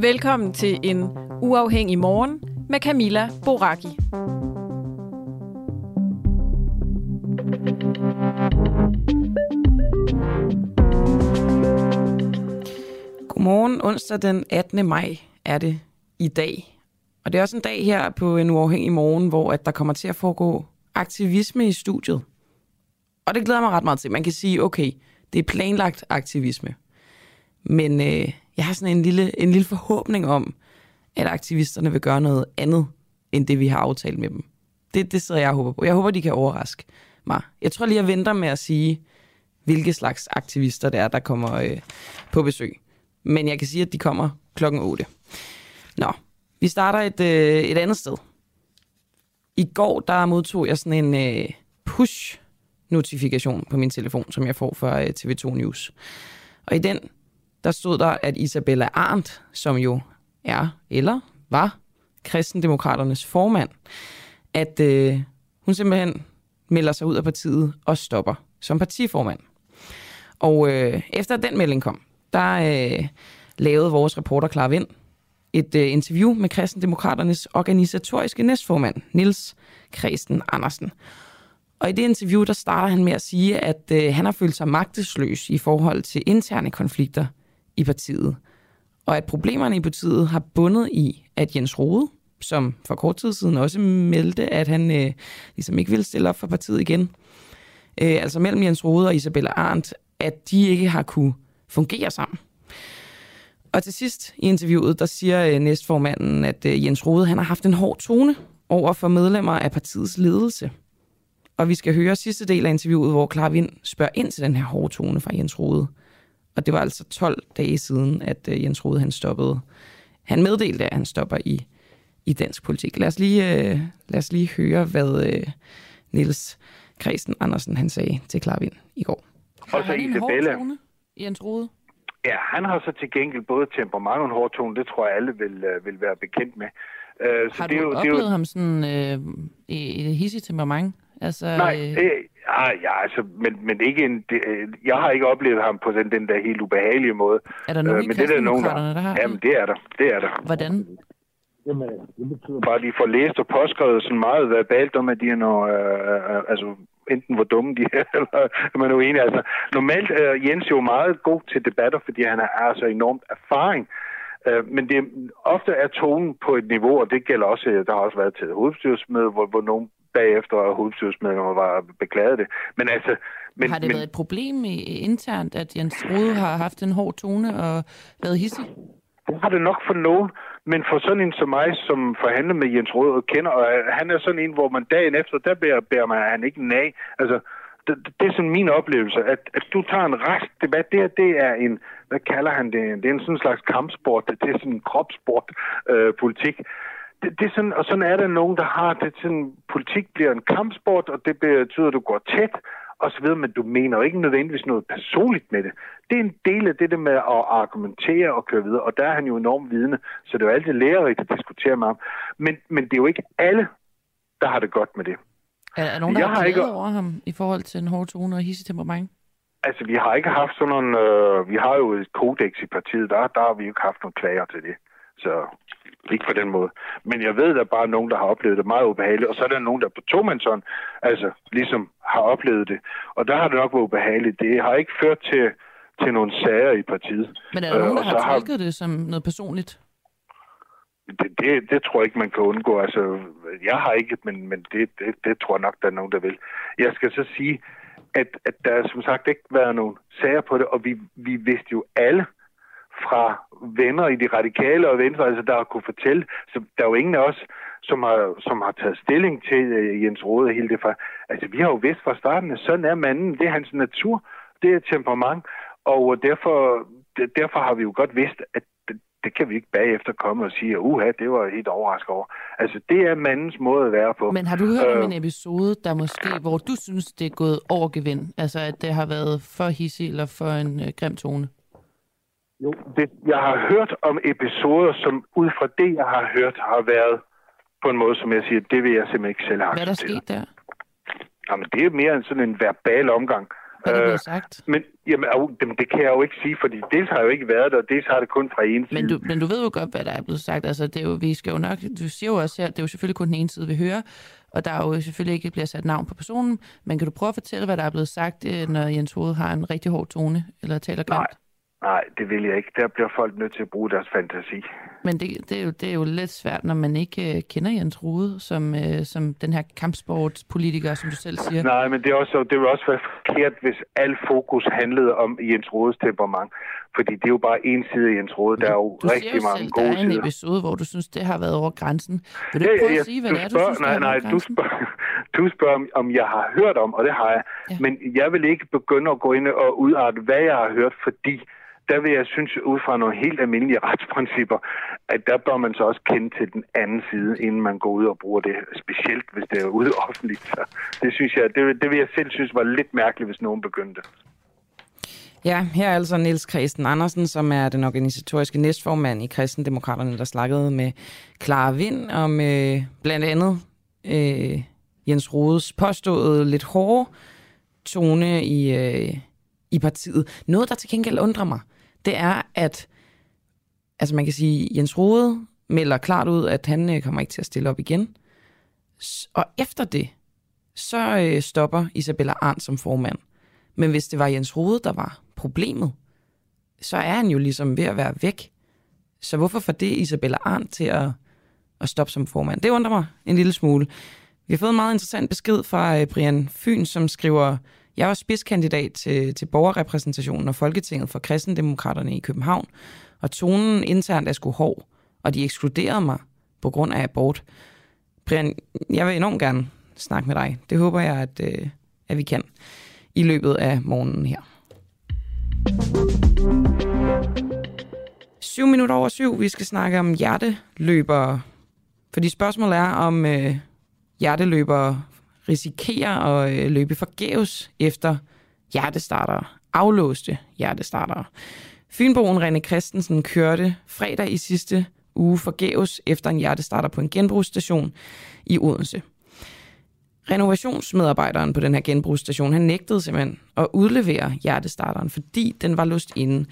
Velkommen til en uafhængig morgen med Camilla Boraki. Godmorgen, onsdag den 18. maj er det i dag. Og det er også en dag her på en uafhængig morgen, hvor at der kommer til at foregå aktivisme i studiet. Og det glæder mig ret meget til. Man kan sige, okay, det er planlagt aktivisme. Men øh, jeg har sådan en lille, en lille forhåbning om, at aktivisterne vil gøre noget andet, end det vi har aftalt med dem. Det, det sidder jeg og håber på. Jeg håber, de kan overraske mig. Jeg tror lige, jeg venter med at sige, hvilke slags aktivister det er, der kommer øh, på besøg. Men jeg kan sige, at de kommer klokken 8. Nå, vi starter et, øh, et andet sted. I går, der modtog jeg sådan en øh, push-notifikation på min telefon, som jeg får fra øh, TV2 News. Og i den, der stod der, at Isabella Arndt, som jo er, eller var, kristendemokraternes formand, at øh, hun simpelthen melder sig ud af partiet og stopper som partiformand. Og øh, efter den melding kom, der øh, lavede vores reporter Klar Vind et øh, interview med kristendemokraternes organisatoriske næstformand, Nils Kristen Andersen. Og i det interview, der starter han med at sige, at øh, han har følt sig magtesløs i forhold til interne konflikter i partiet. Og at problemerne i partiet har bundet i, at Jens Rode, som for kort tid siden også meldte, at han øh, ligesom ikke ville stille op for partiet igen, øh, altså mellem Jens Rode og Isabella Arndt, at de ikke har kunne fungere sammen. Og til sidst i interviewet, der siger øh, næstformanden, at øh, Jens Rode han har haft en hård tone over for medlemmer af partiets ledelse. Og vi skal høre sidste del af interviewet, hvor Klar Vind spørger ind til den her hårde tone fra Jens Rode. Og det var altså 12 dage siden, at øh, Jens Rode han stoppede. Han meddelte, at han stopper i, i dansk politik. Lad os lige, øh, lad os lige høre, hvad øh, Niels Kristen Andersen han sagde til Klar Vind i går. Og så Isabella. Tone, Jens Rode? Ja, han har så til gengæld både temperament og en hård tone. Det tror jeg alle vil, uh, vil være bekendt med. Uh, så har det du er jo, oplevet det er jo... ham sådan øh, i et hissigt temperament? Altså, Nej, øh... øh ja, ja, altså, men, men ikke en, det, jeg har ikke oplevet ham på den, den der helt ubehagelige måde. Er der nogen uh, men det der, nogen, der, der har? Jamen, det er der. Det er der. Hvordan? Jamen, det betyder bare, at de får læst og påskrevet sådan meget verbalt om, at de er noget, øh, øh, altså enten hvor dumme de er, eller man er uenig. Altså, normalt er Jens jo meget god til debatter, fordi han har så enormt erfaring. Øh, men det ofte er tonen på et niveau, og det gælder også, der har også været til hovedstyrelsesmøde, hvor, hvor nogen bagefter hovedstyrelsesmedlemmer var beklaget det. Men altså... Men, har det men, været et problem i, internt, at Jens Rode har haft en hård tone og været hissig? Det har det nok for nogen, men for sådan en som mig, som forhandler med Jens Rød og kender, og han er sådan en, hvor man dagen efter, der bærer, bærer man han ikke nej. Altså, det, det er sådan min oplevelse, at, at du tager en rest debat, det, det er en, hvad kalder han det, det er en sådan slags kampsport, det er sådan en kropsport øh, politik. Det, det er sådan, og sådan er der nogen, der har det sådan, politik bliver en kampsport, og det betyder, at du går tæt, og så videre, men du mener jo ikke nødvendigvis noget personligt med det. Det er en del af det der med at argumentere og køre videre, og der er han jo enormt vidne, så det er jo altid lærerigt at diskutere med ham. Men, men det er jo ikke alle, der har det godt med det. Er der nogen, der jeg har ikke... over ham i forhold til en hård tone og hisse temperament? Altså, vi har ikke haft sådan nogle... Øh, vi har jo et kodex i partiet, der, der har vi jo ikke haft nogle klager til det. Så ikke på den måde. Men jeg ved, at der er bare nogen, der har oplevet det meget ubehageligt, og så er der nogen, der på tomandshånd, altså ligesom har oplevet det. Og der har det nok været ubehageligt. Det har ikke ført til, til nogle sager i partiet. Men er der nogen, der har tolket har... det som noget personligt? Det, det, det tror jeg ikke, man kan undgå. Altså, jeg har ikke, men, men det, det, det tror jeg nok, der er nogen, der vil. Jeg skal så sige, at, at der som sagt ikke været nogen sager på det, og vi, vi vidste jo alle fra venner i de radikale og venstre, altså der har kunne fortælle, så der er jo ingen af os, som har, som har taget stilling til uh, Jens Rode og hele det fra. Altså vi har jo vidst fra starten, at sådan er manden, det er hans natur, det er temperament, og derfor, derfor har vi jo godt vidst, at det kan vi ikke bagefter komme og sige, at uha, det var helt overrasket over. Altså, det er mandens måde at være på. Men har du hørt om øh, en episode, der måske, hvor du synes, det er gået over gevind? Altså, at det har været for hissig eller for en øh, grim tone? Jo, det, jeg har hørt om episoder, som ud fra det, jeg har hørt, har været på en måde, som jeg siger, det vil jeg simpelthen ikke selv have Hvad er der sket der? Jamen, det er mere en sådan en verbal omgang. Hvad er det øh, sagt? Men jamen, det kan jeg jo ikke sige, fordi dels har jeg jo ikke været der, og dels har det kun fra en side. Men du, men du ved jo godt, hvad der er blevet sagt. Altså, det er jo, vi skal jo nok, du siger jo også her, det er jo selvfølgelig kun den ene side, vi hører, og der er jo selvfølgelig ikke bliver sat navn på personen, men kan du prøve at fortælle, hvad der er blevet sagt, øh, når Jens Hode har en rigtig hård tone, eller taler grimt? Nej, Nej, det vil jeg ikke. Der bliver folk nødt til at bruge deres fantasi. Men det, det, er, jo, det er jo lidt svært, når man ikke uh, kender Jens Rude som, uh, som den her kampsportspolitiker, som du selv siger. Nej, men det, er også, det vil også være forkert, hvis al fokus handlede om Jens Rudes temperament. Fordi det er jo bare en side af Jens Rode. Der er jo du rigtig mange selv, gode sider. der er en episode, hvor du synes, det har været over grænsen. Vil du ja, prøve ja, at sige, hvad det er, du synes, nej, nej, du spørger, du spørger, om, om jeg har hørt om, og det har jeg. Ja. Men jeg vil ikke begynde at gå ind og udarte, hvad jeg har hørt, fordi der vil jeg synes, ud fra nogle helt almindelige retsprincipper, at der bør man så også kende til den anden side, inden man går ud og bruger det, specielt hvis det er ude offentligt. Så det synes jeg, det, det vil jeg selv synes var lidt mærkeligt, hvis nogen begyndte. Ja, her er altså Niels Christen Andersen, som er den organisatoriske næstformand i Kristendemokraterne, der snakkede med Clara Vind om øh, blandt andet øh, Jens Rodes påståede lidt hårde tone i, øh, i partiet. Noget, der til gengæld undrer mig, det er, at altså man kan sige, Jens Rode melder klart ud, at han øh, kommer ikke til at stille op igen. Og efter det, så øh, stopper Isabella Arndt som formand. Men hvis det var Jens Rode, der var problemet, så er han jo ligesom ved at være væk. Så hvorfor får det Isabella Arndt til at, at stoppe som formand? Det undrer mig en lille smule. Vi har fået en meget interessant besked fra øh, Brian Fyn, som skriver, jeg var spidskandidat til, til borgerrepræsentationen og Folketinget for kristendemokraterne i København, og tonen internt er sgu hård, og de ekskluderede mig på grund af abort. Brian, jeg vil enormt gerne snakke med dig. Det håber jeg, at, øh, at vi kan i løbet af morgenen her. 7 minutter over syv. Vi skal snakke om hjerteløbere. Fordi spørgsmålet er, om øh, hjerteløbere risikerer at øh, løbe forgæves efter hjertestartere, aflåste hjertestartere. Fynboen René Christensen kørte fredag i sidste uge forgæves efter en hjertestarter på en genbrugsstation i Odense. Renovationsmedarbejderen på den her genbrugsstation, han nægtede simpelthen at udlevere hjertestarteren, fordi den var låst inde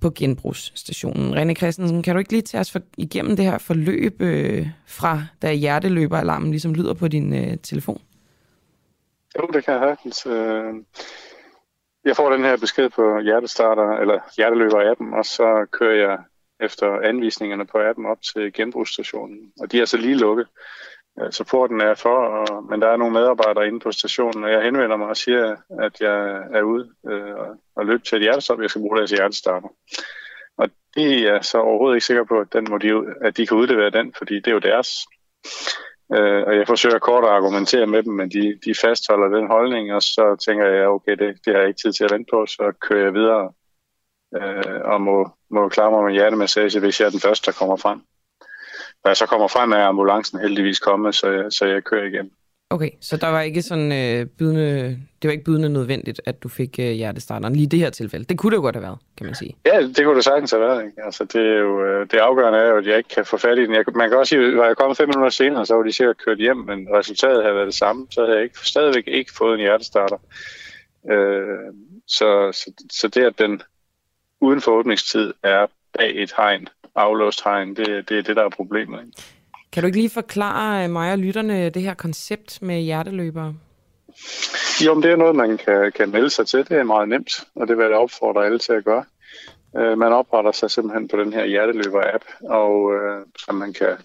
på genbrugsstationen. René Christensen, kan du ikke lige tage os for, igennem det her forløb øh, fra, da hjerteløberalarmen ligesom lyder på din øh, telefon? Jo, det kan jeg have. Øh, jeg får den her besked på hjertestarter, eller hjerteløber-appen, og så kører jeg efter anvisningerne på appen op til genbrugsstationen. Og de er så lige lukket. Øh, Supporten er for, og, men der er nogle medarbejdere inde på stationen, og jeg henvender mig og siger, at jeg er ude øh, og løber til et hjertestop, jeg skal bruge deres hjertestarter. Og det er så overhovedet ikke sikker på, at, den må de, at de kan udlevere den, fordi det er jo deres. Øh, og jeg forsøger kort at argumentere med dem, men de, de fastholder den holdning, og så tænker jeg, okay, det, det har jeg ikke tid til at vente på, så kører jeg videre øh, og må, må klare mig med hjertemassage, hvis jeg er den første, der kommer frem. Når jeg så kommer frem, er ambulancen heldigvis kommet, så jeg, så jeg kører igen. Okay, så der var ikke sådan øh, bydende, det var ikke bydende nødvendigt, at du fik øh, hjertestarteren lige i det her tilfælde. Det kunne det jo godt have været, kan man sige. Ja, det kunne det sagtens have været. Ikke? Altså, det, er jo, øh, det afgørende er jo, at jeg ikke kan få fat i den. Jeg, man kan også sige, at jeg kommet fem minutter senere, så var de sikkert kørt hjem, men resultatet havde været det samme. Så havde jeg ikke, stadigvæk ikke fået en hjertestarter. Øh, så, så, så det, at den uden for åbningstid er bag et hegn, aflåst hegn, det, det er det, der er problemet. Ikke? Kan du ikke lige forklare øh, mig og lytterne det her koncept med hjerteløbere? Jo, men det er noget, man kan, kan melde sig til. Det er meget nemt, og det vil jeg opfordre alle til at gøre. Øh, man opretter sig simpelthen på den her hjerteløber-app, og øh, som man kan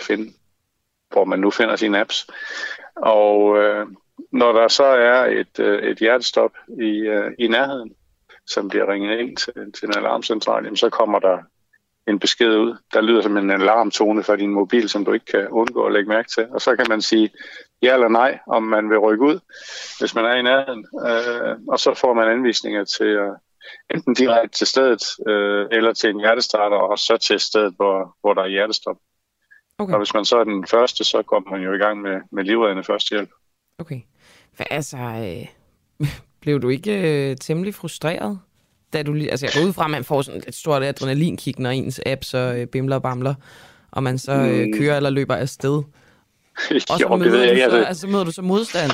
finde, hvor man nu finder sine apps. Og øh, når der så er et, øh, et hjertestop i, øh, i nærheden, som bliver ringet ind til, til en alarmcentral, jamen, så kommer der en besked ud. Der lyder som en alarmtone fra din mobil, som du ikke kan undgå at lægge mærke til. Og så kan man sige ja eller nej, om man vil rykke ud, hvis man er i nærheden. Øh, og så får man anvisninger til at enten direkte til stedet, øh, eller til en hjertestarter, og så til stedet, hvor, hvor der er hjertestop. Okay. Og hvis man så er den første, så kommer man jo i gang med, med livreddende førstehjælp. Okay. Hvad, altså, øh, blev du ikke øh, temmelig frustreret? Da du, altså, jeg går ud fra, at man får sådan et stort adrenalinkick, når ens app så øh, bimler og bamler, og man så øh, mm. kører eller løber afsted. Og så, jo, møder, jeg, du så, altså, altså, møder du så modstand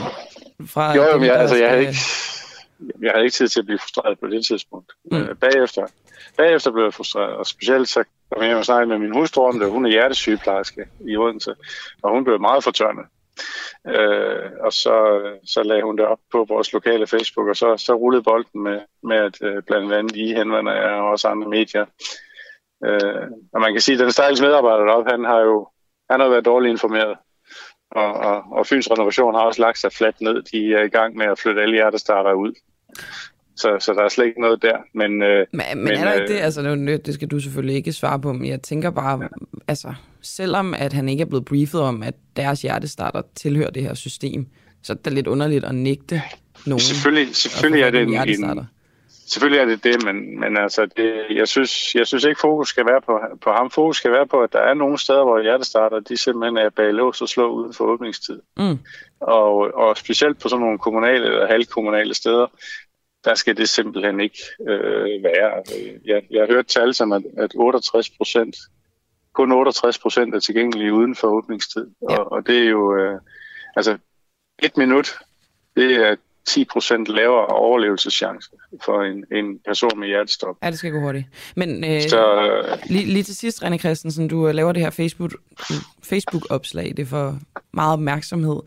fra jo, jo, dem, jeg, altså, jeg, havde ikke, jeg havde ikke tid til at blive frustreret på det tidspunkt. Mm. Øh, bagefter, bagefter blev jeg frustreret, og specielt så kom jeg og snakkede med min hustru om det. Hun er hjertesygeplejerske i Odense, og hun blev meget fortørnet. Øh, og så, så lagde hun det op på vores lokale Facebook, og så, så rullede bolden med, med at øh, blandt andet I henvender jer og også andre medier. Øh, og man kan sige, at den stakkels medarbejder deroppe, han har jo han har været dårligt informeret. Og, og, og Fyns Renovation har også lagt sig fladt ned. De er i gang med at flytte alle hjertestarter ud. Så, så der er slet ikke noget der. Men, øh, men, men, men er der ikke det? Altså, det skal du selvfølgelig ikke svare på, men jeg tænker bare, ja. altså, selvom at han ikke er blevet briefet om, at deres hjertestarter tilhører det her system, så er det lidt underligt at nægte nogen. Selvfølgelig, selvfølgelig er det en, en, Selvfølgelig er det det, men, men altså det, jeg, synes, jeg synes ikke, fokus skal være på, på ham. Fokus skal være på, at der er nogle steder, hvor hjertestarter, de simpelthen er bag lås og slå uden for åbningstid. Mm. Og, og specielt på sådan nogle kommunale eller halvkommunale steder, der skal det simpelthen ikke øh, være. Jeg, jeg har hørt tal som, at, at 68 procent, kun 68 procent er tilgængelige uden for åbningstid. Ja. Og, og det er jo, øh, altså et minut, det er 10 procent lavere overlevelseschance for en, en person med hjertestop. Ja, det skal gå hurtigt. Men øh, så, øh, lige, lige til sidst, René Christensen, du øh, laver det her Facebook, Facebook-opslag, det får meget opmærksomhed.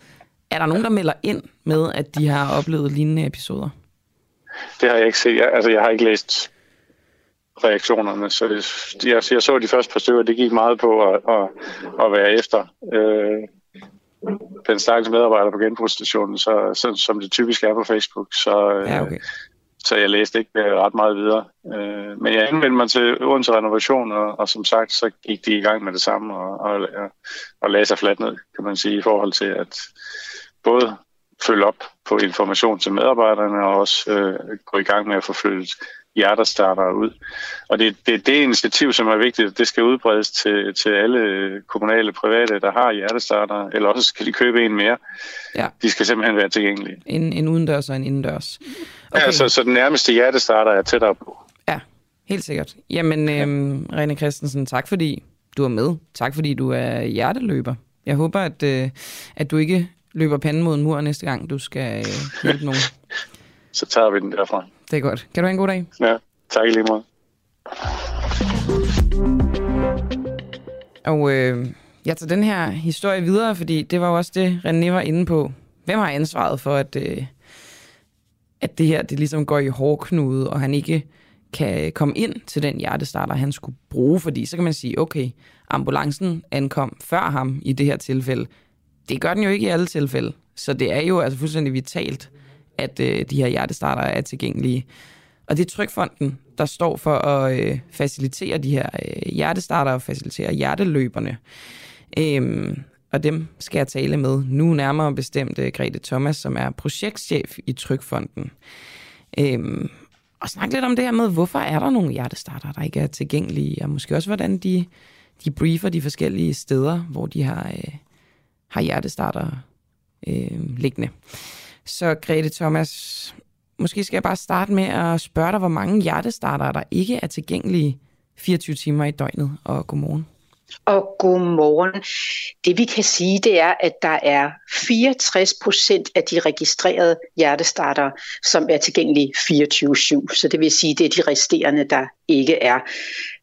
Er der nogen, der melder ind med, at de har oplevet lignende episoder? Det har jeg ikke set. Jeg, altså, jeg har ikke læst reaktionerne, så det, jeg, jeg så de første par stykker, det gik meget på at, at, at være efter øh, den stakkels medarbejder på genbrugsstationen, så, så, som det typisk er på Facebook. Så, øh, ja, okay. så jeg læste ikke ret meget videre. Øh, men jeg anvendte mig til Odense Renovation, og, og som sagt, så gik de i gang med det samme, og, og, og lagde sig fladt ned, kan man sige, i forhold til at både følge op på information til medarbejderne og også øh, gå i gang med at få flyttet hjertestarter ud. Og det, det, det initiativ, som er vigtigt, det skal udbredes til, til alle kommunale private, der har hjertestarter, eller også skal de købe en mere. Ja. De skal simpelthen være tilgængelige. En, en udendørs og en indendørs. Okay. Ja, så, så den nærmeste hjertestarter er tættere på. Ja, helt sikkert. Jamen, ja. øhm, René Christensen, tak fordi du er med. Tak fordi du er hjerteløber. Jeg håber, at, øh, at du ikke løber panden mod en mur næste gang, du skal øh, hjælpe nogen. Så tager vi den derfra. Det er godt. Kan du have en god dag? Ja, tak lige måde. Og øh, jeg tager den her historie videre, fordi det var jo også det, René var inde på. Hvem har ansvaret for, at, øh, at det her det ligesom går i hårdknude, og han ikke kan komme ind til den hjertestarter, han skulle bruge? Fordi så kan man sige, okay, ambulancen ankom før ham i det her tilfælde. Det gør den jo ikke i alle tilfælde. Så det er jo altså fuldstændig vitalt, at øh, de her hjertestarter er tilgængelige. Og det er Trykfonden, der står for at øh, facilitere de her øh, hjertestarter og facilitere hjerteløberne. Øhm, og dem skal jeg tale med nu nærmere bestemt øh, Grete Thomas, som er projektchef i Trykfonden. Øhm, og snakke lidt om det her med, hvorfor er der nogle hjertestarter, der ikke er tilgængelige, og måske også, hvordan de, de briefer de forskellige steder, hvor de har, øh, har hjertestarter øh, liggende. Så Grete Thomas, måske skal jeg bare starte med at spørge dig, hvor mange hjertestarter der ikke er tilgængelige 24 timer i døgnet, og godmorgen. Og godmorgen. Det vi kan sige, det er, at der er 64 procent af de registrerede hjertestarter, som er tilgængelige 24-7. Så det vil sige, det er de resterende, der ikke er.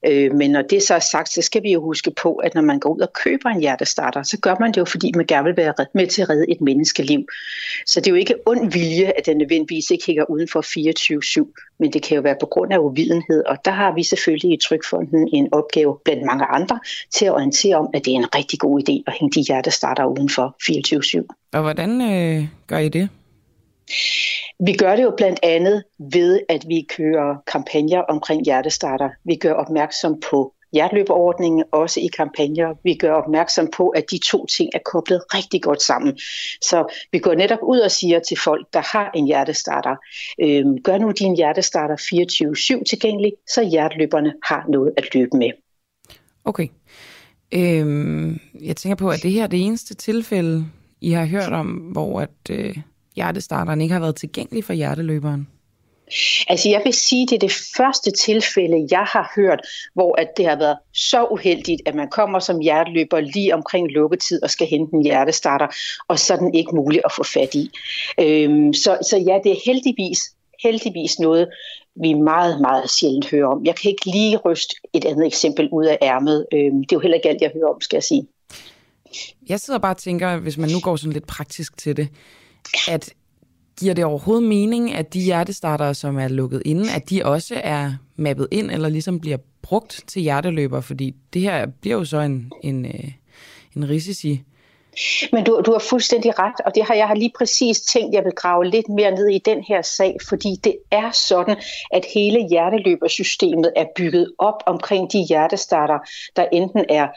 Øh, men når det så er sagt, så skal vi jo huske på, at når man går ud og køber en hjertestarter, så gør man det jo, fordi man gerne vil være med til at redde et menneskeliv. Så det er jo ikke ond vilje, at den nødvendigvis ikke hænger uden for 24-7, men det kan jo være på grund af uvidenhed, og der har vi selvfølgelig i Trykfonden en opgave blandt mange andre til at orientere om, at det er en rigtig god idé at hænge de hjertestarter uden for 24-7. Og hvordan øh, gør I det? Vi gør det jo blandt andet ved, at vi kører kampagner omkring hjertestarter. Vi gør opmærksom på hjerteløberordningen, også i kampagner. Vi gør opmærksom på, at de to ting er koblet rigtig godt sammen. Så vi går netop ud og siger til folk, der har en hjertestarter, øh, gør nu din hjertestarter 24-7 tilgængelig, så hjerteløberne har noget at løbe med. Okay. Øhm, jeg tænker på, at det her er det eneste tilfælde, I har hørt om, hvor at, øh, hjertestarteren ikke har været tilgængelig for hjerteløberen? Altså jeg vil sige, det er det første tilfælde, jeg har hørt, hvor at det har været så uheldigt, at man kommer som hjerteløber lige omkring lukketid og skal hente en hjertestarter, og så er den ikke mulig at få fat i. Øhm, så, så ja, det er heldigvis, heldigvis noget, vi meget, meget sjældent hører om. Jeg kan ikke lige ryste et andet eksempel ud af ærmet. Øhm, det er jo heller ikke alt, jeg hører om, skal jeg sige. Jeg sidder bare og tænker, hvis man nu går sådan lidt praktisk til det, at giver det overhovedet mening, at de hjertestartere, som er lukket inde, at de også er mappet ind, eller ligesom bliver brugt til hjerteløber? Fordi det her bliver jo så en, en, øh, en risici men du, du har fuldstændig ret, og det har jeg har lige præcis tænkt, jeg vil grave lidt mere ned i den her sag, fordi det er sådan, at hele hjerteløbersystemet er bygget op omkring de hjertestarter, der enten er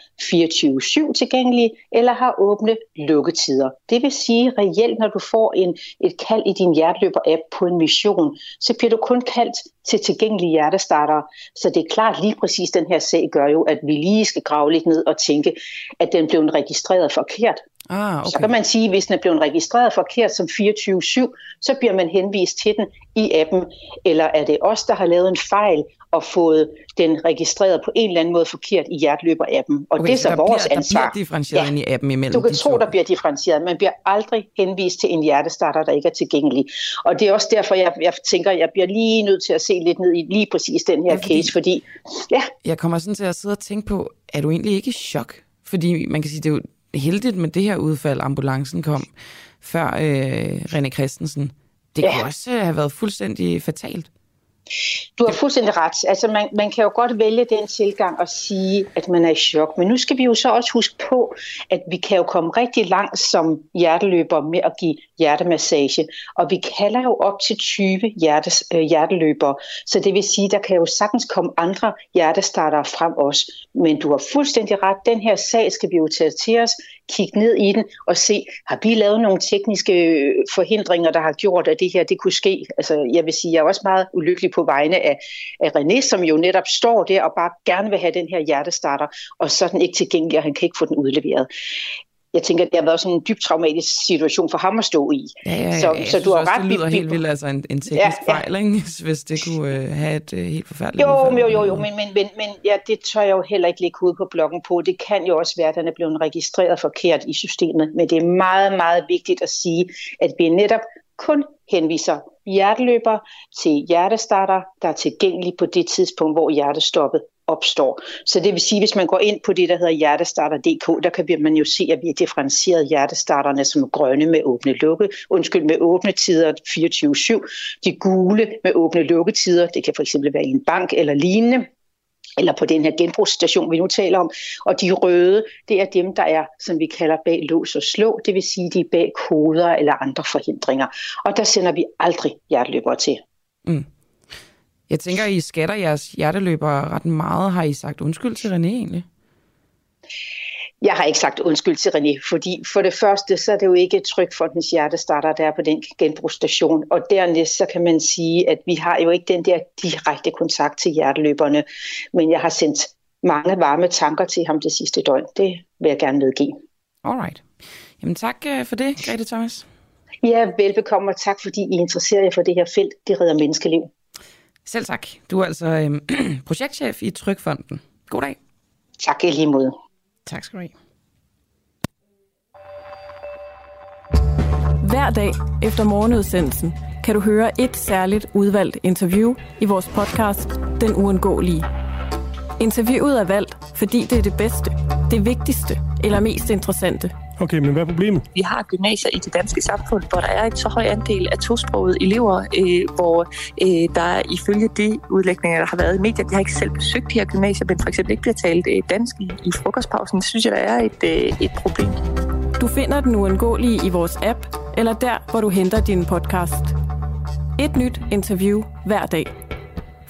24-7 tilgængelige eller har åbne lukketider. Det vil sige reelt, når du får en, et kald i din hjerteløber-app på en mission, så bliver du kun kaldt til tilgængelige hjertestarter. Så det er klart lige præcis den her sag gør jo, at vi lige skal grave lidt ned og tænke, at den blev registreret forkert. Ah, okay. Så kan man sige, at hvis den er blevet registreret forkert som 24-7, så bliver man henvist til den i appen. Eller er det os, der har lavet en fejl og fået den registreret på en eller anden måde forkert i hjerteløber-appen? Og okay, det er så, så vores bliver, ansvar. Der bliver differentieret ja. i appen imellem Du kan de tro, to. der bliver differentieret. Man bliver aldrig henvist til en hjertestarter, der ikke er tilgængelig. Og det er også derfor, jeg, jeg tænker, jeg bliver lige nødt til at se lidt ned i lige præcis den her ja, fordi, case, fordi ja. Jeg kommer sådan til at sidde og tænke på, er du egentlig ikke i chok? Fordi man kan sige, det er jo heldigt med det her udfald, ambulancen kom før øh, René Christensen. Det ja. kunne også have været fuldstændig fatalt. Du har fuldstændig ret. Altså man, man kan jo godt vælge den tilgang og sige, at man er i chok. Men nu skal vi jo så også huske på, at vi kan jo komme rigtig langt som hjerteløber med at give hjertemassage. Og vi kalder jo op til 20 hjertes, øh, hjerteløbere. Så det vil sige, der kan jo sagtens komme andre hjertestartere frem også. Men du har fuldstændig ret. Den her sag skal vi jo tage til os kigge ned i den og se, har vi lavet nogle tekniske øh, forhindringer, der har gjort, at det her det kunne ske? Altså, jeg vil sige, jeg er også meget ulykkelig på vegne af, af René, som jo netop står der og bare gerne vil have den her hjertestarter, og så er den ikke tilgængelig, og han kan ikke få den udleveret jeg tænker, det har været sådan en dybt traumatisk situation for ham at stå i. Ja, ja, ja. Så, så du har også, ret. det lyder helt vildt, altså en, en teknisk ja, ja. fejl, ikke? hvis det kunne uh, have et uh, helt forfærdeligt Jo, udfald. jo, jo, jo, men, men, men, men ja, det tør jeg jo heller ikke lægge ud på bloggen på. Det kan jo også være, at den er blevet registreret forkert i systemet, men det er meget, meget vigtigt at sige, at vi netop kun henviser hjerteløber til hjertestarter, der er tilgængelige på det tidspunkt, hvor hjertestoppet opstår. Så det vil sige, hvis man går ind på det, der hedder hjertestarter.dk, der kan man jo se, at vi har differentieret hjertestarterne som grønne med åbne lukke, undskyld, med åbne tider 24-7, de gule med åbne lukketider, det kan for eksempel være i en bank eller lignende, eller på den her genbrugsstation, vi nu taler om. Og de røde, det er dem, der er, som vi kalder bag lås og slå, det vil sige, de er bag koder eller andre forhindringer. Og der sender vi aldrig hjerteløbere til. Mm. Jeg tænker, I skatter jeres hjerteløbere ret meget. Har I sagt undskyld til René egentlig? Jeg har ikke sagt undskyld til René, fordi for det første, så er det jo ikke Trykfondens hjertestarter, der er på den genbrugsstation. Og dernæst, så kan man sige, at vi har jo ikke den der direkte kontakt til hjerteløberne. Men jeg har sendt mange varme tanker til ham det sidste døgn. Det vil jeg gerne medgive. Alright. Jamen tak øh, for det, Grete Thomas. Ja, velbekomme, og tak fordi I interesserer jer for det her felt. Det redder menneskeliv. Selv tak. Du er altså øh, projektchef i Trykfonden. God dag. Tak i lige måde. Tak skal du have. Hver dag efter morgenudsendelsen kan du høre et særligt udvalgt interview i vores podcast Den Uundgåelige. Interviewet er valgt, fordi det er det bedste, det vigtigste eller mest interessante – Okay, men hvad er problemet? Vi har gymnasier i det danske samfund, hvor der er et så høj andel af tosprogede elever, øh, hvor øh, der ifølge de udlægninger, der har været i medier, de har ikke selv besøgt de her gymnasier, men for eksempel ikke bliver talt øh, dansk i, i frokostpausen. Synes jeg, der er et, øh, et problem. Du finder den uundgåelige i vores app, eller der, hvor du henter din podcast. Et nyt interview hver dag.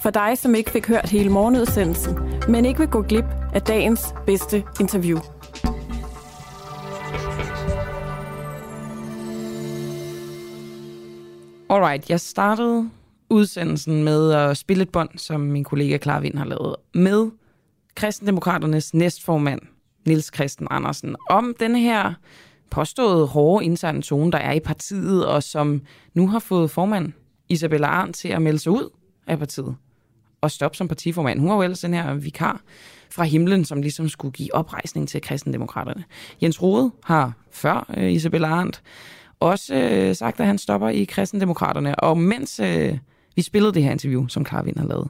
For dig, som ikke fik hørt hele morgenudsendelsen, men ikke vil gå glip af dagens bedste interview. Alright, jeg startede udsendelsen med at spille et bånd, som min kollega Clara Vind har lavet, med Kristendemokraternes næstformand, Nils Christen Andersen, om den her påståede hårde interne tone, der er i partiet, og som nu har fået formand Isabella Arndt til at melde sig ud af partiet at stoppe som partiformand. Hun var jo ellers den her vikar fra himlen, som ligesom skulle give oprejsning til kristendemokraterne. Jens Rode har før øh, Isabella Arndt også øh, sagt, at han stopper i kristendemokraterne. Og mens øh, vi spillede det her interview, som Karvin har lavet,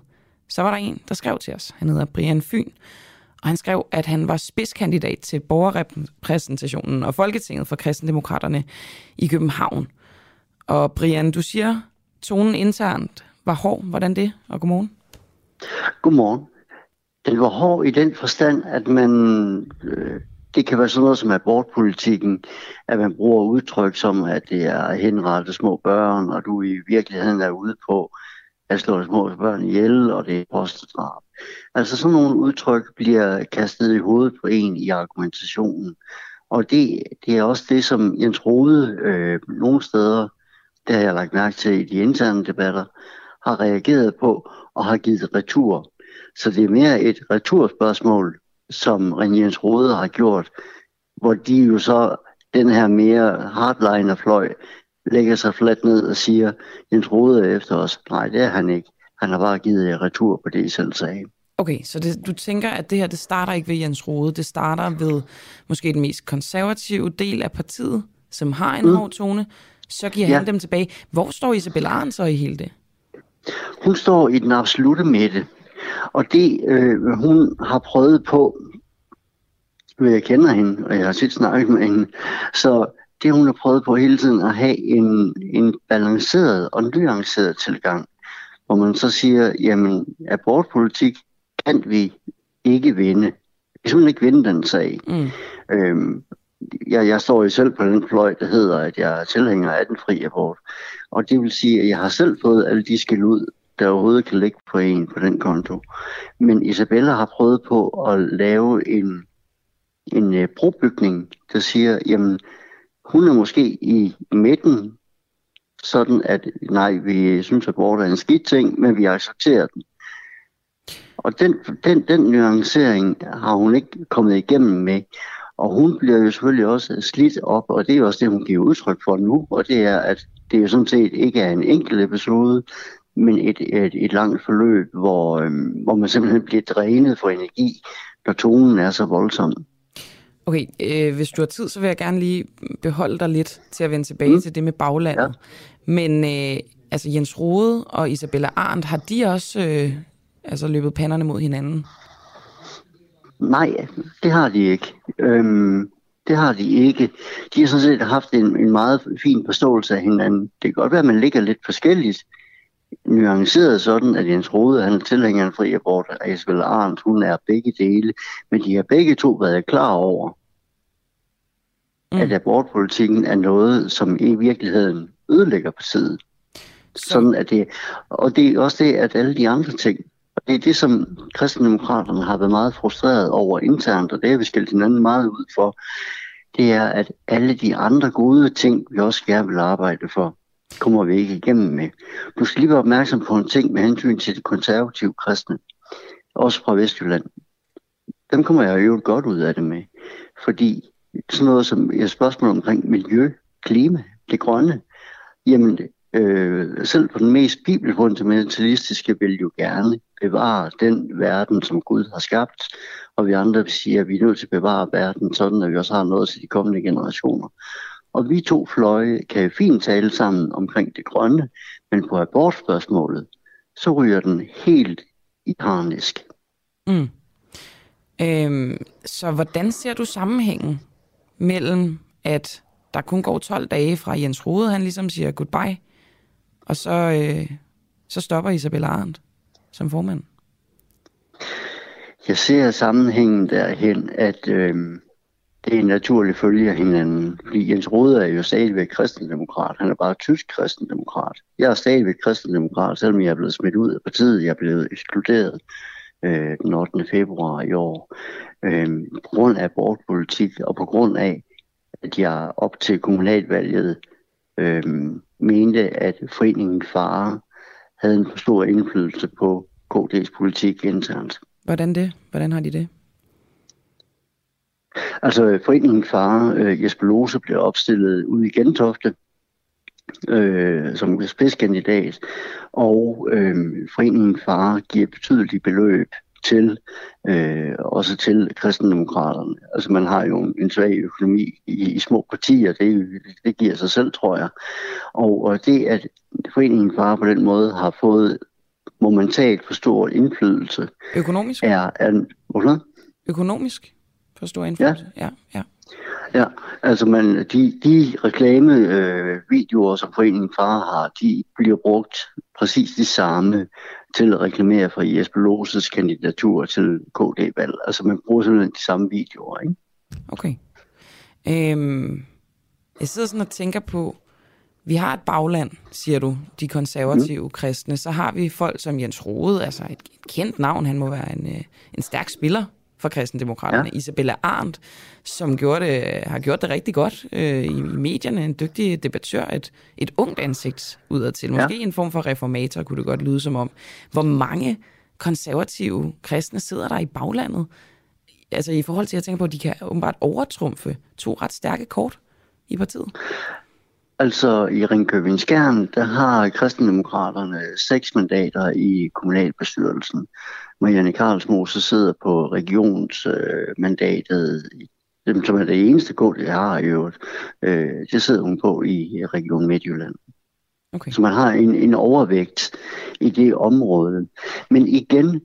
så var der en, der skrev til os. Han hedder Brian Fyn. Og han skrev, at han var spidskandidat til borgerrepræsentationen og Folketinget for kristendemokraterne i København. Og Brian, du siger, tonen internt var hård. Hvordan det? Og godmorgen. Godmorgen. Den var hård i den forstand, at man øh, det kan være sådan noget som abortpolitikken, at man bruger udtryk som, at det er henrettet små børn, og du i virkeligheden er ude på at slå små børn ihjel, og det er postdrab. Altså sådan nogle udtryk bliver kastet i hovedet på en i argumentationen. Og det, det er også det, som Jens Rode øh, nogle steder, det har jeg lagt mærke til i de interne debatter, har reageret på og har givet retur. Så det er mere et returspørgsmål, som René Rode har gjort, hvor de jo så, den her mere hardliner-fløj, lægger sig fladt ned og siger, Jens Rode er efter os. Nej, det er han ikke. Han har bare givet retur på det, I selv sagde. Okay, så det, du tænker, at det her, det starter ikke ved Jens Rode. Det starter ved måske den mest konservative del af partiet, som har en mm. hård tone. Så giver ja. han dem tilbage. Hvor står Isabella Arndt så i hele det? Hun står i den absolute midte. Og det, øh, hun har prøvet på, jeg kender hende, og jeg har set snakket med hende, så det hun har prøvet på hele tiden at have en, en balanceret og nuanceret tilgang, hvor man så siger, jamen abortpolitik kan vi ikke vinde. Vi kan ikke vinde den sag. Mm. Øhm, jeg, jeg står jo selv på den fløj, der hedder, at jeg er tilhænger af den fri abort. Og det vil sige, at jeg har selv fået alle de skæld ud der overhovedet kan ligge på en på den konto. Men Isabella har prøvet på at lave en, en øh, brobygning, der siger, jamen, hun er måske i midten, sådan at nej, vi synes, at abort er en skidt ting, men vi accepterer den. Og den, den, den nuancering har hun ikke kommet igennem med. Og hun bliver jo selvfølgelig også slidt op, og det er også det, hun giver udtryk for nu, og det er, at det jo sådan set ikke er en enkelt episode, men et, et, et langt forløb, hvor, øhm, hvor man simpelthen bliver drænet for energi, når tonen er så voldsom. Okay, øh, hvis du har tid, så vil jeg gerne lige beholde dig lidt til at vende tilbage mm. til det med baglandet. Ja. Men øh, altså Jens Rode og Isabella Arndt, har de også øh, altså løbet panderne mod hinanden? Nej, det har de ikke. Øhm, det har de ikke. De har sådan set haft en, en meget fin forståelse af hinanden. Det kan godt være, at man ligger lidt forskelligt, nuanceret sådan, at Jens Rode han er tilhænger af fri abort, og Isabel Arndt, hun er begge dele. Men de har begge to været klar over, mm. at abortpolitikken er noget, som i virkeligheden ødelægger partiet. Så. Sådan at det, og det er også det, at alle de andre ting, og det er det, som kristendemokraterne har været meget frustreret over internt, og det har vi skældt hinanden meget ud for, det er, at alle de andre gode ting, vi også gerne vil arbejde for, kommer vi ikke igennem med. Du skal lige være opmærksom på en ting med hensyn til de konservative kristne, også fra Vestjylland. Dem kommer jeg jo godt ud af det med, fordi sådan noget som et spørgsmål omkring miljø, klima, det grønne, jamen øh, selv på den mest bibelfundamentalistiske vil jo gerne bevare den verden, som Gud har skabt, og vi andre vil sige, at vi er nødt til at bevare verden, sådan at vi også har noget til de kommende generationer. Og vi to fløje kan fint tale sammen omkring det grønne, men på abortspørgsmålet, så ryger den helt i harnisk. Mm. Øhm, så hvordan ser du sammenhængen mellem, at der kun går 12 dage fra Jens Rode, han ligesom siger goodbye, og så, øh, så stopper Isabella Arndt som formand? Jeg ser sammenhængen derhen, at øh, det er en naturlig følge af hinanden. Fordi Jens Rode er jo stadigvæk kristendemokrat. Han er bare tysk kristendemokrat. Jeg er stadigvæk kristendemokrat, selvom jeg er blevet smidt ud af partiet. Jeg er blevet ekskluderet øh, den 8. februar i år. Øh, på grund af abortpolitik og på grund af, at jeg op til kommunalvalget øh, mente, at foreningen Fare havde en for stor indflydelse på KD's politik internt. Hvordan det? Hvordan har de det? Altså, foreningen Fare, øh, Jesper Lose, blev opstillet ud i Gentofte øh, som spidskandidat, og øh, foreningen Fare giver betydelige beløb til, øh, også til kristendemokraterne. Altså man har jo en svag økonomi i, i små partier, det, det giver sig selv, tror jeg. Og, og det, at foreningen Fare på den måde har fået momentalt for stor indflydelse. Økonomisk? Er, er, hvordan? Økonomisk? For stor indflydelse? Ja. ja, ja. Ja, altså man, de, de reklamevideoer, øh, som Foreningen Far har, de bliver brugt præcis de samme til at reklamere for Jesper Loses kandidatur til KD-valg. Altså man bruger simpelthen de samme videoer, ikke? Okay. Øhm, jeg sidder sådan og tænker på, vi har et bagland, siger du, de konservative mm. kristne. Så har vi folk som Jens Rode, altså et, kendt navn. Han må være en, øh, en stærk spiller for kristendemokraterne. Ja. Isabella Arndt, som gjorde det, har gjort det rigtig godt øh, i, i medierne. En dygtig debattør, et, et ungt ansigt udadtil. Måske ja. en form for reformator, kunne det godt lyde som om. Hvor mange konservative kristne sidder der i baglandet? Altså i forhold til, at jeg tænker på, at de kan åbenbart overtrumfe to ret stærke kort i partiet. Altså i Ringkøbing Skjern, der har kristendemokraterne seks mandater i kommunalbestyrelsen. Marianne Karlsmose sidder på regionsmandatet, øh, som er det eneste kort, jeg har i øvrigt. Øh, det sidder hun på i Region Midtjylland. Okay. Så man har en, en overvægt i det område. Men igen,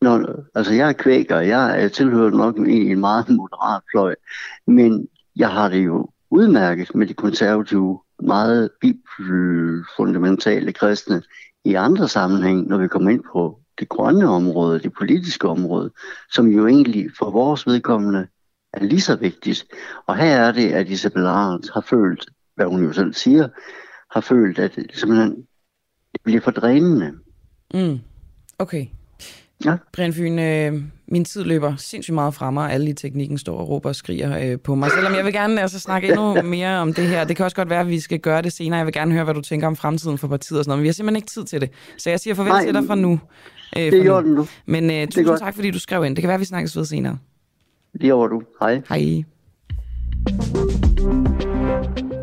når, altså jeg er kvæker, jeg er tilhørt nok i en meget moderat fløj, men jeg har det jo udmærket med de konservative, meget fundamentale kristne i andre sammenhæng, når vi kommer ind på det grønne område, det politiske område, som jo egentlig for vores vedkommende er lige så vigtigt. Og her er det, at Isabel Arendt har følt, hvad hun jo selv siger, har følt, at det simpelthen det bliver for drænende. Mm. Okay. Ja. Brian Fyn, øh, min tid løber sindssygt meget fra mig, alle i teknikken står og råber og skriger øh, på mig. Selvom jeg vil gerne altså, snakke endnu mere om det her. Det kan også godt være, at vi skal gøre det senere. Jeg vil gerne høre, hvad du tænker om fremtiden for partiet og sådan noget. Men vi har simpelthen ikke tid til det. Så jeg siger farvel Nej, til dig fra nu. Øh, det gjorde du. Men øh, tusind tak, fordi du skrev ind. Det kan være, at vi snakkes ved senere. Det gjorde du. Hej. Hej.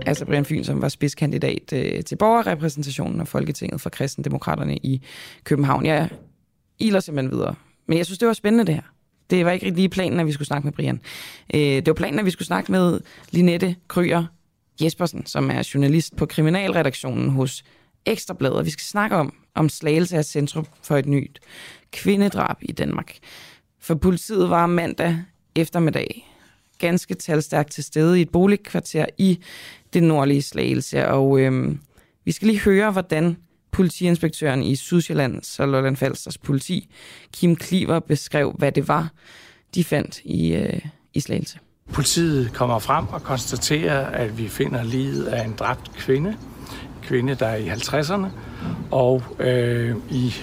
Altså Brian Fyn, som var spidskandidat øh, til borgerrepræsentationen af Folketinget for kristendemokraterne i København. Jeg iler simpelthen videre. Men jeg synes, det var spændende det her. Det var ikke lige planen, at vi skulle snakke med Brian. Øh, det var planen, at vi skulle snakke med Linette Kryer Jespersen, som er journalist på kriminalredaktionen hos Ekstrabladet. Vi skal snakke om, om Slagelse af centrum for et nyt kvindedrab i Danmark. For politiet var mandag eftermiddag ganske talstærkt til stede i et boligkvarter i det nordlige Slagelse. Og øhm, vi skal lige høre, hvordan politiinspektøren i Sydsjællands og Lolland Falsters politi, Kim Kliver, beskrev, hvad det var, de fandt i, øh, i Slagelse. Politiet kommer frem og konstaterer, at vi finder livet af en dræbt kvinde. Kvinde, der er i 50'erne. Og øh, i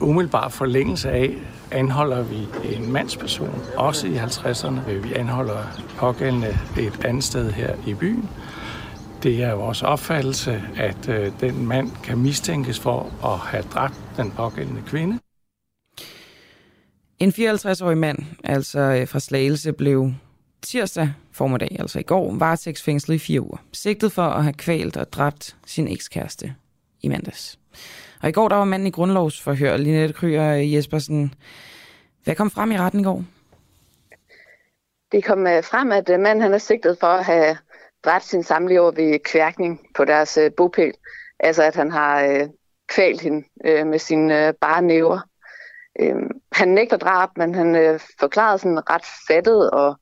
umiddelbar forlængelse af anholder vi en mandsperson, også i 50'erne. Øh, vi anholder pågældende et andet sted her i byen. Det er vores opfattelse, at øh, den mand kan mistænkes for at have dræbt den pågældende kvinde. En 54-årig mand, altså øh, fra Slagelse, blev tirsdag formiddag, altså i går, varetægtsfængslet i fire uger. Sigtet for at have kvalt og dræbt sin ekskæreste i mandags. Og i går der var manden i grundlovsforhør, Linette Kryer Jespersen. Hvad kom frem i retten i går? Det kom øh, frem, at øh, manden han er sigtet for at have dræbt sin samlever ved kværkning på deres øh, bopæl. Altså at han har øh, kvalt hende øh, med sine øh, bare næver. Øh, han nægter drab, men han øh, forklarede sådan ret fattet og,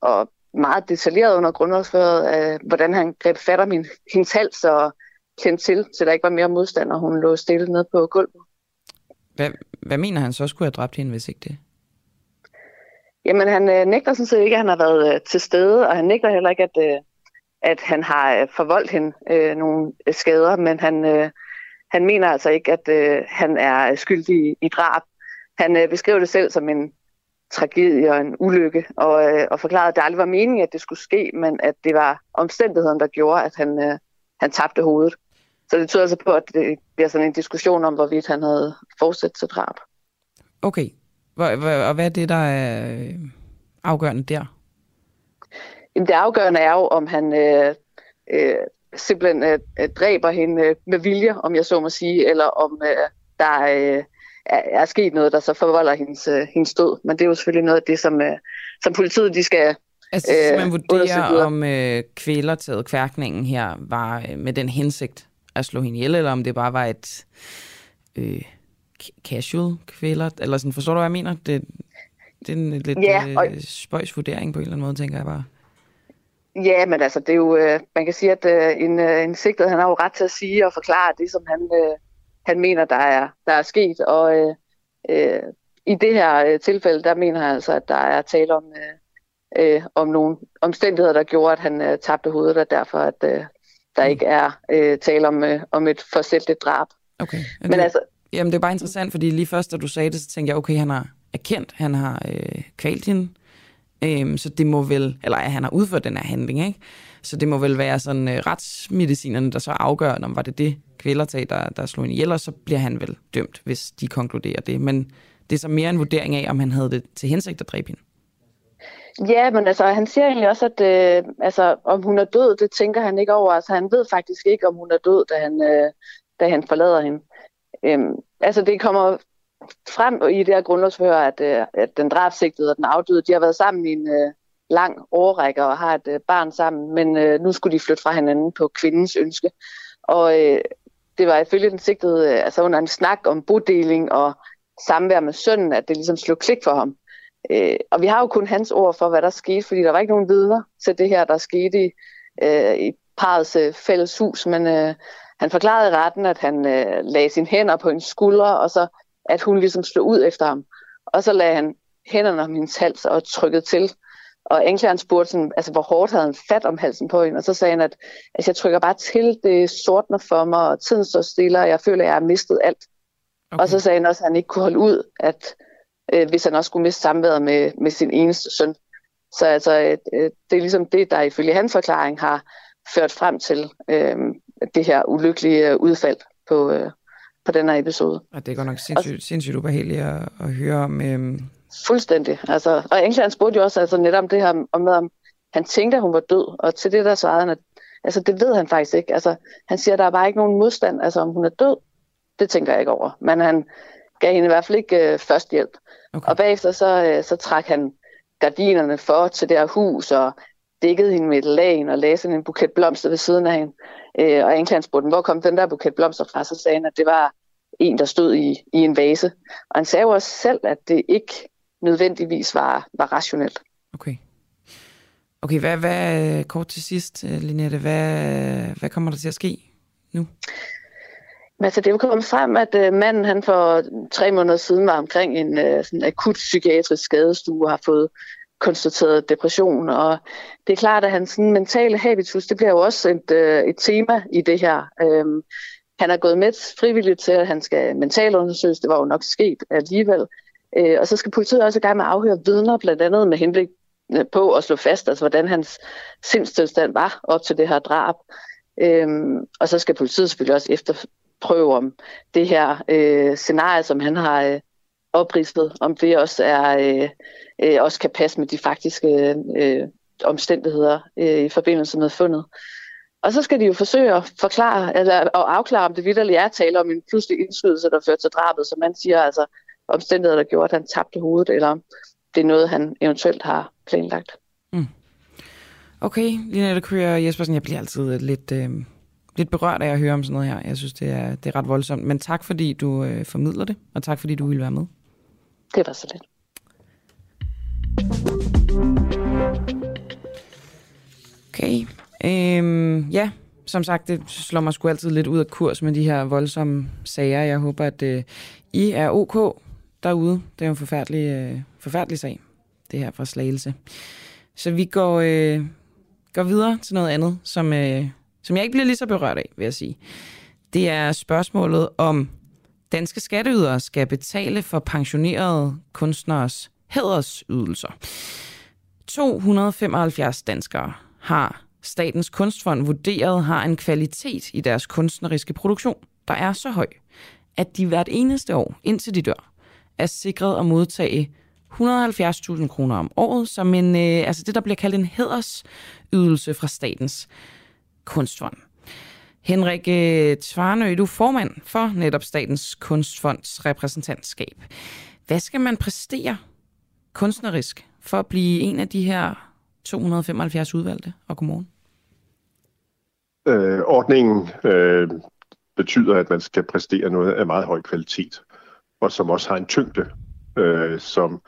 og meget detaljeret under grundlovsføret, øh, hvordan han greb fat om min, hendes hals og kendte til, så der ikke var mere modstand, og hun lå stille ned på gulvet. Hvad, hvad mener han så skulle have dræbt hende, hvis ikke det? Jamen, han øh, nægter sådan set ikke, at han har været øh, til stede, og han nægter heller ikke, at, øh, at han har øh, forvoldt hende øh, nogle øh, skader, men han, øh, han mener altså ikke, at øh, han er skyldig i drab. Han øh, beskriver det selv som en tragedie og en ulykke, og, øh, og forklarede, at det aldrig var meningen, at det skulle ske, men at det var omstændigheden, der gjorde, at han, øh, han tabte hovedet. Så det tyder altså på, at det bliver sådan en diskussion om, hvorvidt han havde fortsat til drab. Okay. Og hvad er det, der er øh, afgørende der? Jamen, det afgørende er jo, om han øh, øh, simpelthen øh, dræber hende øh, med vilje, om jeg så må sige, eller om øh, der øh, er, er sket noget, der så forvolder hendes, øh, hendes død. Men det er jo selvfølgelig noget af det, som, øh, som politiet de skal Altså, øh, man vurderer, om øh, kvælertaget kværkningen her var øh, med den hensigt at slå hende ihjel, eller om det bare var et øh, casual kvæler, eller sådan, forstår du, hvad jeg mener? Det, det er en lidt ja, og... øh, spøjs vurdering på en eller anden måde, tænker jeg bare. Ja, men altså, det er jo, øh, man kan sige, at øh, en, øh, en sigtet, han har jo ret til at sige og forklare det, som han, øh, han mener, der er, der er sket. Og øh, øh, i det her øh, tilfælde, der mener han altså, at der er tale om, øh, øh, om nogle omstændigheder, der gjorde, at han øh, tabte hovedet, og derfor at øh, der ikke er øh, tale om, øh, om et forsætteligt drab. Okay. Men det, altså, jamen, det er bare interessant, fordi lige først, da du sagde det, så tænkte jeg, okay, han har erkendt, han har øh, kvalt hende, Øhm, så det må vel, eller at han har udført den her handling, ikke? Så det må vel være sådan øh, retsmedicinerne, der så afgør, om var det det kvælertag, der, der slog hende ihjel, og så bliver han vel dømt, hvis de konkluderer det. Men det er så mere en vurdering af, om han havde det til hensigt at dræbe hende. Ja, men altså, han siger egentlig også, at øh, altså, om hun er død, det tænker han ikke over. Altså, han ved faktisk ikke, om hun er død, da han, øh, da han forlader hende. Øhm, altså, det kommer frem i det her grundlovsforhør, at, øh, at den drabsigtede og den afdøde, de har været sammen i en øh, lang årrække og har et øh, barn sammen, men øh, nu skulle de flytte fra hinanden på kvindens ønske. Og øh, det var ifølge den sigtede, øh, altså under en snak om bodeling og samvær med sønnen, at det ligesom slog klik for ham. Øh, og vi har jo kun hans ord for, hvad der skete, fordi der var ikke nogen vidner til det her, der skete i, øh, i parets øh, fælles hus, men øh, han forklarede i retten, at han øh, lagde sine hænder på en skulder, og så at hun ligesom slog ud efter ham. Og så lagde han hænderne om hendes hals og trykkede til. Og anklageren spurgte, sådan, altså, hvor hårdt havde han fat om halsen på hende. Og så sagde han, at altså, jeg trykker bare til, det sortner for mig, og tiden står stille, og jeg føler, at jeg har mistet alt. Okay. Og så sagde han også, at han ikke kunne holde ud, at øh, hvis han også skulle miste samværet med, med sin eneste søn. Så altså, øh, det er ligesom det, der ifølge hans forklaring har ført frem til øh, det her ulykkelige øh, udfald på, øh, på den her episode. Og det går nok sindssygt, sindssygt ubehageligt at, at høre om. Øhm... Fuldstændig. Altså, og England spurgte jo også altså, netop det her om, om han tænkte, at hun var død, og til det der svarede han, at altså, det ved han faktisk ikke. Altså, han siger, at der er bare ikke nogen modstand, altså om hun er død. Det tænker jeg ikke over. Men han gav hende i hvert fald ikke øh, førstehjælp. Okay. Og bagefter så, øh, så trak han gardinerne for til det her hus, og dækkede hende med et lag og lagde sådan en buket blomster ved siden af hende. Øh, og anklageren spurgte, hvor kom den der buket blomster fra? Så sagde han, at det var en, der stod i, i en vase. Og han sagde jo også selv, at det ikke nødvendigvis var, var rationelt. Okay. Okay, hvad, hvad kort til sidst, øh, Linette, hvad, hvad kommer der til at ske nu? Altså, det er jo kommet frem, at uh, manden han for tre måneder siden var omkring en uh, sådan akut psykiatrisk skadestue og har fået konstateret depression. Og det er klart, at hans sådan, mentale habitus, det bliver jo også et, øh, et tema i det her. Øhm, han er gået med frivilligt til, at han skal mentalundersøges. Det var jo nok sket alligevel. Øh, og så skal politiet også i gang med at afhøre vidner, blandt andet med henblik øh, på at slå fast, altså hvordan hans sindstilstand var op til det her drab. Øhm, og så skal politiet selvfølgelig også efterprøve om det her øh, scenarie, som han har øh, opridset, om det også er øh, øh, også kan passe med de faktiske øh, omstændigheder øh, i forbindelse med fundet. Og så skal de jo forsøge at forklare, eller at afklare, om det vidderligt er tale om en pludselig indskydelse, der fører til drabet, som man siger, altså omstændigheder, der gjorde, at han tabte hovedet, eller det er noget, han eventuelt har planlagt. Mm. Okay, Linette Kryger Jespersen, jeg bliver altid øh, lidt, øh, lidt berørt af at høre om sådan noget her. Jeg synes, det er, det er ret voldsomt. Men tak, fordi du øh, formidler det, og tak, fordi du ville være med. Det var så lidt. Okay. Øhm, ja, som sagt, det slår mig sgu altid lidt ud af kurs med de her voldsomme sager. Jeg håber, at øh, I er ok derude. Det er jo en forfærdelig, øh, forfærdelig sag, det her fra Slagelse. Så vi går, øh, går videre til noget andet, som, øh, som jeg ikke bliver lige så berørt af, vil jeg sige. Det er spørgsmålet om danske skatteydere skal betale for pensionerede kunstneres hædersydelser. 275 danskere har Statens Kunstfond vurderet har en kvalitet i deres kunstneriske produktion, der er så høj, at de hvert eneste år, indtil de dør, er sikret at modtage 170.000 kroner om året, som en, øh, altså det, der bliver kaldt en hædersydelse fra Statens Kunstfond. Henrik øh, Tvarnø, du er formand for netop Statens Kunstfonds repræsentantskab. Hvad skal man præstere kunstnerisk for at blive en af de her 275 udvalgte? Og godmorgen. Øh, ordningen øh, betyder, at man skal præstere noget af meget høj kvalitet, og som også har en tyngde, øh, som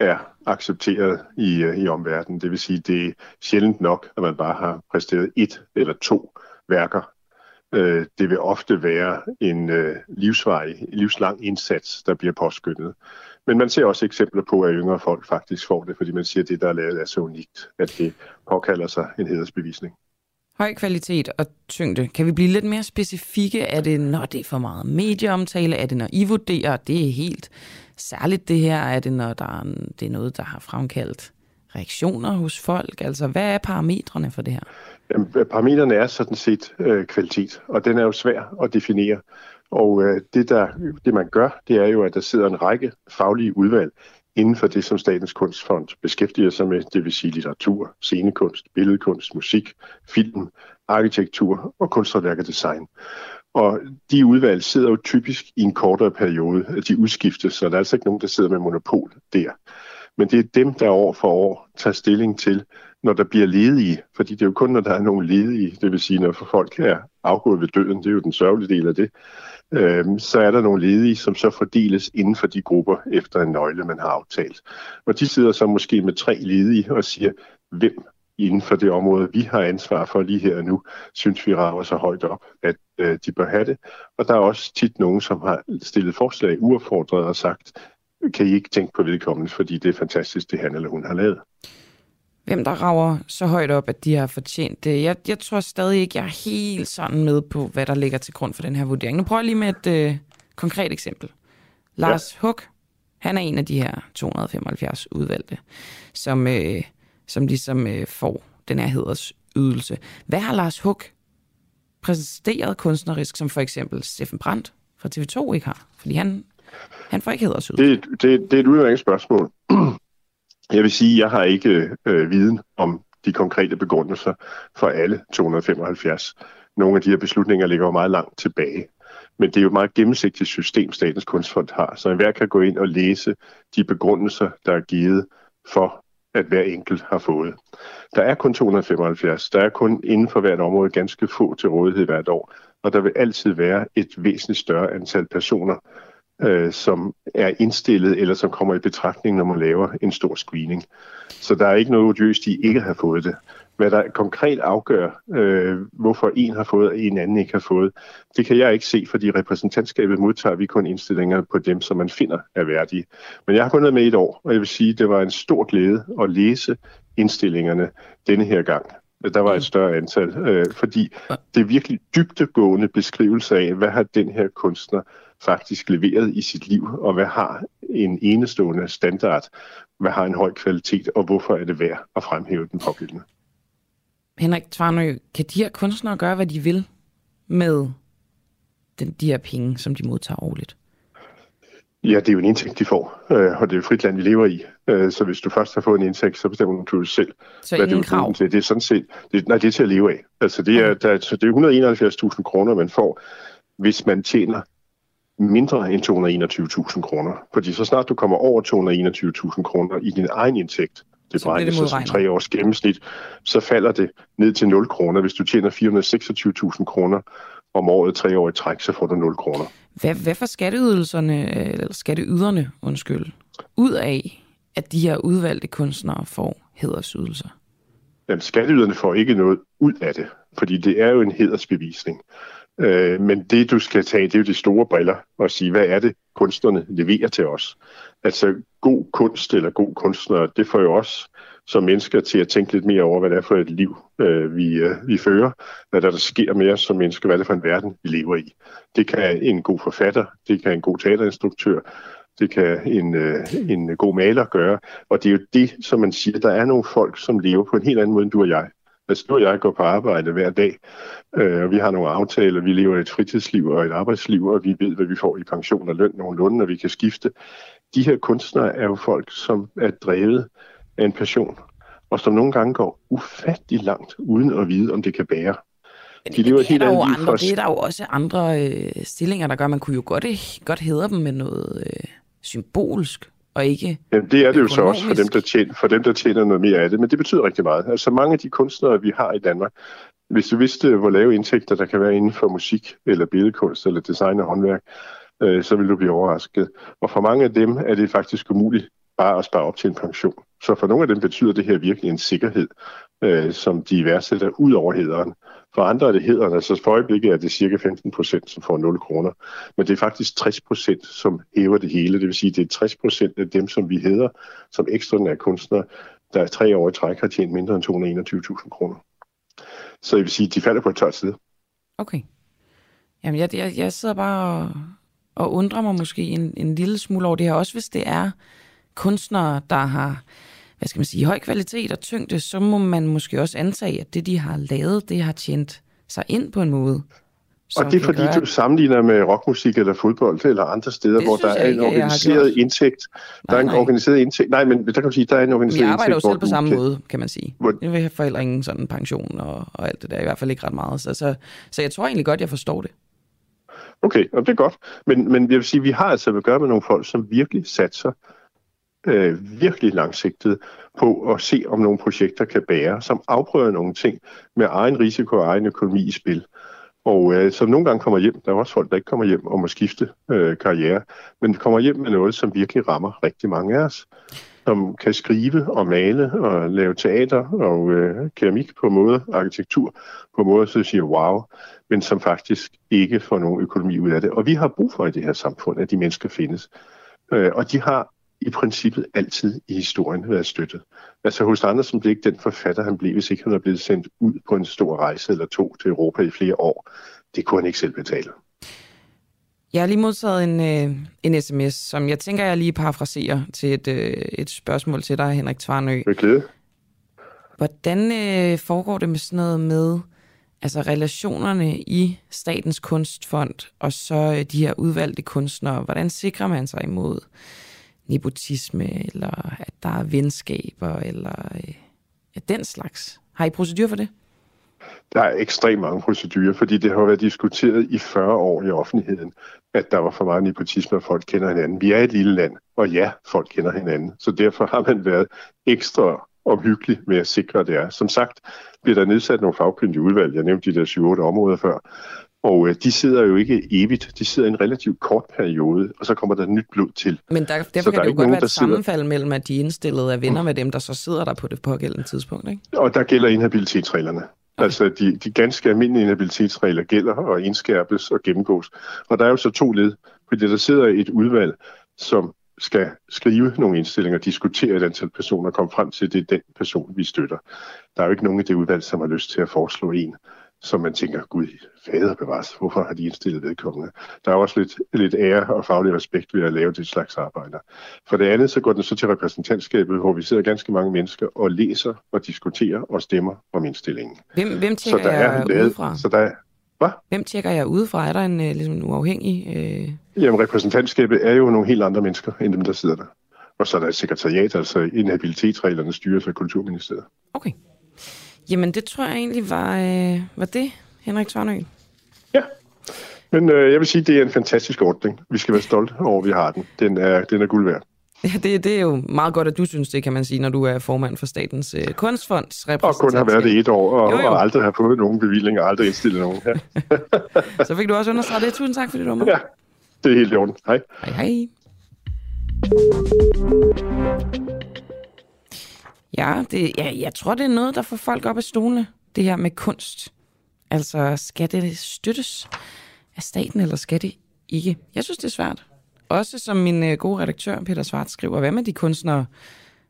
er accepteret i, øh, i omverdenen. Det vil sige, det er sjældent nok, at man bare har præsteret et eller to værker. Øh, det vil ofte være en øh, livsvej, livslang indsats, der bliver påskyndet. Men man ser også eksempler på, at yngre folk faktisk får det, fordi man siger, at det, der er lavet, er så unikt, at det påkalder sig en hedersbevisning. Høj kvalitet og tyngde. Kan vi blive lidt mere specifikke? Er det, når det er for meget medieomtale? Er det, når I vurderer, det er helt særligt det her? Er det, når der er, det er noget, der har fremkaldt reaktioner hos folk? Altså, hvad er parametrene for det her? Jamen, øh, parametrene er sådan set øh, kvalitet, og den er jo svær at definere. Og øh, det, der, det, man gør, det er jo, at der sidder en række faglige udvalg inden for det, som Statens Kunstfond beskæftiger sig med, det vil sige litteratur, scenekunst, billedkunst, musik, film, arkitektur og kunsthåndværk og design. Og de udvalg sidder jo typisk i en kortere periode, de udskiftes, så der er altså ikke nogen, der sidder med monopol der. Men det er dem, der år for år tager stilling til, når der bliver ledige, fordi det er jo kun, når der er nogle ledige, det vil sige, når folk er afgået ved døden, det er jo den sørgelige del af det, øh, så er der nogle ledige, som så fordeles inden for de grupper efter en nøgle, man har aftalt. Og de sidder så måske med tre ledige og siger, hvem inden for det område, vi har ansvar for lige her og nu, synes vi rager så højt op, at øh, de bør have det. Og der er også tit nogen, som har stillet forslag uaffordret og sagt, kan I ikke tænke på vedkommende, fordi det er fantastisk, det han eller hun har lavet. Hvem der rager så højt op, at de har fortjent det. Jeg, jeg tror stadig ikke, jeg er helt sådan med på, hvad der ligger til grund for den her vurdering. Nu prøver jeg lige med et øh, konkret eksempel. Lars ja. Huk, han er en af de her 275 udvalgte, som, øh, som ligesom øh, får den her hedersydelse. Hvad har Lars Huk præsenteret kunstnerisk, som for eksempel Steffen Brandt fra TV2 ikke har? Fordi han, han får ikke hedersydelse. Det, det, det er et udmærket spørgsmål. Jeg vil sige, at jeg har ikke øh, viden om de konkrete begrundelser for alle 275. Nogle af de her beslutninger ligger jo meget langt tilbage. Men det er jo et meget gennemsigtigt system, Statens Kunstfond har, så enhver kan gå ind og læse de begrundelser, der er givet for, at hver enkelt har fået. Der er kun 275. Der er kun inden for hvert område ganske få til rådighed hvert år, og der vil altid være et væsentligt større antal personer, øh, som er indstillet eller som kommer i betragtning, når man laver en stor screening. Så der er ikke noget odiøst de ikke har fået det. Hvad der konkret afgør, øh, hvorfor en har fået og en anden ikke har fået, det kan jeg ikke se, fordi repræsentantskabet modtager vi kun indstillinger på dem, som man finder er værdige. Men jeg har kun været med et år, og jeg vil sige, at det var en stor glæde at læse indstillingerne denne her gang. Der var et større antal, øh, fordi det er virkelig dybtegående beskrivelse af, hvad har den her kunstner faktisk leveret i sit liv, og hvad har en enestående standard, hvad har en høj kvalitet, og hvorfor er det værd at fremhæve den pågældende. Henrik Tvarnø, kan de her kunstnere gøre, hvad de vil med den, de her penge, som de modtager årligt? Ja, det er jo en indtægt, de får, øh, og det er jo frit land, vi lever i. Øh, så hvis du først har fået en indtægt, så bestemmer du selv, så hvad du krav? til. Det er sådan set, det, nej, det er til at leve af. Altså det er, der, så det er 171.000 kroner, man får, hvis man tjener mindre end 221.000 kroner. Fordi så snart du kommer over 221.000 kroner i din egen indtægt, det Så beregnes som modregnet. tre års gennemsnit, så falder det ned til 0 kroner. Hvis du tjener 426.000 kroner om året tre år i træk, så får du 0 kroner. Hvad, hvad får skatteydelserne, eller skatteyderne, undskyld, ud af, at de her udvalgte kunstnere får hædersydelser? Jamen, skatteyderne får ikke noget ud af det, fordi det er jo en hedersbevisning. Øh, men det, du skal tage, det er jo de store briller og sige, hvad er det, kunstnerne leverer til os? Altså, god kunst eller god kunstner, det får jo os som mennesker til at tænke lidt mere over, hvad det er for et liv, øh, vi, øh, vi fører, hvad der, der sker med os som mennesker, hvad det er for en verden, vi lever i. Det kan en god forfatter, det kan en god teaterinstruktør, det kan en, øh, en god maler gøre, og det er jo det, som man siger, der er nogle folk, som lever på en helt anden måde end du og jeg. Altså, du og jeg går på arbejde hver dag, øh, og vi har nogle aftaler, vi lever et fritidsliv og et arbejdsliv, og vi ved, hvad vi får i pension og løn nogenlunde, når vi kan skifte. De her kunstnere er jo folk, som er drevet af en passion, og som nogle gange går ufattelig langt, uden at vide, om det kan bære. De lever et det, er helt andet andre, det er der jo også andre øh, stillinger, der gør. Man kunne jo godt, godt hedre dem med noget øh, symbolsk, og ikke... Jamen, det er det jo så også for dem, økonomisk. der tjener, for dem, der tjener noget mere af det, men det betyder rigtig meget. Altså mange af de kunstnere, vi har i Danmark, hvis du vidste, hvor lave indtægter der kan være inden for musik, eller billedkunst, eller design og håndværk, øh, så vil du blive overrasket. Og for mange af dem er det faktisk umuligt bare at spare op til en pension. Så for nogle af dem betyder det her virkelig en sikkerhed, øh, som de værdsætter ud over hederen. For andre er det hederne, så for øjeblikket er det cirka 15 procent, som får 0 kroner. Men det er faktisk 60 procent, som hæver det hele. Det vil sige, det er 60 procent af dem, som vi hedder som ekstraordinære kunstnere, der er tre år i træk har tjent mindre end 221.000 kroner. Så jeg vil sige, de falder på et tørt side. Okay. Jamen, jeg, jeg, jeg sidder bare og, og undrer mig måske en, en lille smule over det her. Også hvis det er kunstnere, der har, hvad skal man sige, høj kvalitet og tyngde, så må man måske også antage, at det, de har lavet, det har tjent sig ind på en måde. Og det er fordi, gøre, du sammenligner med rockmusik eller fodbold eller andre steder, Det hvor der er en ikke, organiseret indtægt. Der Nej, er en nej. organiseret indtægt. Nej, men der kan du sige, der er en organiseret jeg arbejder jo indtægt. hvor selv på samme kan- måde, kan man sige. Hvor- Jeg vil for heller ingen sådan pension og, og alt det der. I hvert fald ikke ret meget. Så, så, så jeg tror egentlig godt, jeg forstår det. Okay, og det er godt. Men, men jeg vil sige, vi har altså at gøre med nogle folk, som virkelig satser øh, virkelig langsigtet på at se, om nogle projekter kan bære, som afprøver nogle ting med egen risiko og egen økonomi i spil. Og øh, som nogle gange kommer hjem, der er også folk, der ikke kommer hjem og må skifte øh, karriere, men kommer hjem med noget, som virkelig rammer rigtig mange af os. Som kan skrive og male og lave teater og øh, keramik på måde, arkitektur på måde, så siger wow, men som faktisk ikke får nogen økonomi ud af det. Og vi har brug for i det her samfund, at de mennesker findes. Øh, og de har i princippet altid i historien været støttet. Altså hos Andersen blev ikke den forfatter, han blev, hvis ikke han var blevet sendt ud på en stor rejse eller to til Europa i flere år. Det kunne han ikke selv betale. Jeg har lige modtaget en, øh, en sms, som jeg tænker, jeg lige parafraserer til et, øh, et spørgsmål til dig, Henrik Tvarnø. Med glæde. Hvordan øh, foregår det med sådan noget med altså relationerne i Statens Kunstfond og så øh, de her udvalgte kunstnere? Hvordan sikrer man sig imod nepotisme, eller at der er venskaber, eller øh, ja, den slags? Har I procedur for det? Der er ekstremt mange procedurer, fordi det har været diskuteret i 40 år i offentligheden, at der var for meget nepotisme, og folk kender hinanden. Vi er et lille land, og ja, folk kender hinanden. Så derfor har man været ekstra omhyggelig med at sikre, at det er. Som sagt bliver der nedsat nogle fagkyndige udvalg. Jeg nævnte de der 7-8 områder før. Og øh, de sidder jo ikke evigt. De sidder i en relativt kort periode, og så kommer der nyt blod til. Men der, derfor Så kan der er det jo godt nogen, være et sidder- sammenfald mellem, at de indstillede er venner med dem, der så sidder der på det pågældende tidspunkt, ikke? Og der gælder inhabilitetsreglerne. Altså de, de ganske almindelige inhabilitetsregler gælder og indskærpes og gennemgås. Og der er jo så to led, fordi der sidder et udvalg, som skal skrive nogle indstillinger, diskutere et antal personer og komme frem til, at det er den person, vi støtter. Der er jo ikke nogen i det udvalg, som har lyst til at foreslå en, som man tænker, gud, fader bevares, hvorfor har de indstillet vedkommende? Der er også lidt, lidt ære og faglig respekt ved at lave det slags arbejder. For det andet, så går den så til repræsentantskabet, hvor vi sidder ganske mange mennesker og læser og diskuterer og stemmer om indstillingen. Hvem, hvem Så tjekker der jeg er lavet, udefra? så der er, Hvem tjekker jeg udefra? Er der en, øh, ligesom en uafhængig... Øh... Jamen, repræsentantskabet er jo nogle helt andre mennesker, end dem, der sidder der. Og så er der et sekretariat, altså inhabilitetsreglerne styres af Kulturministeriet. Okay. Jamen, det tror jeg egentlig var, øh, var det, Henrik Tvarnø. Men øh, jeg vil sige, at det er en fantastisk ordning. Vi skal være stolte over, at vi har den. Den er, den er guld værd. Ja, det, det er jo meget godt, at du synes det, kan man sige, når du er formand for Statens øh, Kunstfonds Og kun har været det et år, og, Jo, jo. og aldrig har fået nogen bevilling, og aldrig indstillet nogen. Ja. Så fik du også understreget det. Tusind tak, fordi du var med. ja, det er helt i orden. Hej. Hej, hej. Ja, det, ja, jeg tror, det er noget, der får folk op af stolene, det her med kunst. Altså, skal det støttes af staten, eller skal det ikke? Jeg synes, det er svært. Også som min øh, gode redaktør, Peter Svart, skriver, hvad med de kunstnere,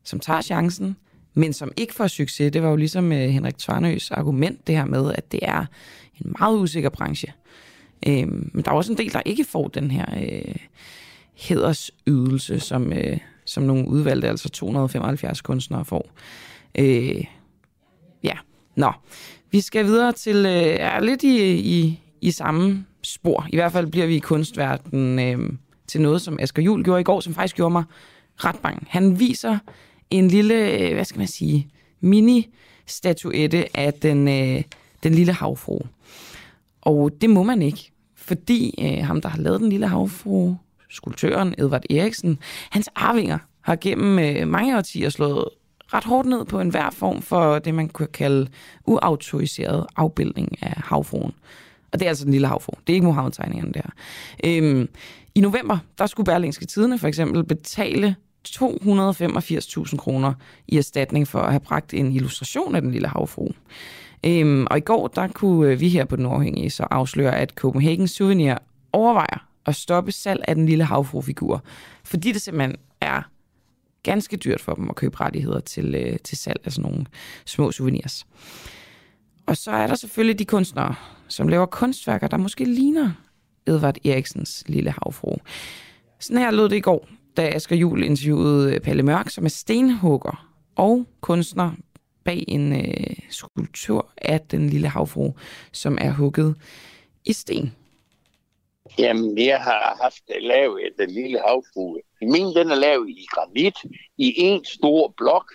som tager chancen, men som ikke får succes? Det var jo ligesom øh, Henrik Tvarnøs argument, det her med, at det er en meget usikker branche. Øhm, men der er også en del, der ikke får den her øh, hædersydelse, som, øh, som nogle udvalgte, altså 275 kunstnere får. Øh, ja, nå. Vi skal videre til øh, er lidt i, i, i samme spor. I hvert fald bliver vi i kunstverdenen øh, til noget, som Asger Jul gjorde i går, som faktisk gjorde mig ret bange. Han viser en lille, øh, hvad skal man sige, mini-statuette af den, øh, den lille havfru. Og det må man ikke, fordi øh, ham, der har lavet den lille havfru, skulptøren Edvard Eriksen, hans arvinger har gennem øh, mange årtier slået ret hårdt ned på enhver form for det, man kunne kalde uautoriseret afbildning af havfruen. Og det er altså den lille havfru. Det er ikke Mohammed-tegningerne der. Øhm, I november, der skulle Berlingske Tidene for eksempel betale 285.000 kroner i erstatning for at have bragt en illustration af den lille havfru. Øhm, og i går, der kunne øh, vi her på Den Uafhængige så afsløre, at Copenhagen Souvenir overvejer at stoppe salg af den lille havfrufigur, fordi det simpelthen er ganske dyrt for dem at købe rettigheder til, øh, til salg af sådan nogle små souvenirs. Og så er der selvfølgelig de kunstnere, som laver kunstværker, der måske ligner Edvard Eriksens lille havfru. Sådan her lød det i går, da Asger Jul interviewede øh, Palle Mørk, som er stenhugger og kunstner bag en øh, skulptur af den lille havfru, som er hugget i sten. Jamen, jeg har haft lavet den lille havfrue. Min, den er lavet i granit, i en stor blok.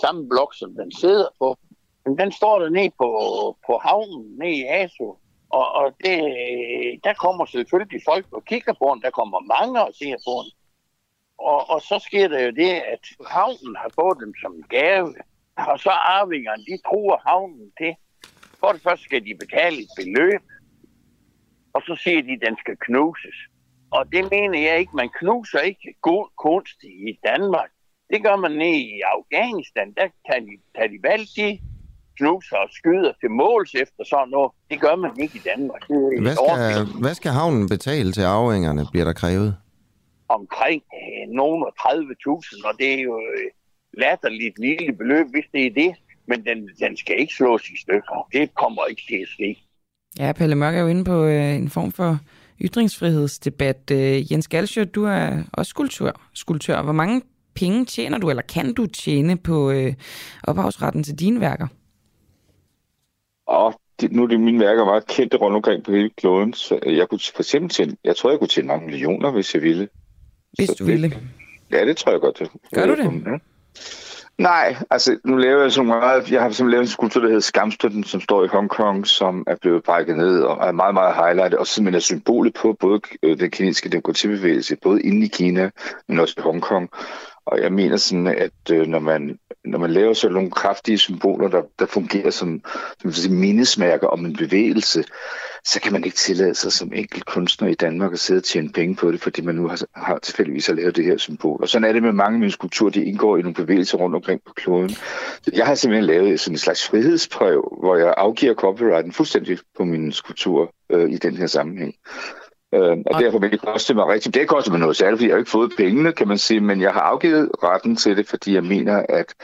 Samme blok, som den sidder på. Men den står der nede på, på havnen, nede i Aso. Og, og det, der kommer selvfølgelig folk og kigger på den. Der kommer mange og ser på den. Og, og så sker der jo det, at havnen har fået dem som gave. Og så arvingerne, de truer havnen til. For det første skal de betale et beløb. Og så siger de, at den skal knuses. Og det mener jeg ikke. Man knuser ikke god kunst i Danmark. Det gør man nede i Afghanistan. Der kan de, tager de knuser og skyder til måls efter sådan noget. Det gør man ikke i Danmark. Det er Hvad skal, hvad skal havnen betale til arvingerne, bliver der krævet? omkring øh, nogen af 30.000, og det er jo øh, latterligt lille beløb, hvis det er det. Men den, den skal ikke slås i stykker. Det kommer ikke til at ske. Ja, Pelle Mørk er jo inde på øh, en form for ytringsfrihedsdebat. Øh, Jens Galsjø, du er også skulptør. skulptør. Hvor mange penge tjener du, eller kan du tjene på øh, ophavsretten til dine værker? Og det, nu er det mine værker meget kendte rundt omkring på hele kloden, så jeg kunne for eksempel tjene, jeg tror, jeg kunne tjene mange millioner, hvis jeg ville. Hvis Så du det- ville. Ja, det tror jeg godt. Gør du det? Ja. Nej, altså nu laver jeg så meget, jeg har simpelthen lavet en skulptur, der hedder Skamstøtten, som står i Hongkong, som er blevet brækket ned og er meget, meget highlightet, og simpelthen er symbolet på både øh, den kinesiske demokratibevægelse, både inde i Kina, men også i Hongkong. Og jeg mener sådan, at øh, når, man, når man laver så nogle kraftige symboler, der, der fungerer som, som sige, mindesmærker om en bevægelse, så kan man ikke tillade sig som enkelt kunstner i Danmark at sidde og tjene penge på det, fordi man nu har, har tilfældigvis har lavet det her symbol. Og sådan er det med mange af mine skulpturer, de indgår i nogle bevægelser rundt omkring på kloden. Jeg har simpelthen lavet sådan en slags frihedsbrev, hvor jeg afgiver copyrighten fuldstændig på mine skulpturer øh, i den her sammenhæng. Øh, og, og derfor vil det koste mig rigtig. Det koster mig noget særligt, fordi jeg har ikke fået pengene, kan man sige, men jeg har afgivet retten til det, fordi jeg mener, at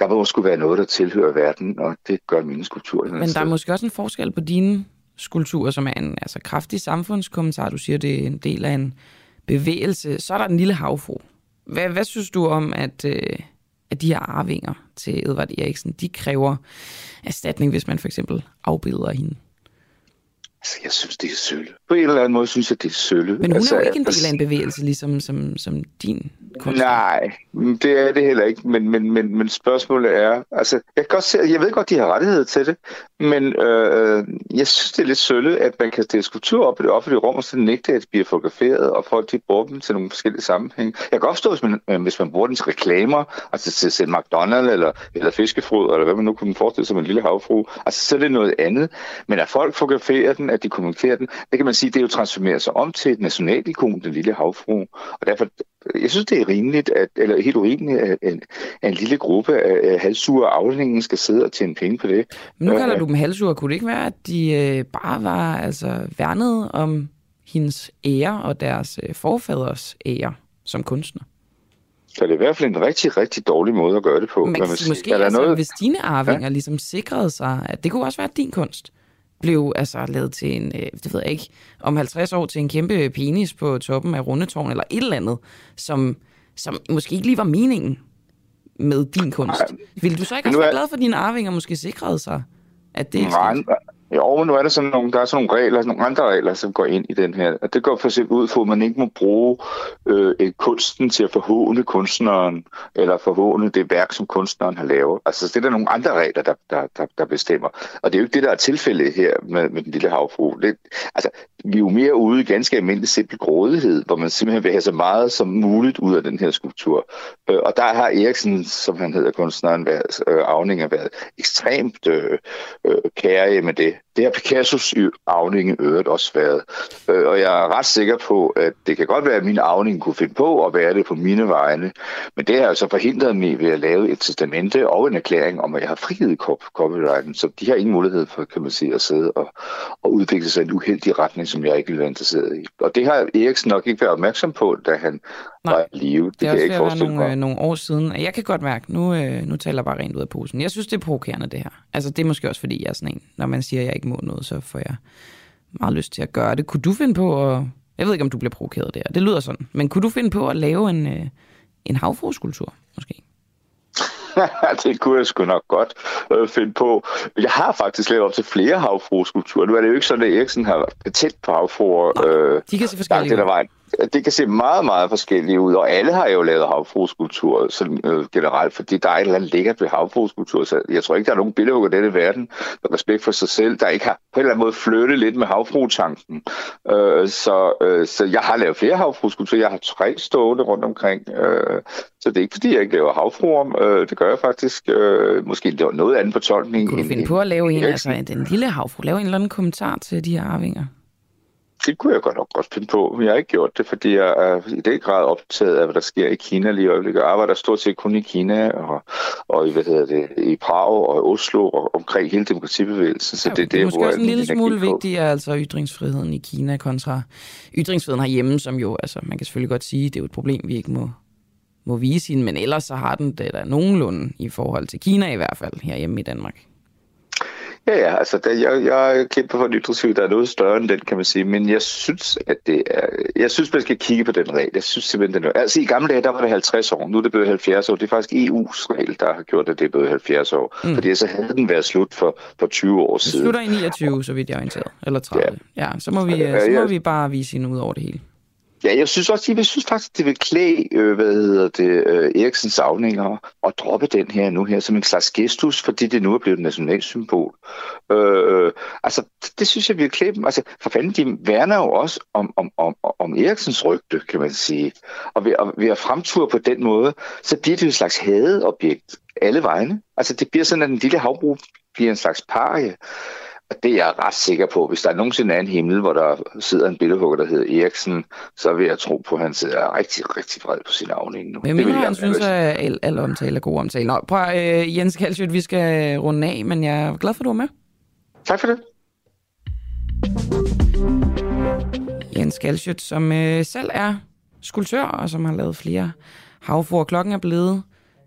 der må skulle være noget, der tilhører verden, og det gør mine skulpturer. Men der er måske også en forskel på dine skulpturer, som er en altså, kraftig samfundskommentar. Du siger, det er en del af en bevægelse. Så er der den lille havfru. Hvad, hvad synes du om, at, øh, at de her arvinger til Edvard Eriksen, de kræver erstatning, hvis man for eksempel afbilder hende? Altså, jeg synes, det er sølle. på en eller anden måde synes jeg, det er sølle. Men hun altså, er jo ikke en del af en bevægelse, ligesom som, som din kunstner. Nej, det er det heller ikke. Men, men, men, men spørgsmålet er, altså, jeg, kan godt se, jeg ved godt, de har rettighed til det, men øh, jeg synes, det er lidt sølle, at man kan stille skulpturer op i det offentlige rum, og så nægte, at de bliver fotograferet, og folk de bruger dem til nogle forskellige sammenhænge. Jeg kan opstå, hvis man, øh, hvis man bruger den til reklamer, altså til at McDonald's eller, eller fiskefrod, eller hvad man nu kunne forestille sig med en lille havfru, altså så er det noget andet. Men at folk fotograferer den, at de kommunikerer den, det kan man sige, det er jo transformeret sig om til et nationalikon, den lille havfru. Og derfor, jeg synes, det er rimeligt, at, eller helt urimeligt, at en, at en lille gruppe af halvsure afdelingen skal sidde og tjene penge på det. Men nu kalder du dem halvsure. Kunne det ikke være, at de øh, bare var altså, værnet om hendes ære og deres øh, forfædres ære som kunstner? Så det er i hvert fald en rigtig, rigtig dårlig måde at gøre det på. Man kan sige, måske, altså, noget... hvis dine arvinger ja? ligesom sikrede sig, at det kunne også være din kunst, blev altså lavet til en, øh, det ved jeg ikke, om 50 år til en kæmpe penis på toppen af Rundetårn, eller et eller andet, som, som måske ikke lige var meningen med din kunst. Vil du så ikke også være glad for, at dine arvinger måske sikrede sig, at det ikke Nej, jo, nu er der sådan nogle, der er sådan nogle regler, nogle andre regler, som går ind i den her. Og det går for eksempel ud på, at man ikke må bruge øh, kunsten til at forhåne kunstneren, eller forhåne det værk, som kunstneren har lavet. Altså, det er der nogle andre regler, der, der, der, der bestemmer. Og det er jo ikke det, der er tilfældet her med, med den lille havfru. Det, altså, vi er jo mere ude i ganske almindelig simpel grådighed, hvor man simpelthen vil have så meget som muligt ud af den her skulptur. Øh, og der har Eriksen, som han hedder kunstneren, været, øh, Avninger, været ekstremt øh, øh, kære med det. Det har Picassos Avninge øvrigt også været. Øh, og jeg er ret sikker på, at det kan godt være, at min Avning kunne finde på at være det på mine vegne. Men det har altså forhindret mig ved at lave et testamente og en erklæring om, at jeg har frigivet copyrighten. Så de har ingen mulighed for, kan man sige, at sidde og, og udvikle sig i en uheldig retning, som jeg ikke ville være interesseret i. Og det har Eriksen nok ikke været opmærksom på, da han Nej, var i live. Det, det er også ikke være nogle, øh, nogle år siden. Jeg kan godt mærke, nu, øh, nu taler jeg bare rent ud af posen. Jeg synes, det er provokerende, det her. Altså, det er måske også, fordi jeg er sådan en, når man siger, at jeg ikke må noget, så får jeg meget lyst til at gøre det. Kunne du finde på at... Jeg ved ikke, om du bliver provokeret der. Det lyder sådan. Men kunne du finde på at lave en, øh, en havfrueskulptur, måske? det kunne jeg sgu nok godt øh, finde på. Jeg har faktisk lavet op til flere havfrueskulpturer. Nu er det jo ikke sådan, at Eriksen har patent på havfruer. Øh, de kan se forskellige ud det kan se meget, meget forskellige ud, og alle har jo lavet havfrueskulptur sådan, øh, generelt, fordi der er et eller andet lækkert ved havfrueskulptur, så jeg tror ikke, der er nogen billedhugger i denne verden, med respekt for sig selv, der ikke har på en eller anden måde flyttet lidt med havfruetanken. Øh, så, øh, så jeg har lavet flere havfrueskulpturer, jeg har tre stående rundt omkring, øh, så det er ikke, fordi jeg ikke laver havfruer, øh, det gør jeg faktisk, øh, måske noget andet fortolkning. Kunne du finde på at lave en, altså den lille havfru, lave en eller anden kommentar til de her arvinger? Det kunne jeg godt nok godt finde på, men jeg har ikke gjort det, fordi jeg er i den grad optaget af, hvad der sker i Kina lige i øjeblikket. Jeg arbejder stort set kun i Kina og, og i, hvad hedder det, i Prag og i Oslo og omkring hele demokratibevægelsen. Så ja, det, det, det er måske hvor også en lille smule vigtigere, altså ytringsfriheden i Kina kontra ytringsfriheden herhjemme, som jo, altså man kan selvfølgelig godt sige, det er jo et problem, vi ikke må, må vise hende, men ellers så har den det der nogenlunde i forhold til Kina i hvert fald herhjemme i Danmark. Ja, ja, altså der, jeg, jeg kæmper for en ytringsfrihed, der er noget større end den, kan man sige, men jeg synes, at det er, jeg synes, man skal kigge på den regel. Jeg synes simpelthen, den er, altså i gamle dage, der var det 50 år, nu er det blevet 70 år. Det er faktisk EU's regel, der har gjort, at det er blevet 70 år. Mm. Fordi så havde den været slut for, for 20 år siden. Det slutter i 29, så vidt jeg er orienteret, eller 30. Ja, ja så, må vi, så må vi bare vise hende ud over det hele. Ja, jeg synes også, jeg synes faktisk, det vil klæde, øh, hvad hedder det, øh, Eriksens afninger og droppe den her nu her som en slags gestus, fordi det nu er blevet et nationalt symbol. Øh, altså, det synes jeg vil klæde dem. Altså, for fanden, de værner jo også om, om, om, om Eriksens rygte, kan man sige. Og ved, og ved at fremture på den måde, så bliver det jo et slags hadeobjekt alle vegne. Altså, det bliver sådan, at den lille havbrug bliver en slags parie. Og det er jeg ret sikker på. Hvis der nogensinde er en himmel, hvor der sidder en billedhugger, der hedder Eriksen, så vil jeg tro på, at han sidder rigtig, rigtig vred på sin afning nu. Men mindre han synes, at al, al omtale er god omtale. Nå, prøv uh, Jens Kalsjøt, vi skal runde af, men jeg er glad for, at du er med. Tak for det. Jens Kalsjøt, som uh, selv er skulptør, og som har lavet flere havfor. Klokken er blevet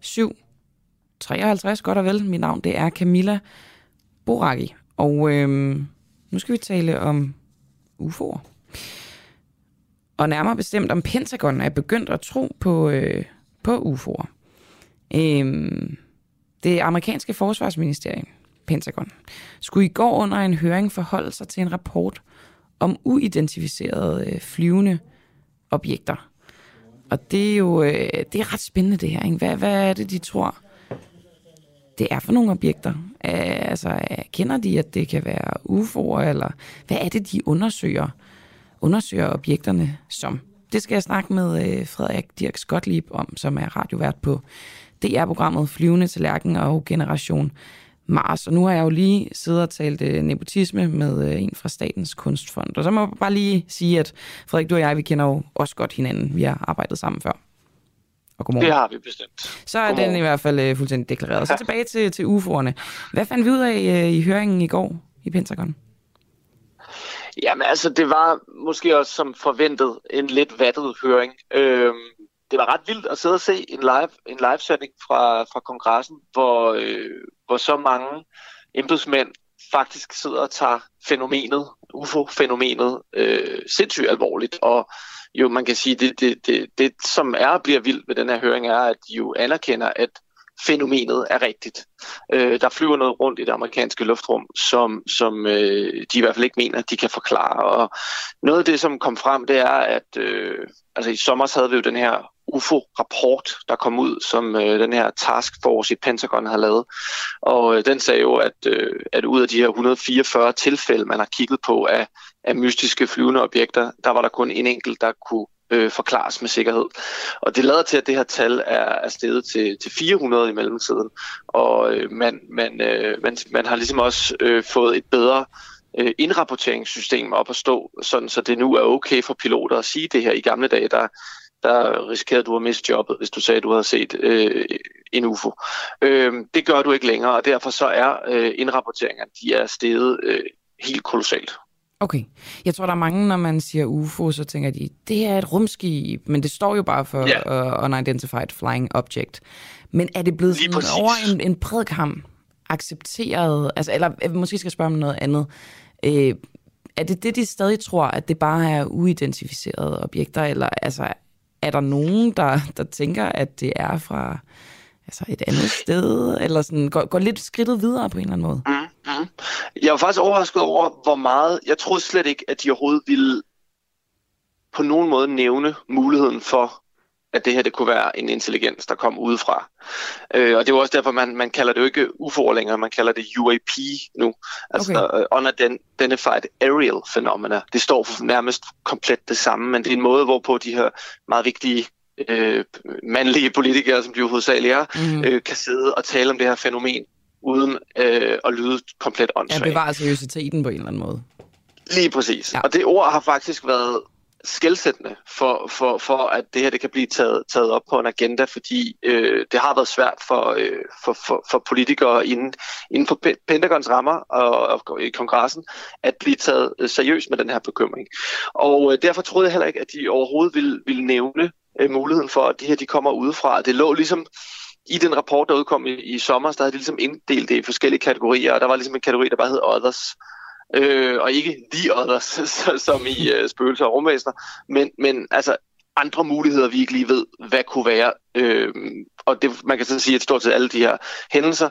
7.53, godt og vel. Mit navn det er Camilla Boraki. Og øhm, nu skal vi tale om UFO'er. Og nærmere bestemt om Pentagon er begyndt at tro på, øh, på UFO'er. Øhm, det amerikanske forsvarsministerium, Pentagon, skulle i går under en høring forholde sig til en rapport om uidentificerede øh, flyvende objekter. Og det er jo øh, det er ret spændende det her. Ikke? Hvad, hvad er det, de tror, det er for nogle objekter? Øh, altså, øh, kender de, at det kan være UFO'er, eller hvad er det, de undersøger, undersøger objekterne som? Det skal jeg snakke med øh, Frederik Dirk Skotlib om, som er radiovært på DR-programmet Flyvende til Lærken og Generation Mars. Og nu har jeg jo lige siddet og talt øh, nepotisme med øh, en fra Statens Kunstfond. Og så må jeg bare lige sige, at Frederik, du og jeg, vi kender jo også godt hinanden. Vi har arbejdet sammen før. Og godmorgen. Det har vi bestemt. Så er godmorgen. den i hvert fald øh, fuldstændig deklareret. Så tilbage til, til UFO'erne. Hvad fandt vi ud af øh, i høringen i går i Pentagon? Jamen altså, det var måske også som forventet en lidt vattet høring. Øhm, det var ret vildt at sidde og se en live en livesending fra, fra kongressen, hvor, øh, hvor så mange embedsmænd faktisk sidder og tager fænomenet, UFO-fænomenet, øh, sindssygt alvorligt. Og jo, man kan sige, det, det, det, det som er og bliver vildt ved den her høring, er, at de jo anerkender, at fænomenet er rigtigt. Øh, der flyver noget rundt i det amerikanske luftrum, som, som øh, de i hvert fald ikke mener, at de kan forklare. Og noget af det, som kom frem, det er, at øh, altså i sommer havde vi jo den her UFO-rapport, der kom ud, som øh, den her taskforce i Pentagon har lavet. Og øh, den sagde jo, at, øh, at ud af de her 144 tilfælde, man har kigget på af, af mystiske flyvende objekter, der var der kun en enkelt, der kunne øh, forklares med sikkerhed. Og det lader til, at det her tal er, er steget til, til 400 i mellemtiden. Og øh, man, man, øh, man, man har ligesom også øh, fået et bedre øh, indrapporteringssystem op at stå, sådan så det nu er okay for piloter at sige det her. I gamle dage, der, der risikerede du at miste jobbet, hvis du sagde, at du havde set øh, en UFO. Øh, det gør du ikke længere, og derfor så er øh, indrapporteringerne, de er steget øh, helt kolossalt. Okay. Jeg tror, der er mange, når man siger UFO, så tænker de, det er et rumskib, men det står jo bare for yeah. uh, Unidentified Flying Object. Men er det blevet sådan over en, en bred kam accepteret, altså, eller øh, måske skal jeg spørge om noget andet. Øh, er det det, de stadig tror, at det bare er uidentificerede objekter, eller altså, er der nogen, der, der tænker, at det er fra altså et andet sted, eller sådan, går, går lidt skridtet videre på en eller anden måde? Mm-hmm. Jeg var faktisk overrasket over, hvor meget... Jeg troede slet ikke, at de overhovedet ville på nogen måde nævne muligheden for, at det her det kunne være en intelligens, der kom udefra. Øh, og det er jo også derfor, man, man kalder det jo ikke UFO'er længere, man kalder det UAP nu. Altså okay. uh, Unidentified Aerial Phenomena. Det står for nærmest komplet det samme, men det er en måde, hvorpå de her meget vigtige øh, mandlige politikere, som de jo hovedsageligt er, mm. øh, kan sidde og tale om det her fænomen, uden øh, at lyde komplet åndssvagt. Ja, bevare seriøsiteten på en eller anden måde. Lige præcis. Ja. Og det ord har faktisk været skældsættende for, for, for, at det her det kan blive taget, taget op på en agenda, fordi øh, det har været svært for, øh, for, for, for politikere inden, inden for Pentagons rammer og, og i kongressen at blive taget øh, seriøst med den her bekymring. Og øh, derfor troede jeg heller ikke, at de overhovedet ville, ville nævne øh, muligheden for, at det her de kommer udefra. Det lå ligesom i den rapport, der udkom i, i sommer, der havde de ligesom inddelt det i forskellige kategorier, og der var ligesom en kategori, der bare hed Others, øh, og ikke The Others, som i øh, spøgelser og rumvæsener, men, men altså andre muligheder, vi ikke lige ved, hvad kunne være. Øh, og det, man kan så sige, at stort set alle de her hændelser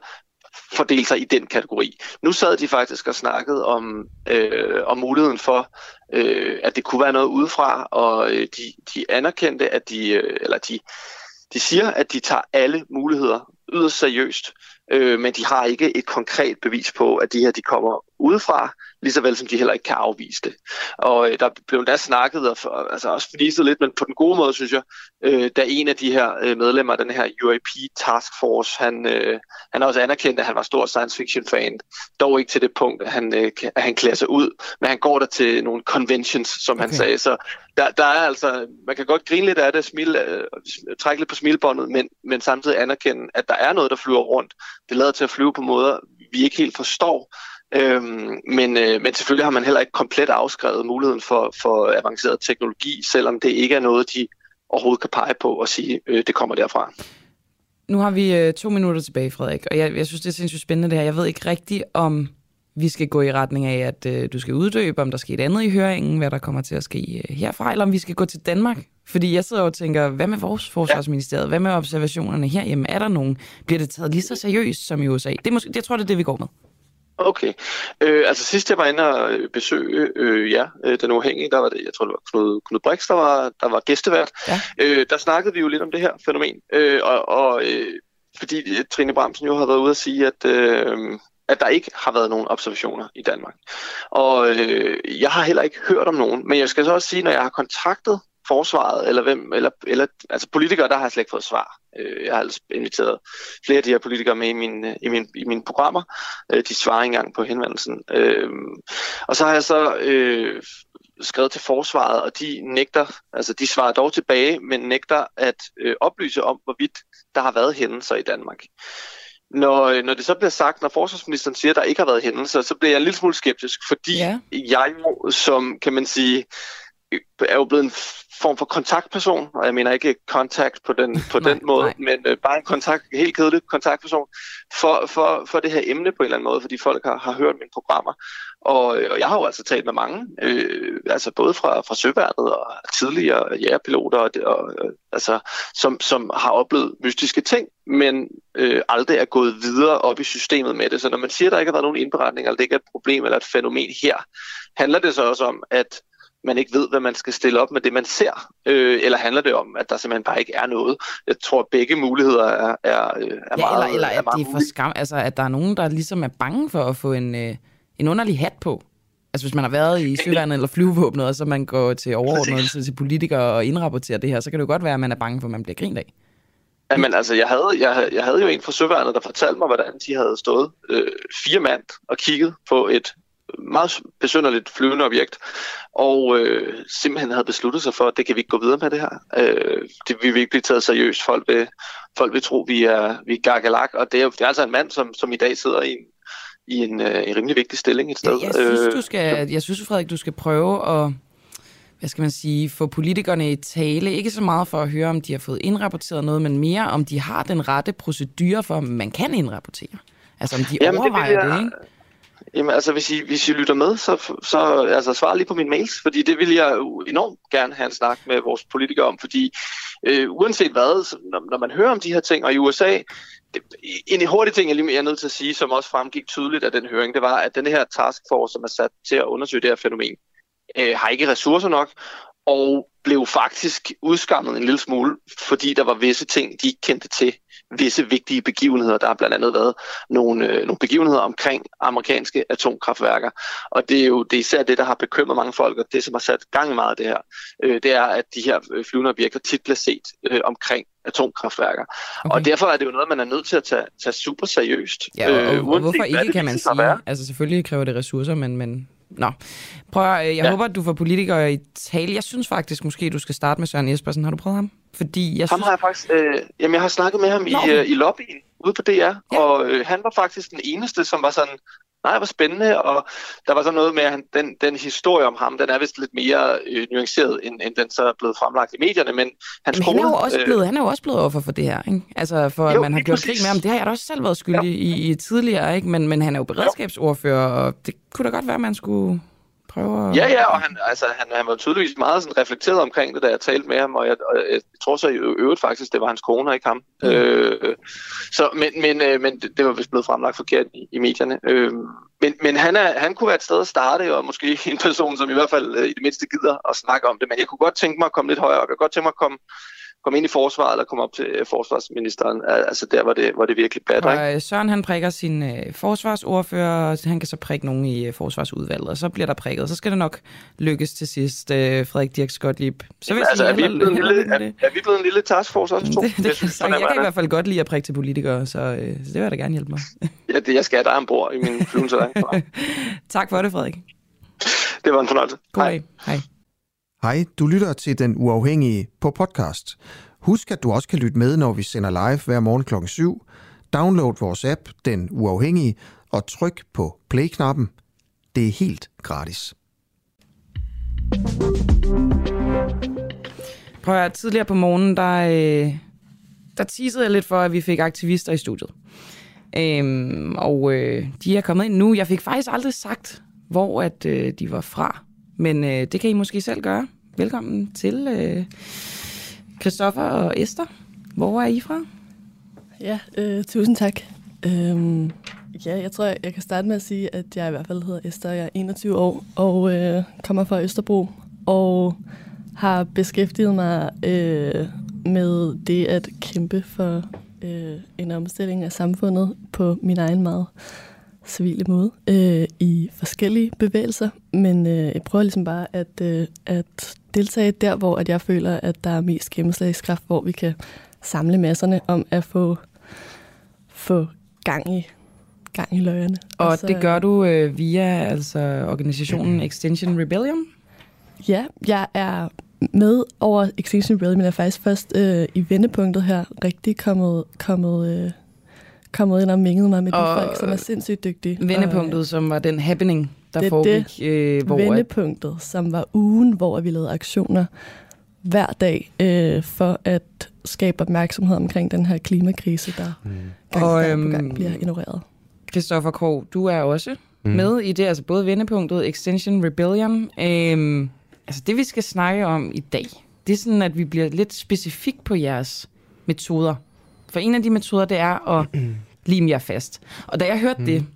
fordele sig i den kategori. Nu sad de faktisk og snakkede om, øh, om muligheden for, øh, at det kunne være noget udefra, og øh, de, de anerkendte, at de, øh, eller de, de siger, at de tager alle muligheder yderst seriøst, øh, men de har ikke et konkret bevis på, at de her de kommer udefra, lige så vel som de heller ikke kan afvise det. Og øh, der blev endda snakket, og for, altså også fniset lidt, men på den gode måde, synes jeg, øh, da en af de her øh, medlemmer af den her UAP Task Force, han, øh, han har også anerkendt, at han var stor science fiction fan, dog ikke til det punkt, at han, øh, at han klæder sig ud, men han går der til nogle conventions, som okay. han sagde, så der, der er altså, man kan godt grine lidt af det, smile, øh, trække lidt på smilbåndet, men, men samtidig anerkende, at der er noget, der flyver rundt. Det lader til at flyve på måder, vi ikke helt forstår, Øhm, men, øh, men selvfølgelig har man heller ikke komplet afskrevet muligheden for, for avanceret teknologi, selvom det ikke er noget, de overhovedet kan pege på og sige, øh, det kommer derfra. Nu har vi øh, to minutter tilbage, Frederik, og jeg, jeg synes, det er sindssygt spændende det her. Jeg ved ikke rigtigt, om vi skal gå i retning af, at øh, du skal uddøbe, om der sker et andet i høringen, hvad der kommer til at ske øh, herfra, eller om vi skal gå til Danmark. Fordi jeg sidder og tænker, hvad med vores forsvarsministeriet? Hvad med observationerne herhjemme? Er der nogen? Bliver det taget lige så seriøst som i USA? Det er måske, jeg tror, det er det, vi går med. Okay. Øh, altså sidst jeg var inde og besøge øh, ja, øh, den uafhængige, der var det, jeg tror det var Knud, Knud Brix, der var, der var gæstevært. Ja. Øh, der snakkede vi jo lidt om det her fænomen. Øh, og og øh, fordi øh, Trine Bramsen jo har været ude at sige, at, øh, at der ikke har været nogen observationer i Danmark. Og øh, jeg har heller ikke hørt om nogen, men jeg skal så også sige, når jeg har kontaktet forsvaret, eller hvem, eller, eller altså politikere, der har jeg slet ikke fået svar. Øh, jeg har altså inviteret flere af de her politikere med i, min, i, min, i mine programmer. Øh, de svarer ikke engang på henvendelsen. Øh, og så har jeg så øh, skrevet til forsvaret, og de nægter, altså de svarer dog tilbage, men nægter at øh, oplyse om, hvorvidt der har været hændelser i Danmark. Når, når det så bliver sagt, når forsvarsministeren siger, at der ikke har været hændelser, så bliver jeg en lille smule skeptisk, fordi ja. jeg jo, som kan man sige, er jo blevet en form for kontaktperson, og jeg mener ikke kontakt på den, på nej, den måde, nej. men øh, bare en kontakt, helt kedelig kontaktperson for, for, for det her emne på en eller anden måde, fordi folk har, har hørt mine programmer. Og, øh, og jeg har jo altså talt med mange, øh, altså både fra, fra Søværnet og tidligere jægerpiloter, og, og, og, altså, som, som har oplevet mystiske ting, men øh, aldrig er gået videre op i systemet med det. Så når man siger, at der ikke har været nogen indberetning, eller det ikke er et problem eller et fænomen her, handler det så også om, at man ikke ved, hvad man skal stille op med det, man ser? Øh, eller handler det om, at der simpelthen bare ikke er noget? Jeg tror, at begge muligheder er, er, er ja, meget Eller, eller er at det er for skam, altså at der er nogen, der ligesom er bange for at få en, øh, en underlig hat på. Altså hvis man har været i søværnet eller flyvevåbnet, og så man går til overordnet til politikere og indrapporterer det her, så kan det jo godt være, at man er bange for, at man bliver grint af. Jamen altså, jeg havde, jeg, jeg havde jo en fra Søværnet, der fortalte mig, hvordan de havde stået øh, fire mand og kigget på et meget besynderligt flyvende objekt, og øh, simpelthen havde besluttet sig for, at det kan vi ikke gå videre med det her. Øh, det vi vil ikke blive taget seriøst. Folk vil, folk vil tro, vi er, vi er gakkelak, og det er, det er altså en mand, som, som i dag sidder i en, i en, øh, en rimelig vigtig stilling et sted. Ja, jeg synes, du skal, jeg synes, Frederik, du skal prøve at hvad skal man sige, få politikerne i tale, ikke så meget for at høre, om de har fået indrapporteret noget, men mere om de har den rette procedure for, om man kan indrapportere. Altså om de Jamen, overvejer det, jeg, det, ikke? Jamen altså, hvis I, hvis I lytter med, så, så altså, svar lige på min mails, fordi det vil jeg enormt gerne have en snak med vores politikere om, fordi øh, uanset hvad, så, når, når man hører om de her ting, og i USA, det, en hurtig ting, jeg lige er nødt til at sige, som også fremgik tydeligt af den høring, det var, at den her taskforce, som er sat til at undersøge det her fænomen, øh, har ikke ressourcer nok, og blev faktisk udskammet en lille smule, fordi der var visse ting, de ikke kendte til. Visse vigtige begivenheder. Der har blandt andet været nogle, øh, nogle begivenheder omkring amerikanske atomkraftværker. Og det er jo det er især det, der har bekymret mange folk, og det, som har sat gang i meget af det her, øh, det er, at de her øh, flyvende objekter tit bliver set øh, omkring atomkraftværker. Okay. Og derfor er det jo noget, man er nødt til at tage, tage super seriøst. Ja, og, og, øh, og hvorfor ikke, kan man sige? Altså selvfølgelig kræver det ressourcer, men, men Nå, prøv at, jeg ja. håber, at du får politikere i tale. Jeg synes faktisk, måske du skal starte med Søren Espersen. Har du prøvet ham? Fordi jeg ham synes... har jeg faktisk... Øh, jamen, jeg har snakket med ham Nå. i, øh, i lobbyen ude på DR, ja. og øh, han var faktisk den eneste, som var sådan, nej, var spændende, og der var så noget med, at han, den, den historie om ham, den er vist lidt mere øh, nuanceret, end, end den så er blevet fremlagt i medierne, men hans men han, er jo også øh, blevet, han er jo også blevet offer for det her, ikke? Altså for jo, at man har gjort krig med ham. Det har jeg da også selv været skyldig ja. i, i tidligere, ikke? Men, men han er jo beredskabsordfører, og det kunne da godt være, at man skulle prøver at... Ja, ja, og han, altså, han, han var tydeligvis meget sådan reflekteret omkring det, da jeg talte med ham, og jeg, og jeg tror så i øvrigt faktisk, det var hans kone, ikke ham. Mm. Øh, så, men men, øh, men det, det var vist blevet fremlagt forkert i, i medierne. Øh, men men han, er, han kunne være et sted at starte, og måske en person, som i hvert fald øh, i det mindste gider at snakke om det, men jeg kunne godt tænke mig at komme lidt højere op. Jeg kunne godt tænke mig at komme komme ind i forsvaret eller komme op til øh, forsvarsministeren. Altså der, hvor det, hvor det virkelig batter. Og øh, Søren han prikker sin øh, forsvarsordfører, og han kan så prikke nogen i øh, forsvarsudvalget, og så bliver der prikket. Så skal det nok lykkes til sidst, øh, Frederik Dirk Skotlib. Så Jamen, altså, er, vi blevet en lille, er, er vi blevet en lille taskforce også, to? Det, det, jeg, synes, jeg, jeg kan i hvert fald godt lide at prikke til politikere, så, øh, så det vil jeg da gerne hjælpe mig. ja, det jeg skal have dig ombord i min flyvelse. tak for det, Frederik. Det var en fornøjelse. God Hej. Hej. Hej, du lytter til Den Uafhængige på podcast. Husk, at du også kan lytte med, når vi sender live hver morgen kl. 7. Download vores app, Den Uafhængige, og tryk på play-knappen. Det er helt gratis. Prøv at tidligere på morgenen, der, øh, der teasede jeg lidt for, at vi fik aktivister i studiet. Øhm, og øh, de er kommet ind nu. Jeg fik faktisk aldrig sagt, hvor at øh, de var fra. Men øh, det kan I måske selv gøre. Velkommen til øh, Christoffer og Esther. Hvor er I fra? Ja, øh, tusind tak. Øhm, Ja, jeg tror, jeg kan starte med at sige, at jeg i hvert fald hedder Esther, jeg er 21 år og øh, kommer fra Østerbro og har beskæftiget mig øh, med det at kæmpe for øh, en omstilling af samfundet på min egen meget civile måde øh, i forskellige bevægelser, men øh, jeg prøver ligesom bare at, øh, at deltage der, hvor at jeg føler, at der er mest gennemslagskraft, hvor vi kan samle masserne om at få, få gang i gang i løjerne. Og, og så, det gør du øh, via altså organisationen Extinction Rebellion? Ja, jeg er med over Extinction Rebellion, men er faktisk først øh, i vendepunktet her rigtig kommet, kommet, øh, kommet ind og minget mig med de og folk, som er sindssygt dygtige. Vendepunktet, og, som var den happening, der det foregik. Det øh, hvor vendepunktet, at... som var ugen, hvor vi lavede aktioner hver dag øh, for at skabe opmærksomhed omkring den her klimakrise, der mm. gang, og, gang på gang øhm, bliver ignoreret. Christoffer Krog, du er også mm. med i det, altså både vendepunktet, Extension Rebellion. Øhm, altså det, vi skal snakke om i dag, det er sådan, at vi bliver lidt specifik på jeres metoder. For en af de metoder, det er at lime jer fast. Og da jeg hørte mm. det,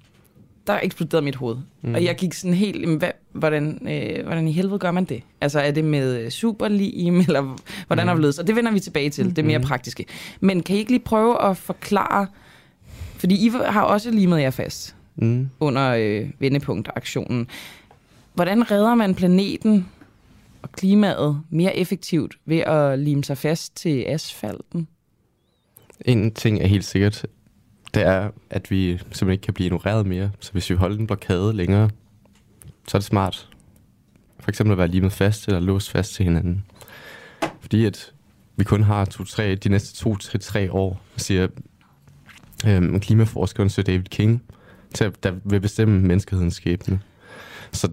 der eksploderede mit hoved. Mm. Og jeg gik sådan helt, hvad, hvordan, øh, hvordan i helvede gør man det? Altså er det med superlim, eller hvordan mm. har vi Og det vender vi tilbage til, det mere mm. praktiske. Men kan I ikke lige prøve at forklare, fordi I har også limet jer fast mm. under øh, vendepunktaktionen. Hvordan redder man planeten og klimaet mere effektivt ved at lime sig fast til asfalten? En ting er helt sikkert, det er, at vi simpelthen ikke kan blive ignoreret mere. Så hvis vi holder en blokade længere, så er det smart for eksempel at være limet fast eller låst fast til hinanden. Fordi at vi kun har to, tre, de næste to til tre år, siger øhm, klimaforskeren Sir David King, til, der vil bestemme menneskehedens skæbne. Så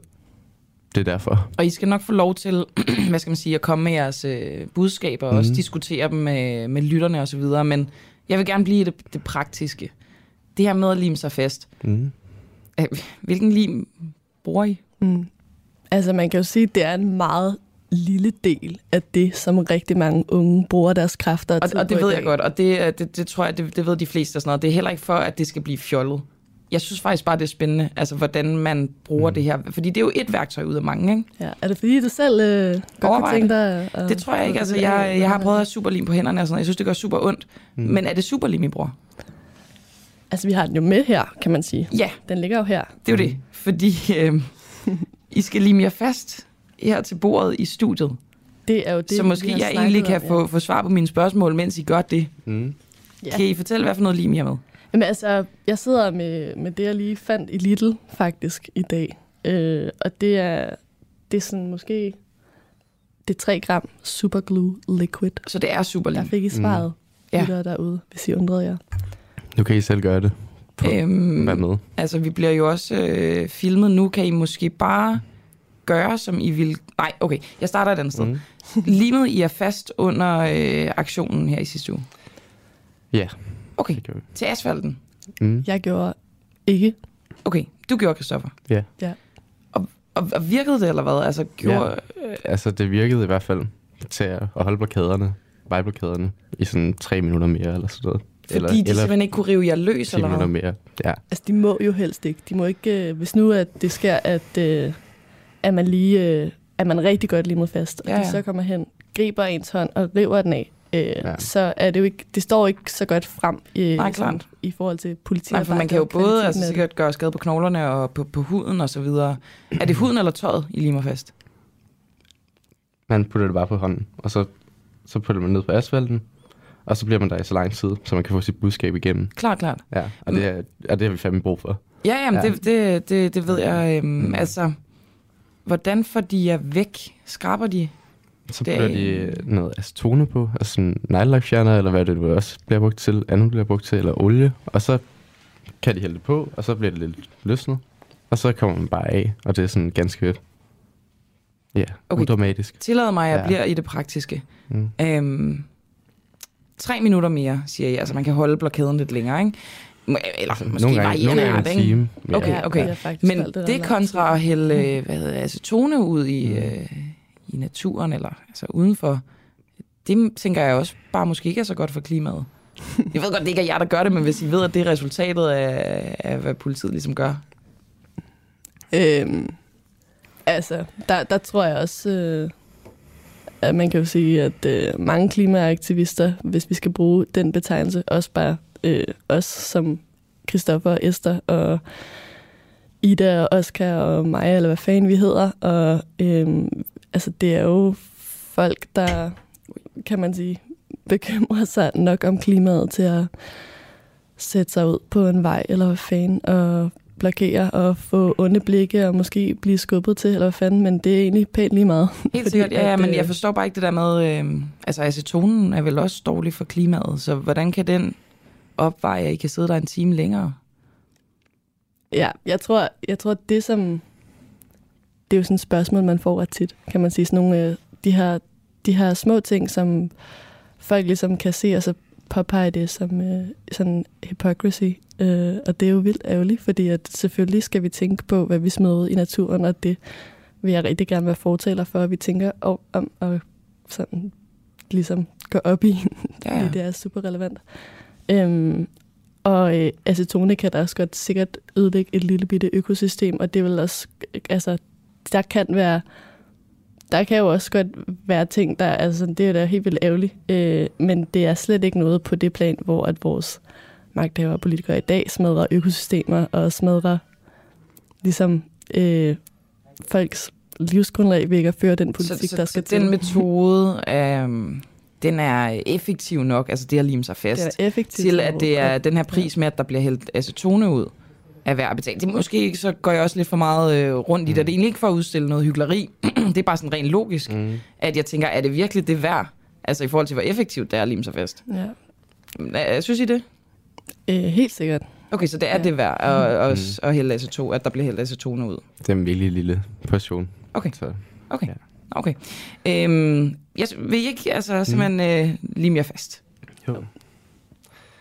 det er derfor. Og I skal nok få lov til, hvad skal man sige, at komme med jeres øh, budskaber og mm. også mhm. diskutere dem med, med lytterne osv., men jeg vil gerne blive det, det praktiske. Det her med at lime sig fast. Mm. Hvilken lim bruger I? Mm. Altså man kan jo sige, at det er en meget lille del af det, som rigtig mange unge bruger deres kræfter og, og det ved jeg godt, og det, det, det tror jeg, det, det ved de fleste og sådan noget. Det er heller ikke for, at det skal blive fjollet. Jeg synes faktisk bare, det er spændende, altså hvordan man bruger mm. det her. Fordi det er jo et værktøj ud af mange, ikke? Ja, er det fordi, du selv øh, godt kan tænke dig... Uh, det tror jeg ikke. Altså, jeg, jeg har prøvet at have superlim på hænderne og sådan Jeg synes, det gør super ondt. Mm. Men er det superlim, I bruger? Altså, vi har den jo med her, kan man sige. Ja. Den ligger jo her. Det er jo det. Fordi øh, I skal lime jer fast her til bordet i studiet. Det er jo det, Så måske jeg egentlig kan om, ja. få, få svar på mine spørgsmål, mens I gør det. Mm. Ja. Kan I fortælle, hvad for noget lim I har med? Jamen altså, jeg sidder med, med det, jeg lige fandt i Lidl faktisk i dag. Øh, og det er, det er sådan måske det er 3 gram superglue liquid. Så det er superlim? Der fik I svaret, mm. ja. derude, hvis I undrede jer. Nu kan I selv gøre det. På, øhm, med. Altså, vi bliver jo også øh, filmet nu. Kan I måske bare gøre, som I vil... Nej, okay, jeg starter et andet sted. Mm. Limet I er fast under øh, aktionen her i sidste uge? Ja. Okay, til asfalten? Mm. Jeg gjorde ikke. Okay, du gjorde, Kristoffer? Ja. ja. Og, og, og virkede det, eller hvad? Altså, gjorde... Ja. Øh... Altså, det virkede i hvert fald til at holde blokaderne, vejblokaderne, i sådan tre minutter mere, eller sådan noget. Fordi eller, de eller simpelthen ikke kunne rive jer løs, eller hvad? mere, ja. Altså, de må jo helst ikke. De må ikke, øh, hvis nu at det sker, at, øh, at man lige, øh, at man rigtig godt limet fast, og ja, ja. de så kommer hen, griber ens hånd og river den af, øh, ja. så er det jo ikke, det står ikke så godt frem i, Nej, sådan, i forhold til politiet. Nej, for man kan jo både altså, sikkert gøre skade på knoglerne og på, på huden og så videre. Er det huden eller tøjet, I limer fast? Man putter det bare på hånden, og så, så putter man ned på asfalten, og så bliver man der i så lang tid, så man kan få sit budskab igennem. Klart, klart. Ja, og det, er, og det har vi fandme brug for. Ja, jamen, ja. Det, det, det, det ved jeg. Øhm, mm. Altså, hvordan får de jer væk? Skraber de? Så putter de noget acetone på, altså sådan neglelakfjerner, eller hvad det nu også bliver brugt til, andet bliver brugt til, eller olie. Og så kan de hælde det på, og så bliver det lidt løsnet. Og så kommer man bare af, og det er sådan ganske ja, okay. udramatisk. Tillad mig, at jeg ja. bliver i det praktiske. Mm. Øhm, tre minutter mere, siger jeg. Altså, man kan holde blokaden lidt længere, ikke? Eller måske nogle gange, nogle gange en time. Ja. Okay, okay. Ja, Men det, det kontra at hælde mm. hvad hedder, acetone ud i, mm. øh, i naturen, eller altså udenfor, det tænker jeg også bare måske ikke er så godt for klimaet. Jeg ved godt, det ikke er jer, der gør det, men hvis I ved, at det er resultatet af, af hvad politiet ligesom gør. Øhm, altså, der, der tror jeg også, øh, at man kan jo sige, at øh, mange klimaaktivister, hvis vi skal bruge den betegnelse, også bare øh, os som Christoffer og Esther og Ida og Oscar og mig, eller hvad fanden vi hedder. Og øh, altså, det er jo folk, der, kan man sige, bekymrer sig nok om klimaet til at sætte sig ud på en vej, eller hvad fanden, og blokere og få onde blikke og måske blive skubbet til, eller hvad fanden, men det er egentlig pænt lige meget. Helt sikkert, ja, ja, men jeg forstår bare ikke det der med, øh, altså acetonen er vel også dårlig for klimaet, så hvordan kan den opveje, at I kan sidde der en time længere? Ja, jeg tror, jeg tror det som... Det er jo sådan et spørgsmål, man får ret tit, kan man sige. Sådan nogle, øh, de, her, de her små ting, som folk ligesom kan se, og så påpege det som øh, sådan hypocrisy. Øh, og det er jo vildt ærgerligt, fordi at selvfølgelig skal vi tænke på, hvad vi smider ud i naturen, og det vil jeg rigtig gerne være fortaler for, at vi tænker om, om at sådan ligesom gå op i, ja. fordi det er super relevant. Øhm, og øh, acetone kan da også godt sikkert ødelægge et lille bitte økosystem, og det vil også, altså, der kan være, der kan jo også godt være ting, der, altså, det er da helt vildt ærgerligt, øh, men det er slet ikke noget på det plan, hvor at vores magthavere og politikere i dag smadrer økosystemer og smadrer ligesom øh, folks livsgrundlag ved ikke at føre den politik, så, der så, skal så til. den metode, øh, den er effektiv nok, altså det at lime sig fast, Det er til at det er den her pris med, at der bliver hældt acetone ud, er værd at betale. Det måske ikke, så går jeg også lidt for meget øh, rundt i det. Det er egentlig ikke for at udstille noget hyggeleri. det er bare sådan rent logisk, mm. at jeg tænker, er det virkelig det værd? Altså i forhold til, hvor effektivt det er at lime sig fast. Ja. Ja, Synes I det? Øh, helt sikkert. Okay, så det er ja. det værd at, at, at, at, hælde acetone, at der bliver hældt acetone ud. Det er en virkelig lille portion. Okay. Så, Okay. Okay. Øhm, jeg vil I ikke altså, simpelthen øh, lime jer fast? Jo.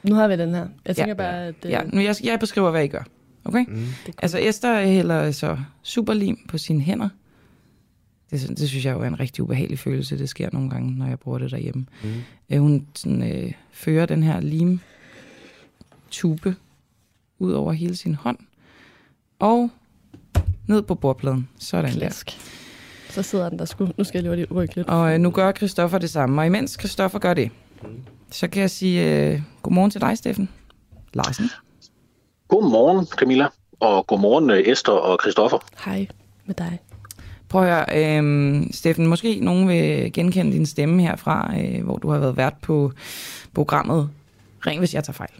Nu har vi den her. Jeg tænker Ja. bare, at... øh, Ja, nu jeg, jeg beskriver, hvad I gør. Okay? Mm. Altså Esther hælder så superlim på sine hænder. Det, det synes jeg jo er en rigtig ubehagelig følelse. Det sker nogle gange, når jeg bruger det derhjemme. Mm. Øh, hun sådan, øh, fører den her limtube ud over hele sin hånd. Og ned på bordpladen. Sådan der. Klask. Så sidder den der sgu. Nu skal jeg lige lige rykke lidt. Og øh, nu gør Christoffer det samme. Og imens Christoffer gør det, så kan jeg sige øh, godmorgen til dig, Steffen. Larsen. Godmorgen, Camilla, og godmorgen, øh, Esther og Christoffer. Hej med dig. Prøv at høre, øh, Steffen, måske nogen vil genkende din stemme herfra, øh, hvor du har været vært på programmet Ring, hvis jeg tager fejl.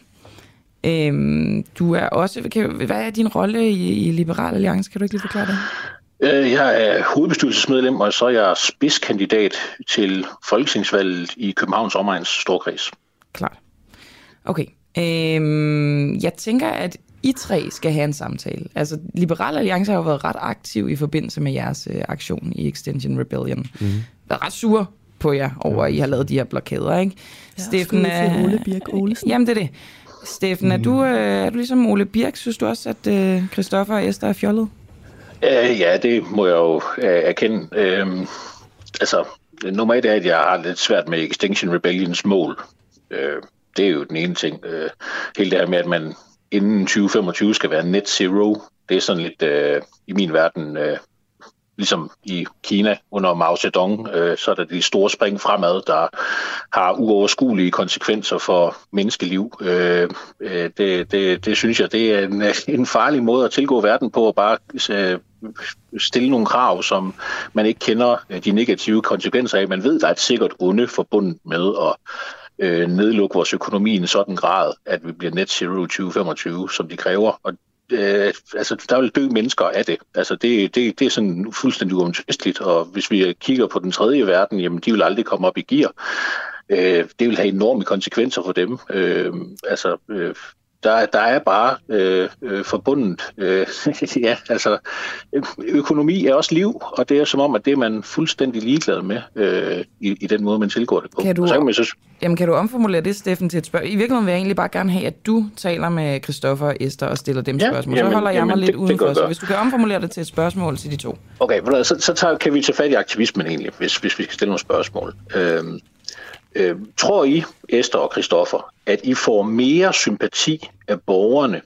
Øh, du er også, kan, hvad er din rolle i, i Liberal Alliance? Kan du ikke lige forklare det? Øh, Jeg er hovedbestyrelsesmedlem, og så er jeg spidskandidat til folketingsvalget i Københavns Omegns Storkreds. Klart. Okay. Øhm, jeg tænker, at I tre skal have en samtale. Altså, Liberal Alliance har jo været ret aktiv i forbindelse med jeres øh, aktion i Extension Rebellion. Mm. Været ret sur på jer over, at I har lavet de her blokader, ikke? Ja, skud til Ole Birk Olesen. Jamen, det er det. Steffen, er, du, øh, er du ligesom Ole Birk? Synes du også, at øh, Christoffer og Esther er fjollet? Øh, ja, det må jeg jo øh, erkende. Øh, altså, nummer et er, at jeg har lidt svært med Extinction Rebellions mål. Øh, det er jo den ene ting. Øh, hele det her med, at man inden 2025 skal være net zero, det er sådan lidt øh, i min verden, øh, ligesom i Kina under Mao Zedong, øh, så er der de store spring fremad, der har uoverskuelige konsekvenser for menneskeliv. Øh, øh, det, det, det synes jeg, det er en, en farlig måde at tilgå verden på, at bare øh, stille nogle krav, som man ikke kender øh, de negative konsekvenser af. Man ved, der er et sikkert onde forbundet med at øh, nedlukke vores økonomi i en sådan grad, at vi bliver net zero i 2025, som de kræver. Og øh, altså, der vil dø mennesker af det. Altså, det, det, det er sådan fuldstændig uomtvisteligt. Og hvis vi kigger på den tredje verden, jamen, de vil aldrig komme op i gear. Øh, det vil have enorme konsekvenser for dem. Øh, altså, øh, der, der er bare øh, øh, forbundet, øh, ja, altså økonomi er også liv, og det er som om, at det er man fuldstændig ligeglad med øh, i, i den måde, man tilgår det på. Kan du, Og så kan man så, jamen, kan du omformulere det, Steffen, til et spørgsmål? I virkeligheden vil jeg egentlig bare gerne have, at du taler med Christoffer og Esther og stiller dem Ja, spørgsmål. jamen, så holder jeg jamen, mig lidt det- det udenfor. jeg Så hvis du kan omformulere det til et spørgsmål til de to. Okay, så, så tager, kan vi tage fat i aktivismen egentlig, hvis, hvis vi skal stille nogle spørgsmål. Øhm, Øh, tror I, Esther og Christoffer, at I får mere sympati af borgerne,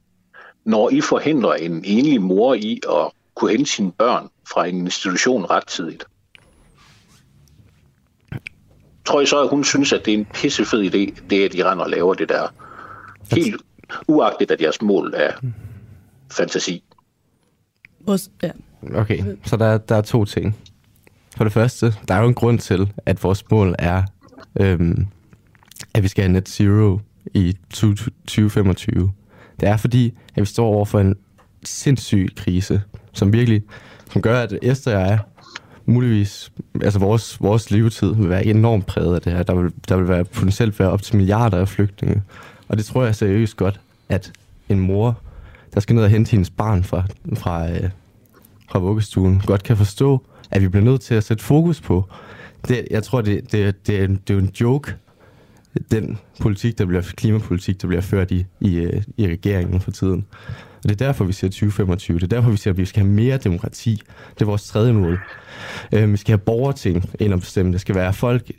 når I forhindrer en enlig mor i at kunne hente sine børn fra en institution rettidigt? Tror I så, at hun synes, at det er en pissefed idé, det at de render og laver det der? Helt uagtigt, at jeres mål er fantasi. Ja. Okay, så der, der er to ting. For det første, der er jo en grund til, at vores mål er, øhm, at vi skal have net zero i 2025. Det er fordi, at vi står over for en sindssyg krise, som virkelig, som gør, at Esther og jeg muligvis, altså vores, vores levetid vil være enormt præget af det her. Der vil, der vil være potentielt være op til milliarder af flygtninge. Og det tror jeg seriøst godt, at en mor, der skal ned og hente hendes barn fra, fra, øh, fra vuggestuen, godt kan forstå, at vi bliver nødt til at sætte fokus på. Det, jeg tror, det, det, det, det er en joke, den politik, der bliver, klimapolitik, der bliver ført i, i, øh, i regeringen for tiden. Og det er derfor, vi siger 2025. Det er derfor, vi siger, at vi skal have mere demokrati. Det er vores tredje mål. Øh, vi skal have borgerting ind og bestemme. Det skal være folk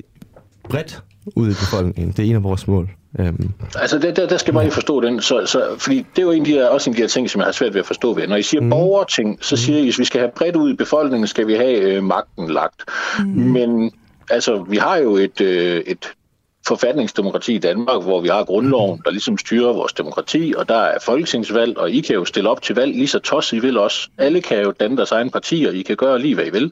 bredt ud i befolkningen. Det er en af vores mål. Øhm. Altså, der, der, der skal man lige forstå den. Så, så, fordi det er jo en de også en af de her ting, som jeg har svært ved at forstå ved. Når I siger mm. borgerting, så siger I, at hvis vi skal have bredt ud i befolkningen, skal vi have øh, magten lagt. Mm. Men altså, vi har jo et, øh, et forfatningsdemokrati i Danmark, hvor vi har grundloven, der ligesom styrer vores demokrati, og der er folketingsvalg, og I kan jo stille op til valg lige så tos I vil også. Alle kan jo danne deres egen parti, og I kan gøre lige hvad I vil.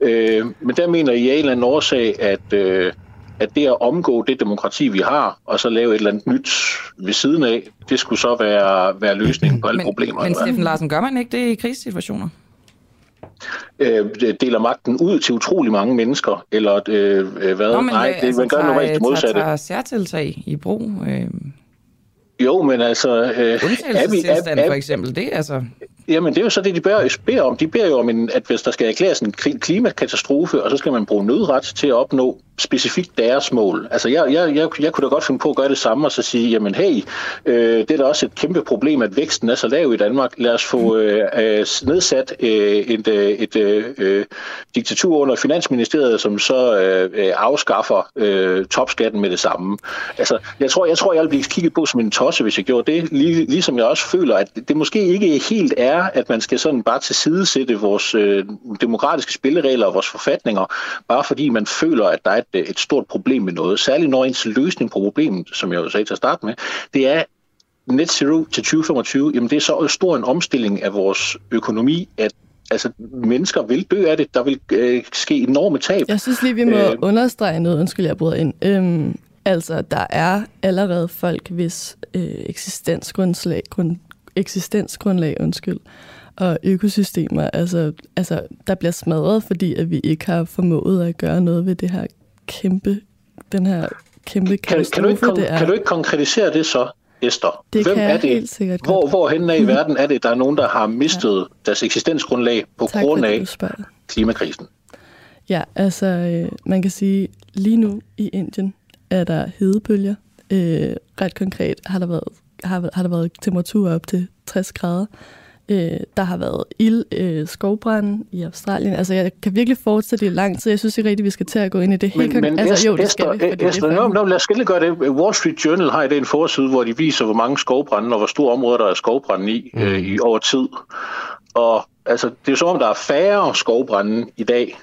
Øh, men der mener I af en eller anden årsag, at, øh, at det at omgå det demokrati, vi har, og så lave et eller andet nyt ved siden af, det skulle så være, være løsningen på alle men, problemer. Men Steffen Larsen, gør man ikke det i krisesituationer? øh, deler magten ud til utrolig mange mennesker, eller øh, øh hvad? Nå, men, Nej, det, altså, man gør normalt det modsatte. Tager særtiltag i brug? Øh... Jo, men altså... Øh, Undtagelsestilstand for eksempel, det er altså... Jamen, det er jo så det, de beder, beder om. De beder jo om, en, at hvis der skal erklæres en klimakatastrofe, og så skal man bruge nødret til at opnå specifikt deres mål. Altså, jeg, jeg, jeg, jeg kunne da godt finde på at gøre det samme og så sige, jamen hey, øh, det er da også et kæmpe problem, at væksten er så lav i Danmark. Lad os få øh, øh nedsat øh, et, øh, et øh, diktatur under Finansministeriet, som så øh, øh, afskaffer øh, topskatten med det samme. Altså, jeg tror, jeg tror, jeg vil blive kigget på som en tosse, hvis jeg gjorde det. Lige, ligesom jeg også føler, at det måske ikke helt er, at man skal sådan bare tilsidesætte vores øh, demokratiske spilleregler og vores forfatninger, bare fordi man føler, at der er et et, et stort problem med noget. Særligt når ens løsning på problemet, som jeg jo sagde til at starte med, det er net zero til 2025, jamen det er så stor en omstilling af vores økonomi, at altså, mennesker vil dø af det. Der vil øh, ske enorme tab. Jeg synes lige, vi må øh, understrege noget. Undskyld, jeg bryder ind. Øhm, altså, der er allerede folk, hvis øh, eksistensgrundlag, grund, eksistensgrundlag undskyld, og økosystemer, altså, altså, der bliver smadret, fordi at vi ikke har formået at gøre noget ved det her kæmpe, den her kæmpe kan, kan, du ikke, det er. Kan du ikke konkretisere det så, Esther? Det Hvem kan er det? helt sikkert hvor, hvor hen i verden er det, der er nogen, der har mistet ja. deres eksistensgrundlag på tak, grund af klimakrisen? Ja, altså øh, man kan sige, lige nu i Indien er der hedebølger. Øh, ret konkret har der været har, har der været temperaturer op til 60 grader. Øh, der har været ild, øh, skovbrænde i Australien. Altså, jeg kan virkelig fortsætte i lang tid. Jeg synes ikke rigtigt, vi skal til at gå ind i det helt. Men altså, jo, det skal vi, det Esther, no, no, lad os gøre det. Wall Street Journal har i det en forside, hvor de viser, hvor mange skovbrænde og hvor store områder der er skovbrænde i, mm. øh, i over tid. Og altså, det er jo som om, der er færre skovbrænde i dag,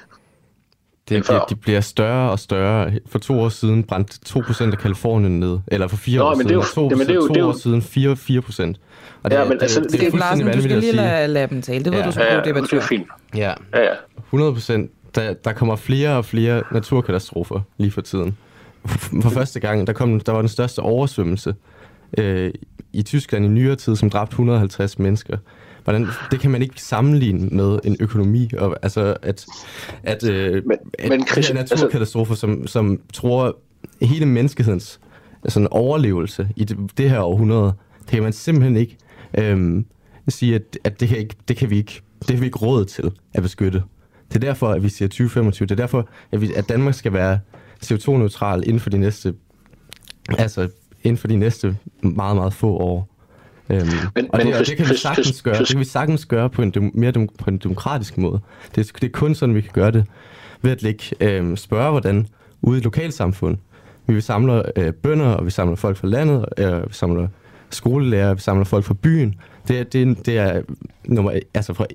det, det, de bliver større og større. For to år siden brændte 2% af Kalifornien ned. Eller for fire Nå, år siden. Det er jo, to, det, men det er jo, to det er jo, år siden 4, 4%. Og det, ja, men det, altså, det, det, det, det Larsen, du skal lige lade, lade dem tale. Det ved ja, du så ja, debattør. Det er fint. Ja, ja, ja. 100%. Der, der kommer flere og flere naturkatastrofer lige for tiden. For første gang, der, kom, der var den største oversvømmelse øh, i Tyskland i nyere tid, som dræbte 150 mennesker. Hvordan, det kan man ikke sammenligne med en økonomi. Og, altså, at, at, øh, men, at men Chris, naturkatastrofer, altså... som, som tror hele menneskehedens altså, overlevelse i det, det her århundrede, det kan man simpelthen ikke øh, sige, at, at det, kan ikke, det kan vi ikke det har vi ikke råd til at beskytte. Det er derfor, at vi siger 2025. Det er derfor, at, vi, at Danmark skal være CO2-neutral inden for de næste altså inden for de næste meget, meget få år. Øhm, men, og, det, men, og det kan vi sagtens gøre. Det kan vi sagtens gøre på en dem, mere dem, på en demokratisk måde. Det, det er kun sådan, vi kan gøre det ved at lægge, øhm, spørge, hvordan ude i lokalsamfund, vi samler øh, bønder, og vi samler folk fra landet, øh, vi samler skolelærer, vi samler folk fra byen. Det, det, det er nummer, altså fra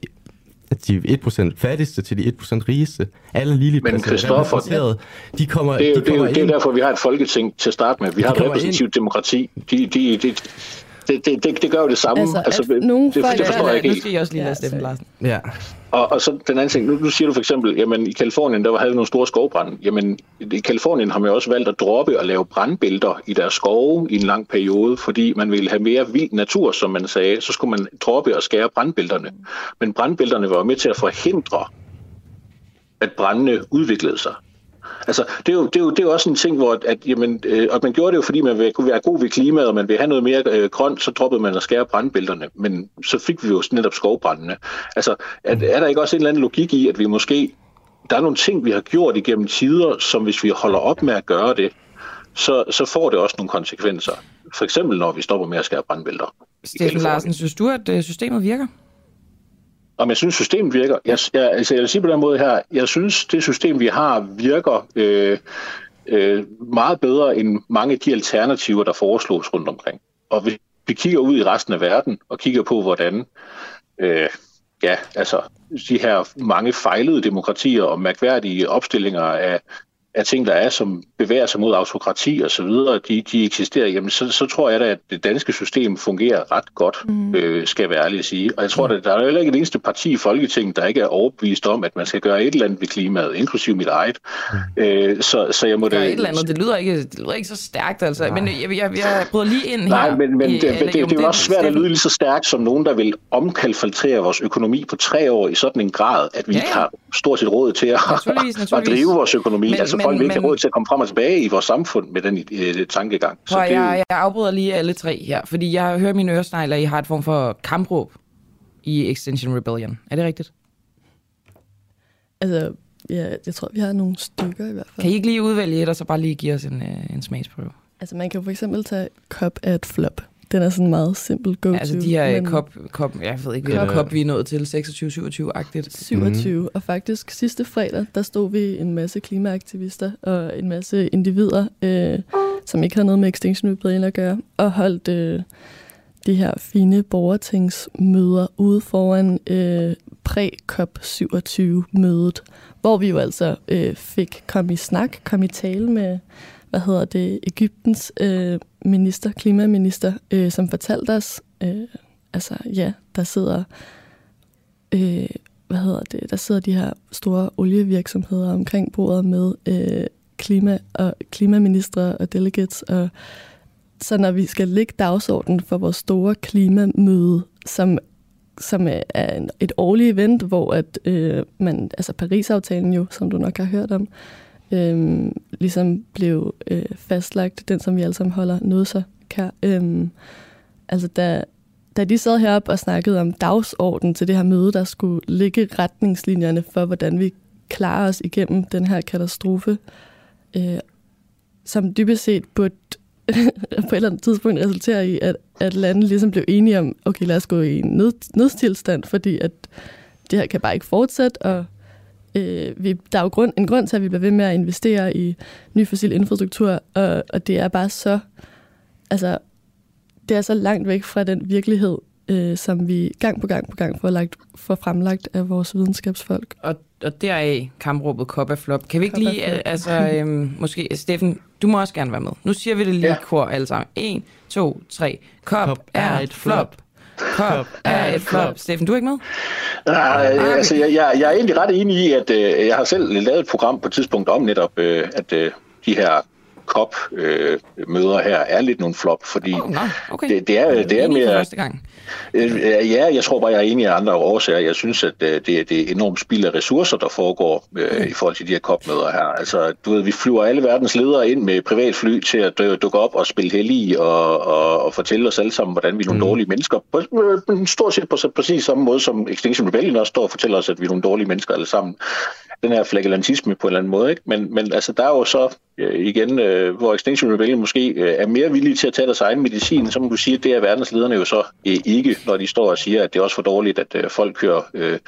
de 1% fattigste til de 1% rigeste. Alle lige Men Christoffer, de kommer, det, er, de det, er, det er derfor, vi har et folketing til at starte med. Vi de har et repræsentativt ind. demokrati. De, de, de, det, det, det, det gør jo det samme. Altså, altså det, nogle det, folk, det forstår jeg ikke Nu skal I også lige lade Steffen Larsen. Ja. Og, og så den anden ting, nu, nu siger du for eksempel, jamen i Kalifornien, der havde vi nogle store skovbrænde. Jamen i Kalifornien har man jo også valgt at droppe og lave brandbælter i deres skove i en lang periode, fordi man ville have mere vild natur, som man sagde. Så skulle man droppe og skære brandbælterne. Men brandbælterne var med til at forhindre, at brændene udviklede sig. Altså, det er jo, det er jo, det er jo også en ting, hvor at, jamen, øh, og man gjorde det jo, fordi man ville kunne være god ved klimaet, og man ville have noget mere øh, grønt, så droppede man at skære brandbælterne. Men så fik vi jo netop skovbrændene. Altså, er, er der ikke også en eller anden logik i, at vi måske... Der er nogle ting, vi har gjort igennem tider, som hvis vi holder op med at gøre det, så, så får det også nogle konsekvenser. For eksempel, når vi stopper med at skære brandbælter. Steffen Larsen, synes du, at øh, systemet virker? Om jeg synes, systemet virker. Jeg, jeg, altså, jeg vil sige på den måde her, jeg synes, det system, vi har, virker øh, øh, meget bedre end mange af de alternativer, der foreslås rundt omkring. Og hvis vi kigger ud i resten af verden og kigger på, hvordan øh, ja, altså, de her mange fejlede demokratier og mærkværdige opstillinger af af ting, der er, som bevæger sig mod autokrati og så videre, de, de eksisterer, jamen så, så tror jeg da, at det danske system fungerer ret godt, mm. øh, skal jeg være ærlig at sige. Og jeg tror, at der er heller ikke det eneste parti i Folketinget, der ikke er overbevist om, at man skal gøre et eller andet ved klimaet, inklusive mit eget. Mm. Øh, så, så jeg må da... et eller andet, det lyder ikke, det lyder ikke så stærkt, altså. Nej. Men jeg, jeg, jeg, jeg bryder lige ind her. Nej, men, men i, det, det, det, det, er jo også svært at lyde lige så stærkt som nogen, der vil omkalfaltrere vores økonomi på tre år i sådan en grad, at vi ja, ja. ikke har stort set råd til at, naturligvis, naturligvis. at drive vores økonomi. Men, altså men, folk vil ikke have råd til at komme frem og tilbage i vores samfund med den uh, tankegang. Så det, jeg, jeg afbryder lige alle tre her, fordi jeg hører mine øresnegler, at I har et form for kampråb i Extinction Rebellion. Er det rigtigt? Altså, ja, jeg tror, vi har nogle stykker i hvert fald. Kan I ikke lige udvælge et, og så bare lige give os en, uh, en smagsprøve? Altså, man kan for eksempel tage Cup af et flop. Den er sådan meget simpel go-to. Altså de her men... kop, kop, jeg ved ikke, hvilken kop vi er nået til, 26-27-agtigt. 27, mm. og faktisk sidste fredag, der stod vi en masse klimaaktivister og en masse individer, øh, som ikke havde noget med Extinction Rebellion at gøre, og holdt øh, de her fine borgertingsmøder ude foran øh, præ-COP27-mødet, hvor vi jo altså øh, fik komme i snak, komme i tale med hvad hedder det, Ægyptens øh, minister, klimaminister, øh, som fortalte os, øh, altså ja, der sidder, øh, hvad hedder det, der sidder de her store olievirksomheder omkring bordet med øh, klima og klimaministre og delegates, og så når vi skal lægge dagsordenen for vores store klimamøde, som som er et årligt event, hvor at øh, man, altså Paris-aftalen jo, som du nok har hørt om, øh, ligesom blev øh, fastlagt, den som vi alle sammen holder noget så kær. Øh, altså da, da de sad heroppe og snakkede om dagsordenen til det her møde, der skulle ligge retningslinjerne for, hvordan vi klarer os igennem den her katastrofe, øh, som dybest set burde på et eller andet tidspunkt resulterer i, at, at landene ligesom blev enige om, okay, lad os gå i en nød, nødstilstand, fordi at det her kan bare ikke fortsætte, og øh, vi, der er jo grund, en grund til, at vi bliver ved med at investere i ny fossil infrastruktur, og, og det er bare så, altså, det er så langt væk fra den virkelighed, øh, som vi gang på gang på gang får, lagt, får fremlagt af vores videnskabsfolk. Og, og deraf kampråbet Cop Flop. Kan vi ikke lige, altså, øhm, måske, Steffen, du må også gerne være med. Nu siger vi det lige ja. kor alle sammen. 1, 2, 3. Cop, Cop er et flop. flop. Kop er et flop. Steffen, du er ikke med? Nej, altså, jeg, jeg, jeg er egentlig ret enig i, at øh, jeg har selv lavet et program på et tidspunkt om netop, øh, at øh, de her COP-møder øh, her er lidt nogle flop, fordi oh, okay. det, det, er, det er mere... Første gang. Øh, ja, jeg tror bare, jeg er enig i andre årsager. Jeg synes, at øh, det, det er enormt spild af ressourcer, der foregår øh, i forhold til de her COP-møder her. Altså, du ved, vi flyver alle verdens ledere ind med privatfly til at dukke op og spille hellige og, og, og fortælle os alle sammen, hvordan vi er nogle mm. dårlige mennesker. På, stort set på præcis samme måde, som Extinction Rebellion også står og fortæller os, at vi er nogle dårlige mennesker alle sammen den her flagellantisme på en eller anden måde. Ikke? Men, men altså, der er jo så øh, igen, øh, hvor Extinction Rebellion måske øh, er mere villige til at tage deres egen medicin, så må du sige, at det er verdenslederne jo så øh, ikke, når de står og siger, at det er også for dårligt, at øh, folk kører øh,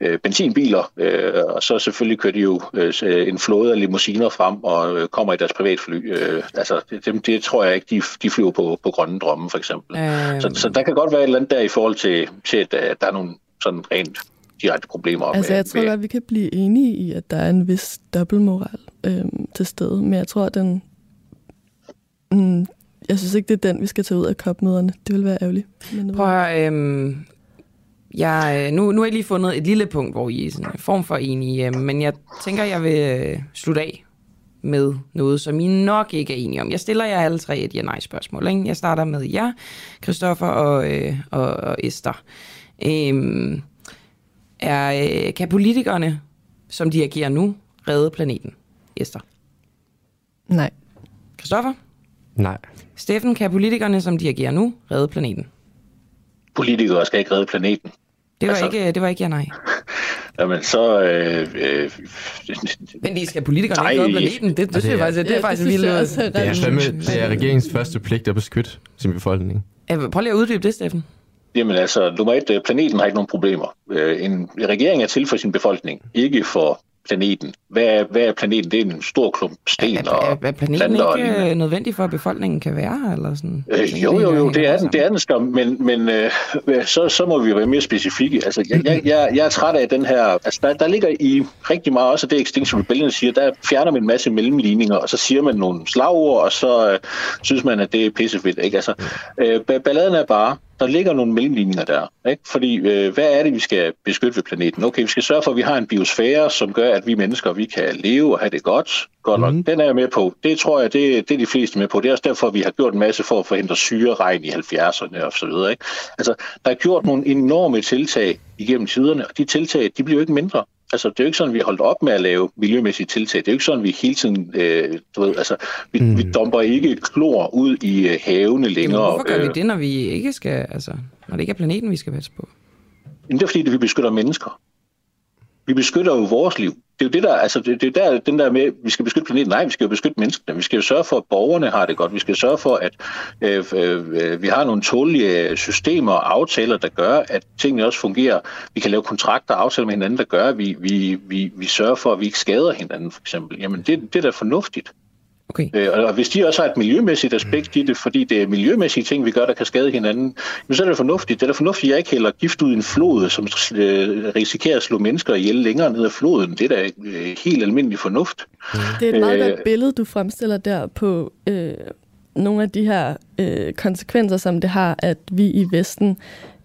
øh, benzinbiler, øh, og så selvfølgelig kører de jo øh, en flåde af limousiner frem og øh, kommer i deres privatfly. Øh, altså, det, det tror jeg ikke, de, de flyver på, på grønne drømme, for eksempel. Øh... Så, så der kan godt være et eller andet der i forhold til, til at, at der er nogle sådan rent direkte problemer. Altså, med, jeg tror med, godt, vi kan blive enige i, at der er en vis dobbeltmoral øh, til stede, men jeg tror, at den... Mm, jeg synes ikke, det er den, vi skal tage ud af kopmøderne. Det vil være ærgerligt. Men Prøv at høre, øhm, jeg, øh, nu, nu har jeg lige fundet et lille punkt, hvor I er sådan en form for enige, øh, men jeg tænker, jeg vil øh, slutte af med noget, som I nok ikke er enige om. Jeg stiller jer alle tre et ja-nej-spørgsmål. Ikke? Jeg starter med jer, Christoffer og, øh, og, og Esther. Øhm, er, øh, kan politikerne, som de agerer nu, redde planeten? Esther? Nej. Christoffer? Nej. Steffen, kan politikerne, som de agerer nu, redde planeten? Politikere skal ikke redde planeten. Det var, altså, ikke, det var ikke ja nej. Jamen, så... Øh, øh, Men de skal politikerne ikke redde planeten? Det, det, det, synes jeg faktisk, det er faktisk en vild... Det er, det er regeringens første pligt at beskytte sin befolkning. Prøv lige at uddybe det, Steffen. Jamen altså, nummer et, øh, planeten har ikke nogen problemer. Øh, en regering er til for sin befolkning, ikke for planeten. Hvad er, hvad er planeten? Det er en stor klump sten er, og er, er planeten ikke nødvendig for, at befolkningen kan være? Eller sådan? Øh, jo, jo, jo, det er den, det er den skam, men, men øh, så, så må vi være mere specifikke. Altså, jeg, jeg, jeg, jeg er træt af den her... Altså, der, der ligger i rigtig meget også det, Extinction Rebellion siger, der fjerner man en masse mellemligninger, og så siger man nogle slagord, og så øh, synes man, at det er pissefedt. Ikke? Altså, øh, balladen er bare, der ligger nogle mellemligninger der. Ikke? Fordi, øh, hvad er det, vi skal beskytte ved planeten? Okay, vi skal sørge for, at vi har en biosfære, som gør, at vi mennesker vi kan leve og have det godt. godt nok. Mm. Den er jeg med på. Det tror jeg, det, det er de fleste med på. Det er også derfor, vi har gjort en masse for at forhindre syreregn i 70'erne og så videre. Ikke? Altså, der er gjort nogle enorme tiltag igennem tiderne, og de tiltag, de bliver jo ikke mindre. Altså, det er jo ikke sådan, vi har holdt op med at lave miljømæssige tiltag. Det er jo ikke sådan, vi hele tiden, øh, du ved, altså, vi, mm. vi dumper ikke klor ud i øh, havene længere. Jamen, hvorfor gør vi det, når vi ikke skal, altså, når det ikke er planeten, vi skal passe på? Jamen, det er fordi, det, vi beskytter mennesker. Vi beskytter jo vores liv. Det er jo det der, altså det, det er der, den der med, vi skal beskytte planeten. Nej, vi skal jo beskytte menneskene. Vi skal jo sørge for, at borgerne har det godt. Vi skal sørge for, at øh, øh, øh, vi har nogle tålige øh, systemer og aftaler, der gør, at tingene også fungerer. Vi kan lave kontrakter og aftaler med hinanden, der gør, at vi, vi, vi, vi sørger for, at vi ikke skader hinanden, for eksempel. Jamen, det, det er da fornuftigt. Okay. Øh, og hvis de også har et miljømæssigt aspekt i det, fordi det er miljømæssige ting, vi gør, der kan skade hinanden, så er det fornuftigt. Det er da fornuftigt, at jeg ikke hælder gift ud i en flod, som øh, risikerer at slå mennesker ihjel længere ned ad floden. Det er da øh, helt almindelig fornuft. Det er et meget øh, godt billede, du fremstiller der på øh, nogle af de her øh, konsekvenser, som det har, at vi i Vesten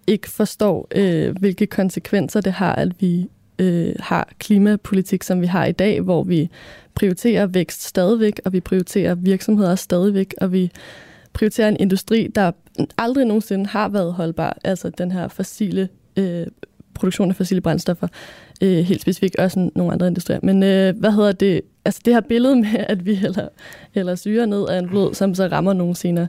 ikke forstår, øh, hvilke konsekvenser det har, at vi øh, har klimapolitik, som vi har i dag, hvor vi prioriterer vækst stadigvæk, og vi prioriterer virksomheder stadigvæk, og vi prioriterer en industri, der aldrig nogensinde har været holdbar, altså den her fossile øh, produktion af fossile brændstoffer, øh, helt specifikt også nogle andre industrier. Men øh, hvad hedder det? Altså det her billede med, at vi heller, heller syre ned af en blod, som så rammer nogen senere.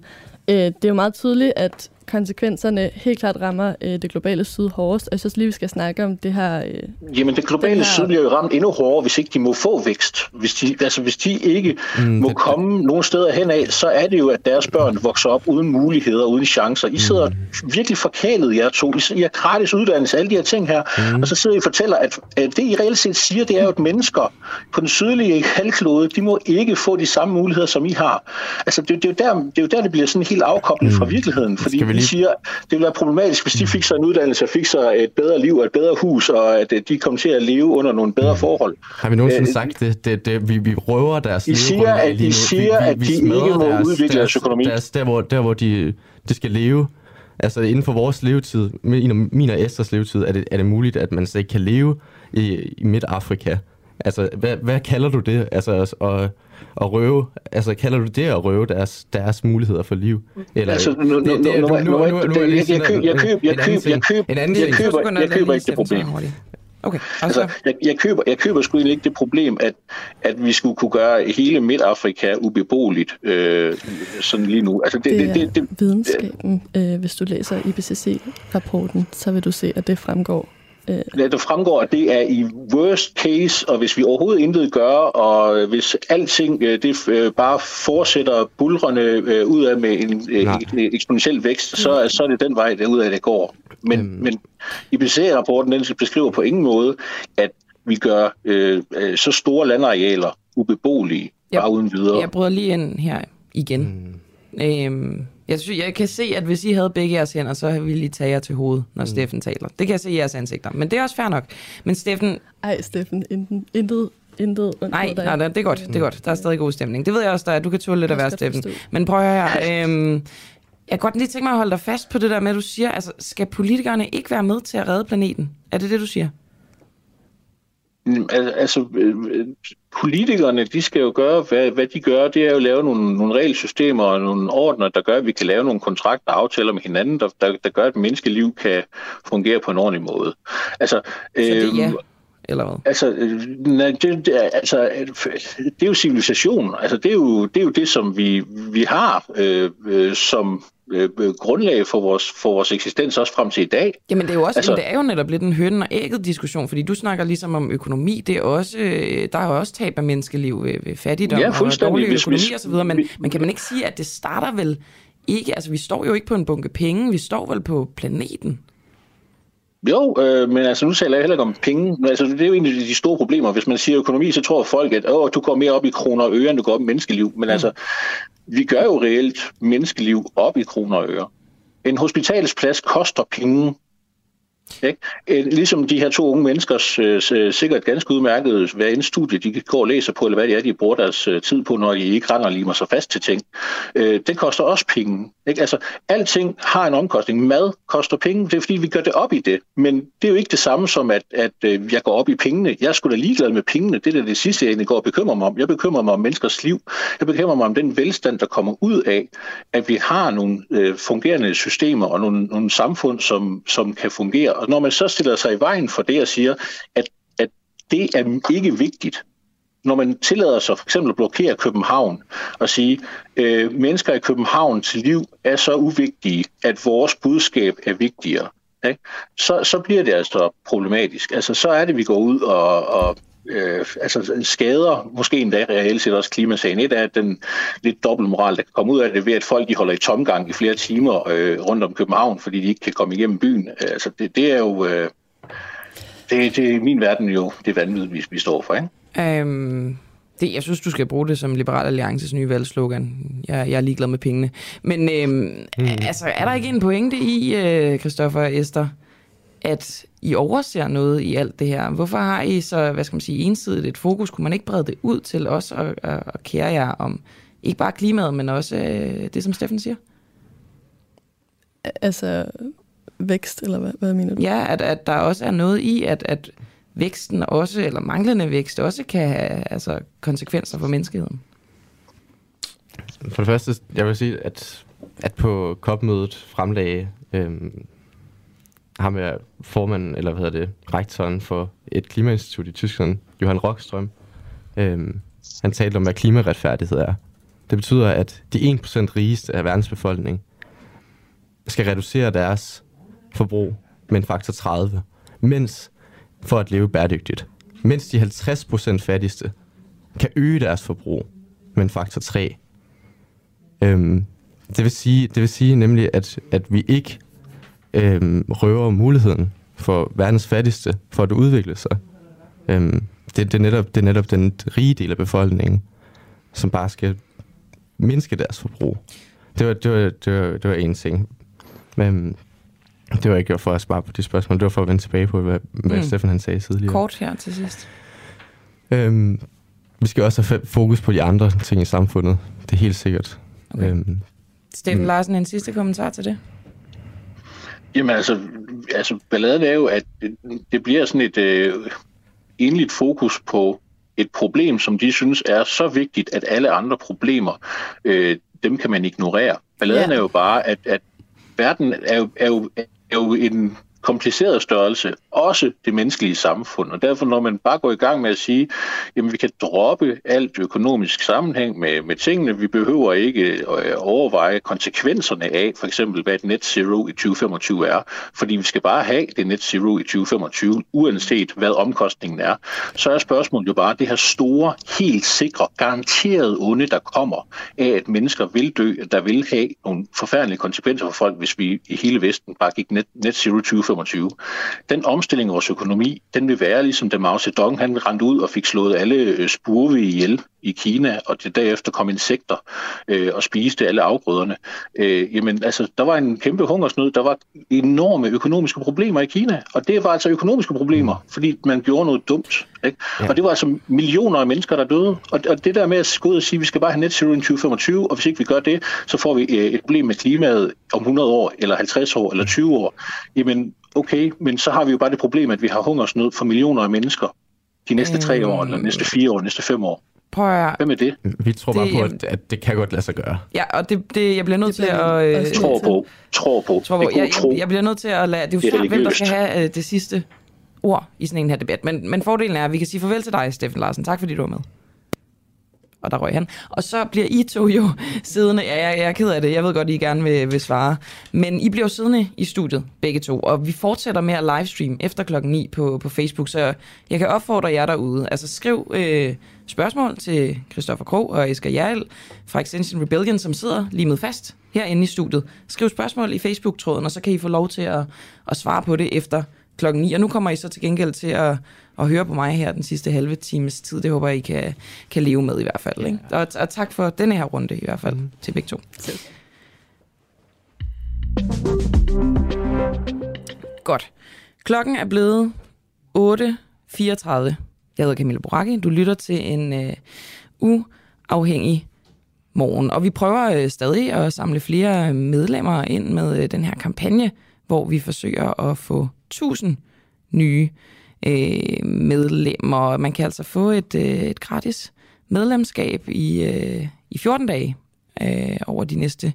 Øh, det er jo meget tydeligt, at konsekvenserne helt klart rammer øh, det globale syd hårdest. Og jeg synes lige, vi skal snakke om det her... Øh, Jamen, det globale her... syd bliver jo ramt endnu hårdere, hvis ikke de må få vækst. Hvis de, altså, hvis de ikke mm, må det, komme det. nogen steder hen af, så er det jo, at deres børn vokser op uden muligheder, uden chancer. I sidder mm. virkelig forkælet, jer to. I, har gratis uddannelse, alle de her ting her. Mm. Og så sidder I og fortæller, at, at det, I reelt set siger, det er jo, at mennesker på den sydlige halvklode, de må ikke få de samme muligheder, som I har. Altså, det, det, er, jo der, det er jo der, det bliver sådan helt afkoblet mm. fra virkeligheden. Fordi lige... siger, det ville være problematisk, hvis de fik sig en uddannelse og fik sig et bedre liv og et bedre hus, og at øh, de kom til at leve under nogle bedre mm. forhold. Har vi nogensinde øh, sagt det? det, det vi, vi røver deres I siger, at, I siger, vi, vi, at de ikke må deres, udvikle deres, deres økonomi. Deres, der, hvor, der, hvor de, de skal leve, altså inden for vores levetid, min og Esters levetid, er det, er det muligt, at man slet ikke kan leve i, i Midt-Afrika. Altså, hvad, hvad kalder du det? Altså, og, at røve, altså kalder du det at røve deres, deres muligheder for liv? Eller, altså, nu, nu, nu, nu, nu, nu, jeg køber, jeg køber, jeg køber, jeg køber, jeg køber, jeg køber ikke det problem. Okay, altså, altså jeg, jeg, køber, jeg køber sgu ikke det problem, at, at vi skulle kunne gøre hele Midt-Afrika ubeboeligt øh, sådan lige nu. Altså, det, det, det, det, det, videnskaben. Øh, hvis du læser IPCC-rapporten, så vil du se, at det fremgår Øh. Ja, det fremgår, at det er i worst case, og hvis vi overhovedet intet gør, og hvis alting øh, det øh, bare fortsætter bulrende ud af med en, en eksponentiel vækst, så, så er det den vej, der ud af det går. Men, øhm. men IPCC-rapporten den beskriver på ingen måde, at vi gør øh, øh, så store landarealer ubeboelige, jeg, bare uden videre. Jeg bryder lige ind her igen. Mm. Øhm, jeg, synes, jeg kan se, at hvis I havde begge jeres hænder, så ville I tage jer til hovedet, når mm. Steffen taler. Det kan jeg se i jeres ansigter. Men det er også fair nok. Men Steffen... Ej, Steffen, intet, intet Intet nej, nej, nej, det er godt, det er godt. Der er stadig god stemning. Det ved jeg også, der er. Du kan tåle lidt at være Steffen. Men prøv at høre, øhm, jeg kan godt lige tænke mig at holde dig fast på det der med, at du siger, altså, skal politikerne ikke være med til at redde planeten? Er det det, du siger? Altså, øh, politikerne, de skal jo gøre, hvad, hvad de gør, det er jo at lave nogle, nogle regelsystemer og nogle ordner, der gør, at vi kan lave nogle kontrakter og aftaler med hinanden, der, der, der gør, at menneskeliv kan fungere på en ordentlig måde. Altså, Så det er ja, eller hvad? Altså, øh, nej, det, det, altså, det er jo civilisation. Altså, det er jo det, er jo det som vi, vi har øh, øh, som øh, grundlag for vores, for vores eksistens også frem til i dag. Jamen det er jo også altså, det er jo netop lidt en høn og ægget diskussion, fordi du snakker ligesom om økonomi, det er også, øh, der er jo også tab af menneskeliv ved, ved fattigdom ja, og dårlig økonomi hvis, osv., men, men kan man ikke sige, at det starter vel ikke, altså vi står jo ikke på en bunke penge, vi står vel på planeten. Jo, øh, men altså nu taler jeg heller ikke om penge. Altså, det er jo en af de store problemer. Hvis man siger økonomi, så tror folk, at Åh, du går mere op i kroner og øre, end du går op i menneskeliv. Men mm. altså, vi gør jo reelt menneskeliv op i kroner og øre. En hospitalsplads koster penge. Ikke? Øh, ligesom de her to unge menneskers øh, øh sikkert ganske udmærket hvad en studie, de går og læser på, eller hvad det er, de bruger deres øh, tid på, når de ikke render og limer sig fast til ting. Øh, det koster også penge. Ikke? Altså, alting har en omkostning. Mad koster penge, det er fordi, vi gør det op i det. Men det er jo ikke det samme som, at, at øh, jeg går op i pengene. Jeg skulle da ligeglad med pengene. Det er det sidste, jeg egentlig går og bekymrer mig om. Jeg bekymrer mig om menneskers liv. Jeg bekymrer mig om den velstand, der kommer ud af, at vi har nogle øh, fungerende systemer og nogle, nogle samfund, som, som kan fungere. Og når man så stiller sig i vejen for det og siger, at, at det er ikke vigtigt, når man tillader sig for eksempel at blokere København og sige, øh, mennesker i København til liv er så uvigtige, at vores budskab er vigtigere, ikke? Så, så bliver det altså problematisk. Altså, så er det, vi går ud og, og øh, altså skader, måske endda reelt set også klimasagen. Et er den lidt dobbeltmoral, der kan komme ud af det ved, at folk de holder i tomgang i flere timer øh, rundt om København, fordi de ikke kan komme igennem byen. Altså, det, det er jo... Øh, det, det er min verden jo det vanvid, vi, vi står for, ikke? Øhm, det, jeg synes, du skal bruge det som Liberal Alliances nye valgslogan. Jeg, jeg er ligeglad med pengene. Men øhm, mm. altså, er der ikke en pointe i, øh, Christoffer og Esther, at I overser noget i alt det her? Hvorfor har I så, hvad skal man sige, ensidigt et fokus? Kunne man ikke brede det ud til os og, og, og kære jer om ikke bare klimaet, men også øh, det, som Steffen siger? Altså vækst, eller hvad, hvad mener du? Ja, at, at der også er noget i, at, at væksten også, eller manglende vækst, også kan have altså, konsekvenser for menneskeheden. For det første, jeg vil sige, at, at på COP-mødet fremlagde øhm, ham er formanden, eller hvad hedder det, rektoren for et klimainstitut i Tyskland, Johan Rockstrøm, øhm, han talte om, hvad klimaretfærdighed er. Det betyder, at de 1% rigeste af verdens befolkning skal reducere deres forbrug med en faktor 30, mens for at leve bæredygtigt. Mens de 50% fattigste kan øge deres forbrug med en faktor 3. Øhm, det, vil sige, det vil sige nemlig, at, at vi ikke øhm, røver muligheden for verdens fattigste for at udvikle sig. Øhm, det, det, er netop, det er netop den rige del af befolkningen, som bare skal mindske deres forbrug. Det var, det var, det var, det var en ting. Men det var ikke for at spare på de spørgsmål, det var for at vende tilbage på, hvad, hvad mm. Stefan han sagde tidligere. Kort her til sidst. Øhm, vi skal også have fokus på de andre ting i samfundet. Det er helt sikkert. Okay. Øhm, Steffen. Larsen, en sidste kommentar til det? Jamen altså, altså balladen er jo, at det, det bliver sådan et øh, enligt fokus på et problem, som de synes er så vigtigt, at alle andre problemer, øh, dem kan man ignorere. Balladen ja. er jo bare, at, at verden er jo, er jo er jo en kompliceret størrelse, også det menneskelige samfund. Og derfor, når man bare går i gang med at sige, jamen vi kan droppe alt økonomisk sammenhæng med, med tingene, vi behøver ikke øh, overveje konsekvenserne af, for eksempel hvad et net zero i 2025 er, fordi vi skal bare have det net zero i 2025, uanset hvad omkostningen er, så er spørgsmålet jo bare det her store, helt sikre, garanteret onde, der kommer af, at mennesker vil dø, der vil have nogle forfærdelige konsekvenser for folk, hvis vi i hele Vesten bare gik net, net zero 2025. Den omstilling af vores økonomi, den vil være ligesom da Mao Zedong, han rendte ud og fik slået alle øh, spurve ihjel i Kina, og det derefter kom insekter øh, og spiste alle afgrøderne. Øh, jamen, altså, der var en kæmpe hungersnød, der var enorme økonomiske problemer i Kina, og det var altså økonomiske problemer, fordi man gjorde noget dumt. Ikke? Ja. Og det var altså millioner af mennesker, der døde. Og, og det der med at gå ud og sige, at vi skal bare have net zero i 2025, og hvis ikke vi gør det, så får vi øh, et problem med klimaet om 100 år, eller 50 år, eller 20 år. Jamen, okay, men så har vi jo bare det problem, at vi har hungersnød for millioner af mennesker de næste tre år, eller næste fire år, næste fem år. Prøv at... Hvem er det? Vi tror det, bare på, at, at det kan godt lade sig gøre. Ja, og det, det jeg bliver nødt til at... Øh, tror på. Tror på. Tror på. Jeg, jeg, jeg bliver nødt til at lade... Det er jo svært, hvem der skal have øh, det sidste ord i sådan en her debat. Men, men fordelen er, at vi kan sige farvel til dig, Steffen Larsen. Tak fordi du var med. Og der røg han. Og så bliver I to jo siddende. Ja, jeg, jeg er ked af det. Jeg ved godt, I gerne vil, vil svare. Men I bliver siddende i studiet, begge to. Og vi fortsætter med at livestream efter klokken 9 på, på Facebook. Så jeg kan opfordre jer derude. Altså skriv øh, spørgsmål til Christoffer Krog og Esker Jarl fra Extension Rebellion, som sidder lige med fast herinde i studiet. Skriv spørgsmål i Facebook-tråden, og så kan I få lov til at, at svare på det efter klokken 9. Og nu kommer I så til gengæld til at, at høre på mig her den sidste halve times tid. Det håber I kan, kan leve med i hvert fald. Ikke? Og, og tak for denne her runde i hvert fald mm. til begge to. Selv. Godt. Klokken er blevet 8.34. Jeg hedder Camilla Boracchi. Du lytter til en uh, uafhængig morgen. Og vi prøver uh, stadig at samle flere medlemmer ind med uh, den her kampagne, hvor vi forsøger at få 1000 nye øh, medlemmer. Man kan altså få et, øh, et gratis medlemskab i, øh, i 14 dage øh, over de næste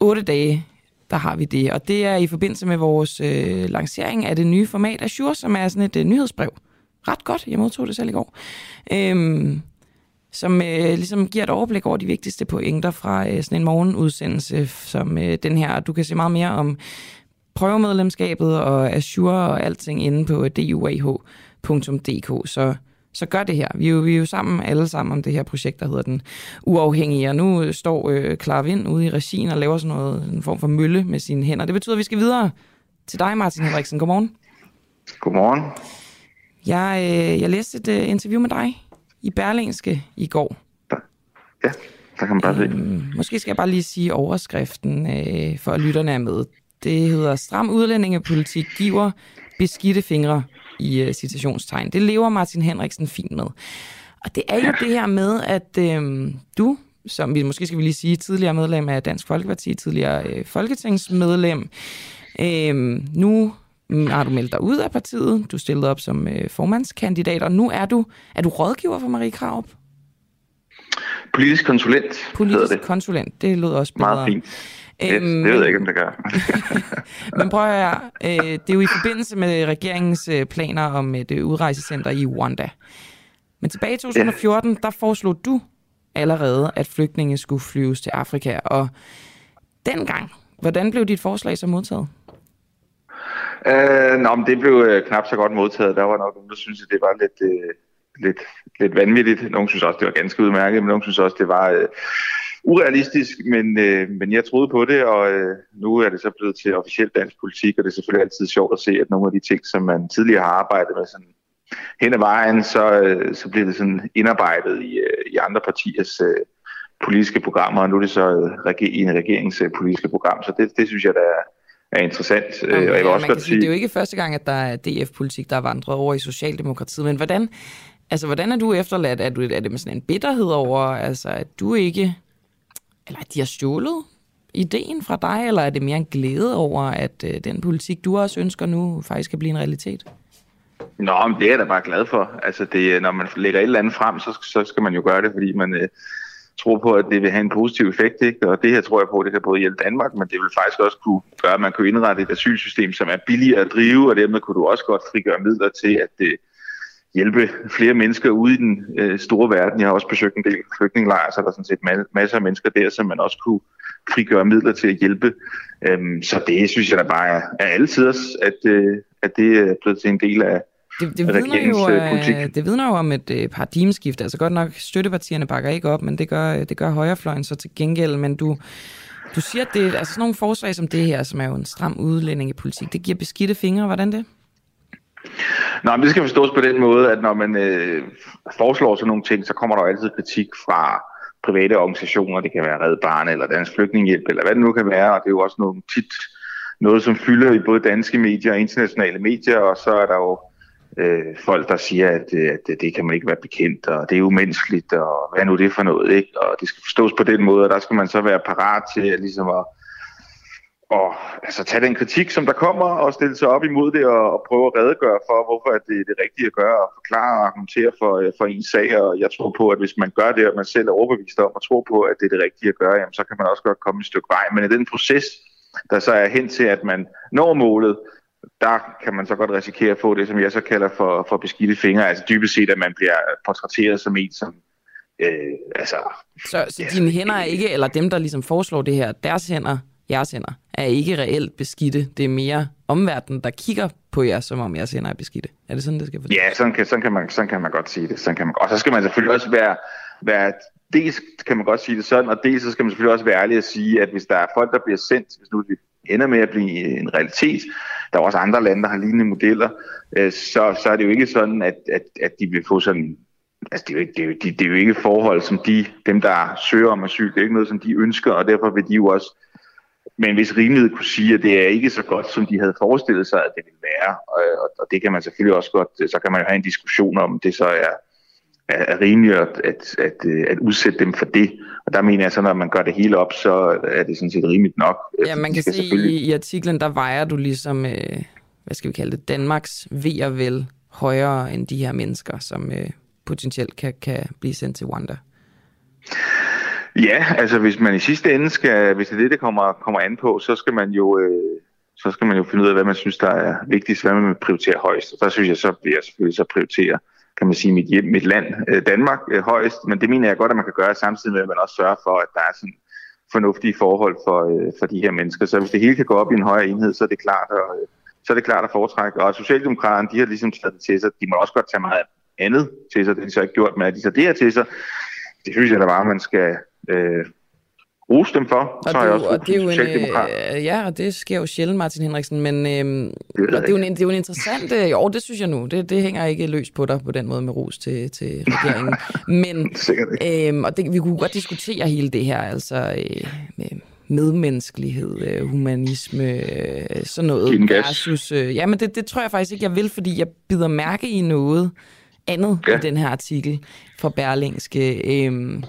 8 dage. Der har vi det, og det er i forbindelse med vores øh, lancering af det nye format Azure, som er sådan et øh, nyhedsbrev. Ret godt, jeg modtog det selv i går. Øhm, som øh, ligesom giver et overblik over de vigtigste pointer fra øh, sådan en morgenudsendelse som øh, den her. Du kan se meget mere om prøvemedlemskabet og Azure og alting inde på duah.dk, så, så gør det her. Vi er, jo, vi er jo sammen alle sammen om det her projekt, der hedder Den Uafhængige, og nu står øh, Clara Vind ude i regien og laver sådan noget, en form for mølle med sine hænder. Det betyder, at vi skal videre til dig, Martin Henriksen. Godmorgen. Godmorgen. Jeg, øh, jeg læste et øh, interview med dig i Berlingske i går. Ja, der kan man bare se. Øhm, måske skal jeg bare lige sige overskriften, øh, for at lytterne er med. Det hedder Stram udlændingepolitik giver beskidte fingre i uh, citationstegn. Det lever Martin Henriksen fint med. Og det er jo det her med, at øh, du, som vi måske skal vi lige sige, tidligere medlem af Dansk Folkeparti, tidligere øh, folketingsmedlem, øh, nu har du meldt dig ud af partiet, du stillede op som øh, formandskandidat, og nu er du, er du rådgiver for Marie Kraup? Politisk konsulent Politisk det. konsulent, det lød også bedre. Meget fint. Yes, det ved jeg ikke, om det gør. men prøv at høre, øh, det er jo i forbindelse med regeringens øh, planer om et øh, udrejsecenter i Rwanda. Men tilbage i 2014, ja. der foreslog du allerede, at flygtninge skulle flyves til Afrika. Og dengang, hvordan blev dit forslag så modtaget? Uh, nå, men det blev uh, knap så godt modtaget. Der var nok nogen, der synes at det var lidt, uh, lidt, lidt vanvittigt. Nogle synes også, det var ganske udmærket, men nogle synes også, det var... Uh, urealistisk, men, øh, men jeg troede på det, og øh, nu er det så blevet til officiel dansk politik, og det er selvfølgelig altid sjovt at se, at nogle af de ting, som man tidligere har arbejdet med sådan hen ad vejen, så, øh, så bliver det sådan indarbejdet i, øh, i andre partiers øh, politiske programmer, og nu er det så øh, i en regeringspolitiske program, så det, det synes jeg, der er, er interessant. Øh, og jeg vil også godt sige, det er jo ikke første gang, at der er DF-politik, der er vandret over i Socialdemokratiet, men hvordan, altså, hvordan er du efterladt? Er, du, er det med sådan en bitterhed over, altså, at du ikke eller at de har stjålet ideen fra dig, eller er det mere en glæde over, at øh, den politik, du også ønsker nu, faktisk kan blive en realitet? Nå, men det er jeg da bare glad for. Altså, det, når man lægger et eller andet frem, så, så skal man jo gøre det, fordi man, øh, tror på, at det vil have en positiv effekt, ikke? og det her tror jeg på, at det kan både hjælpe Danmark, men det vil faktisk også kunne gøre, at man kunne indrette et asylsystem, som er billigere at drive, og dermed kunne du også godt frigøre midler til at uh, hjælpe flere mennesker ude i den uh, store verden. Jeg har også besøgt en del flygtningelejre, så der er sådan set ma- masser af mennesker der, som man også kunne frigøre midler til at hjælpe. Um, så det synes jeg da bare er, er altid, at, uh, at det er blevet til en del af det, det, vidner jo, øh, det vidner jo om et øh, paradigmeskift. Altså godt nok, støttepartierne bakker ikke op, men det gør, det gør højrefløjen så til gengæld. Men du, du siger, at det, altså sådan nogle forslag som det her, som er jo en stram udlændingepolitik, det giver beskidte fingre. Hvordan det? Nå, men det skal forstås på den måde, at når man øh, foreslår sådan nogle ting, så kommer der jo altid kritik fra private organisationer. Det kan være Red Barne eller Dansk Flygtningehjælp, eller hvad det nu kan være. Og det er jo også nogle tit noget, som fylder i både danske medier og internationale medier. Og så er der jo øh, folk, der siger, at, øh, at det kan man ikke være bekendt, og det er umenneskeligt, og hvad er nu det for noget, ikke? Og det skal forstås på den måde, og der skal man så være parat til at, ligesom at, og, altså, tage den kritik, som der kommer, og stille sig op imod det, og, og prøve at redegøre for, hvorfor det er det rigtige at gøre, og forklare og argumentere for, øh, for en sag, og jeg tror på, at hvis man gør det, og man selv er overbevist om, og tror på, at det er det rigtige at gøre, jamen, så kan man også godt komme et stykke vej. Men i den proces, der så er hen til, at man når målet, der kan man så godt risikere at få det, som jeg så kalder for, for beskidte fingre. Altså dybest set, at man bliver portrætteret som en, som... Øh, altså, så så ja, dine hænder er ikke, eller dem, der ligesom foreslår det her, deres hænder, jeres hænder, er ikke reelt beskidte. Det er mere omverdenen, der kigger på jer, som om jeres hænder er beskidte. Er det sådan, det skal forstås? Ja, sådan kan, sådan, kan man, sådan kan man godt sige det. Sådan kan man, og så skal man selvfølgelig også være, være dels kan man godt sige det sådan, og dels så skal man selvfølgelig også være ærlig at sige, at hvis der er folk, der bliver sendt, hvis nu vi ender med at blive en realitet, der er også andre lande, der har lignende modeller, øh, så, så er det jo ikke sådan, at, at, at de vil få sådan Altså, det er, jo ikke, det, er jo, det er jo ikke forhold, som de, dem, der søger om asyl, det er ikke noget, som de ønsker, og derfor vil de jo også med en vis rimelighed kunne sige, at det er ikke så godt, som de havde forestillet sig, at det ville være. Og, og det kan man selvfølgelig også godt, så kan man jo have en diskussion om, det så er, er rimeligt at, at, at, at udsætte dem for det. Og der mener jeg så, når man gør det hele op, så er det sådan set rimeligt nok. Ja, man kan se selvfølgelig... i, i artiklen, der vejer du ligesom, øh, hvad skal vi kalde det, Danmarks ved og vel højere end de her mennesker, som øh, potentielt kan, kan blive sendt til Rwanda. Ja, altså hvis man i sidste ende skal, hvis det er det, det kommer, kommer an på, så skal man jo... Øh, så skal man jo finde ud af, hvad man synes, der er vigtigst, hvad man prioriterer højst. Og der synes jeg så, vil jeg selvfølgelig så prioritere kan man sige, mit, hjem, mit land, øh, Danmark, øh, højst. Men det mener jeg godt, at man kan gøre samtidig med, at man også sørger for, at der er sådan fornuftige forhold for, øh, for de her mennesker. Så hvis det hele kan gå op i en højere enhed, så er det klart at, så er det klart at foretrække. Og Socialdemokraterne, de har ligesom taget det til sig. De må også godt tage meget andet til sig. Det har de så ikke gjort, men at de tager det her til sig, det synes jeg da bare, man skal øh, rose dem for. Og så har jeg også og det er jo en, øh, Ja, og det sker jo sjældent, Martin Henriksen, men øh, det, er det, er jo en, det er jo en interessant... Øh, jo, det synes jeg nu. Det, det hænger ikke løs på dig på den måde med ros til, til regeringen. men, øh, og det, vi kunne godt diskutere hele det her, altså øh, med medmenneskelighed, øh, humanisme, øh, sådan noget. Versus, øh, ja, men det, det tror jeg faktisk ikke, jeg vil, fordi jeg bider mærke i noget andet ja. i den her artikel fra Berlingske. Øh,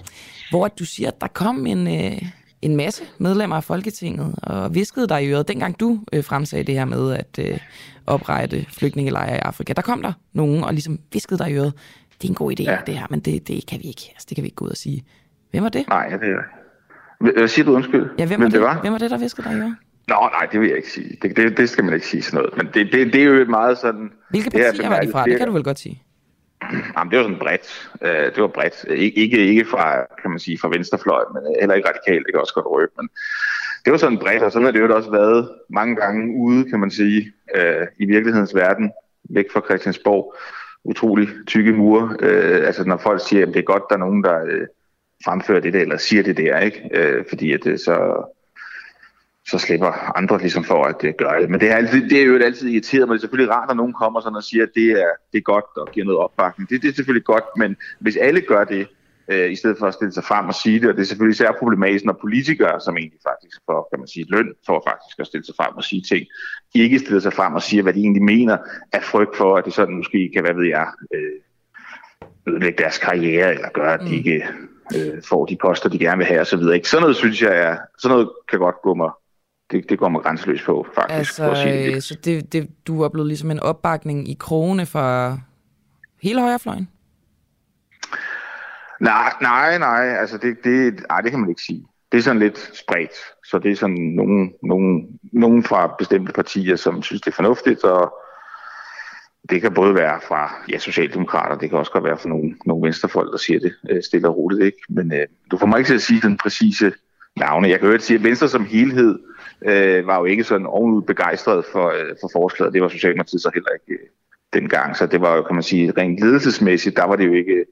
hvor du siger, at der kom en, øh, en masse medlemmer af Folketinget og viskede dig i øret, dengang du øh, fremsagde det her med at øh, oprette flygtningelejre i Afrika. Der kom der nogen og ligesom viskede dig i øret, det er en god idé ja. det her, men det, det kan vi ikke. Altså, det kan vi ikke gå ud og sige. Hvem var det? Nej, det er Hvad siger du undskyld? Ja, hvem, var det, det var? hvem var det, der viskede dig i øret? Nå, nej, det vil jeg ikke sige. Det, det, det skal man ikke sige sådan noget. Men det, det, det er jo meget sådan... Hvilke partier var de fra? Det kan du vel godt sige? Jamen, det var sådan bredt. Øh, det var bredt. Ikke, ikke fra, kan man sige, fra venstrefløj, men øh, heller ikke radikalt, det kan også godt røbe, men det var sådan bredt, og sådan har det jo også været mange gange ude, kan man sige, øh, i virkelighedens verden, væk fra Christiansborg. Utrolig tykke mure. Altså, når folk siger, at det er godt, der er nogen, der fremfører det der, eller siger det der, ikke? fordi at det så så slipper andre ligesom for at gøre det. Men det er, altid, det er jo altid irriteret mig. Det er selvfølgelig rart, at nogen kommer sådan og siger, at det er, det er godt og giver noget opbakning. Det, det er selvfølgelig godt, men hvis alle gør det, uh, i stedet for at stille sig frem og sige det, og det er selvfølgelig især problematisk, når politikere, som egentlig faktisk får, kan man sige, løn for faktisk at stille sig frem og sige ting, ikke stiller sig frem og siger, hvad de egentlig mener, af frygt for, at det sådan måske kan, hvad ved jeg, øh, ødelægge deres karriere, eller gøre, at de mm. ikke øh, får de poster, de gerne vil have, osv. Så videre. sådan noget synes jeg er, sådan noget kan godt gå mig det, det går man grænseløst på, faktisk. Altså, for at sige det. så det, det, du er blevet ligesom en opbakning i krogene fra hele højrefløjen? Nej, nej, nej. Altså, det, det, ej, det kan man ikke sige. Det er sådan lidt spredt. Så det er sådan nogen, nogen, nogen fra bestemte partier, som synes, det er fornuftigt, og det kan både være fra ja, Socialdemokrater, det kan også godt være fra nogle, nogle venstrefolk, der siger det øh, stille og roligt. Ikke? Men øh, du får mig ikke til at sige den præcise navne. Jeg kan jo ikke sige, at Venstre som helhed øh, var jo ikke sådan ovenud begejstret for, øh, for forslaget. Det var Socialdemokratiet så heller ikke øh, dengang. Så det var jo, kan man sige, rent ledelsesmæssigt, der var det jo ikke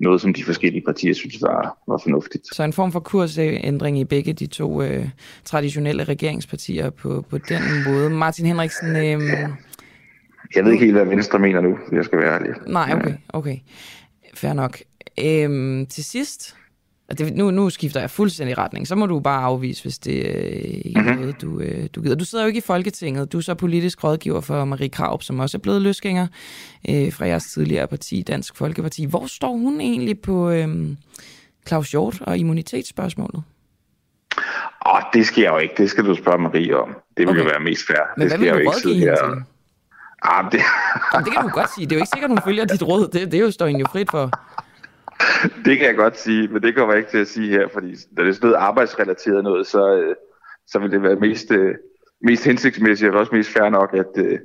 noget, som de forskellige partier synes var, var fornuftigt. Så en form for kursændring i begge de to øh, traditionelle regeringspartier på, på den måde. Martin Henriksen... Øh, jeg ved ikke helt, hvad Venstre mener nu, jeg skal være ærlig. Nej, okay, okay. Fair nok. Øhm, til sidst, og det, nu, nu skifter jeg fuldstændig retning, så må du bare afvise, hvis det øh, ikke er mm-hmm. noget, du, øh, du gider. Du sidder jo ikke i Folketinget, du er så politisk rådgiver for Marie Kraup, som også er blevet løsgænger øh, fra jeres tidligere parti, Dansk Folkeparti. Hvor står hun egentlig på øh, Claus Hjort og immunitetsspørgsmålet? Åh, det skal jeg jo ikke. Det skal du spørge Marie om. Det vil okay. jo være mest fair. Men det hvad skal vil jeg du jo ikke sidde her. til? Ah, det... Jamen, det kan du godt sige. Det er jo ikke sikkert, hun følger dit råd. Det, det er jo står hende jo frit for. det kan jeg godt sige, men det kommer jeg ikke til at sige her, fordi når det er sådan noget arbejdsrelateret noget, så, øh, så vil det være mest, øh, mest hensigtsmæssigt og også mest fair nok, at, øh,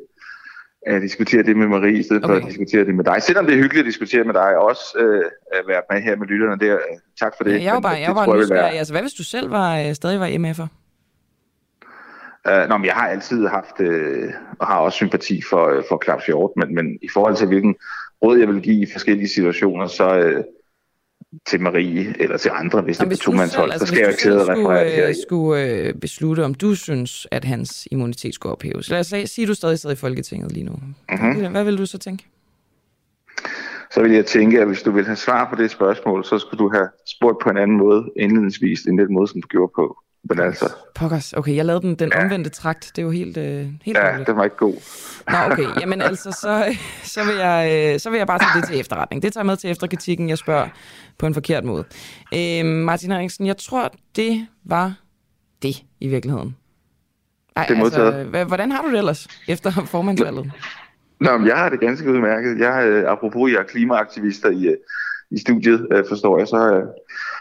at diskutere det med Marie, i stedet okay. for at diskutere det med dig. Selvom det er hyggeligt at diskutere med dig, og også øh, at være med her med lytterne der. Tak for det. Ja, jeg var bare, det jeg var bare vil være- nysgerrig. Altså, hvad hvis du selv var, stadig var MF'er? Uh, nå, men jeg har altid haft, øh, og har også sympati for, øh, for Claus Hjort, men, men i forhold til hvilken råd jeg vil give i forskellige situationer, så øh, til Marie eller til andre, hvis Jamen, det er på tomandshold, altså, så skal jeg jo ikke sidde og referere det her. skulle, øh, skulle øh, beslutte, om du synes, at hans immunitet skulle ophæves. Lad os sige, at du stadig sidder i Folketinget lige nu. Mhm. Hvad vil du så tænke? Så vil jeg tænke, at hvis du vil have svar på det spørgsmål, så skulle du have spurgt på en anden måde indledningsvis, end den måde, som du gjorde på. Men altså, Pokkers. Okay, jeg lavede den, den omvendte trakt. Det er jo helt, øh, helt ja, dårligt. den var ikke god. Nå, okay. Jamen altså, så, så, vil jeg, øh, så vil jeg bare tage det til efterretning. Det tager jeg med til efterkritikken, jeg spørger på en forkert måde. Øh, Martin Henriksen, jeg tror, det var det i virkeligheden. Ej, Det er modtaget. hva- hvordan har du det ellers efter formandsvalget? Nå, men jeg har det ganske udmærket. Jeg, øh, apropos, jeg er klimaaktivister i, øh, i studiet, øh, forstår jeg, så øh,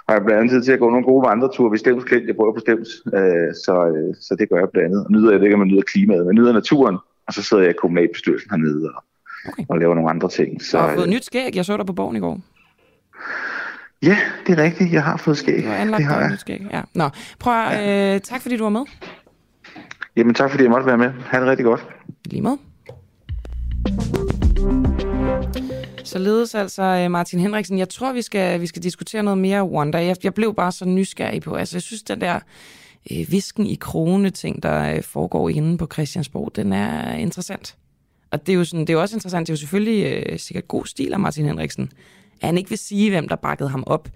har jeg blandt andet tid til at gå nogle gode vandreture ved Stevns Klint. Jeg bor på Stevns, øh, så, øh, så det gør jeg blandt andet. Og nyder, jeg ved ikke, man nyder klimaet, men nyder naturen. Og så sidder jeg i kommunalbestyrelsen hernede og, okay. og laver nogle andre ting. Så, du har fået øh, nyt skæg. Jeg så dig på borgen i går. ja, det er rigtigt. Jeg har fået skæg. Du har anlagt Det har jeg. nyt skæg. Ja. Nå, prøv at, øh, tak fordi du var med. Jamen tak, fordi jeg måtte være med. Ha' det rigtig godt. Lige med. Således altså, øh, Martin Henriksen, jeg tror, vi skal, vi skal diskutere noget mere Wanda. Jeg, jeg blev bare så nysgerrig på, altså jeg synes, den der øh, visken i krone ting, der øh, foregår inde på Christiansborg, den er interessant. Og det er jo, sådan, det er jo også interessant, det er jo selvfølgelig øh, sikkert god stil af Martin Henriksen, at han ikke vil sige, hvem der bakkede ham op,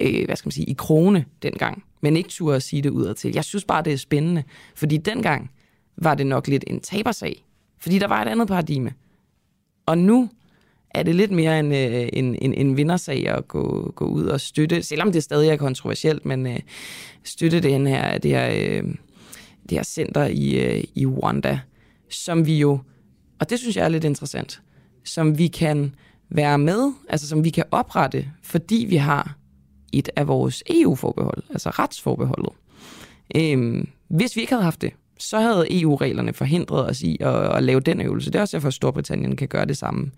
øh, hvad skal man sige, i krone dengang, men ikke turde at sige det udadtil. Jeg synes bare, det er spændende, fordi dengang var det nok lidt en tabersag, fordi der var et andet paradigme. Og nu er det lidt mere en, øh, en, en, en vindersag at gå, gå ud og støtte, selvom det stadig er kontroversielt, men øh, støtte den her, det, her, øh, det her center i, øh, i Rwanda, som vi jo, og det synes jeg er lidt interessant, som vi kan være med, altså som vi kan oprette, fordi vi har et af vores EU-forbehold, altså retsforbeholdet. Øhm, hvis vi ikke havde haft det, så havde EU-reglerne forhindret os i at, at lave den øvelse. Det er også derfor, at Storbritannien kan gøre det samme.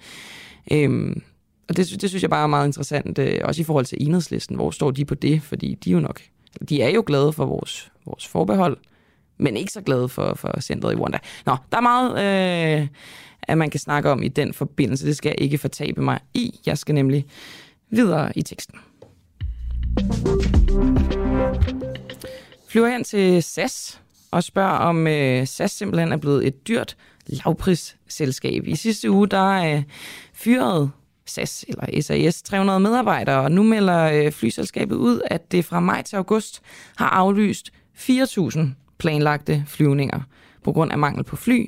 Øhm, og det, det synes jeg bare er meget interessant, øh, også i forhold til enhedslisten. Hvor står de på det? Fordi de er jo nok, de er jo glade for vores, vores forbehold, men ikke så glade for, for centret i Rwanda. Nå, der er meget, øh, at man kan snakke om i den forbindelse. Det skal jeg ikke fortabe mig i. Jeg skal nemlig videre i teksten. Flyver hen til SAS og spørger, om øh, SAS simpelthen er blevet et dyrt lavprisselskab. I sidste uge, der øh, fyrede SAS eller SAS 300 medarbejdere, og nu melder øh, flyselskabet ud, at det fra maj til august har aflyst 4.000 planlagte flyvninger på grund af mangel på fly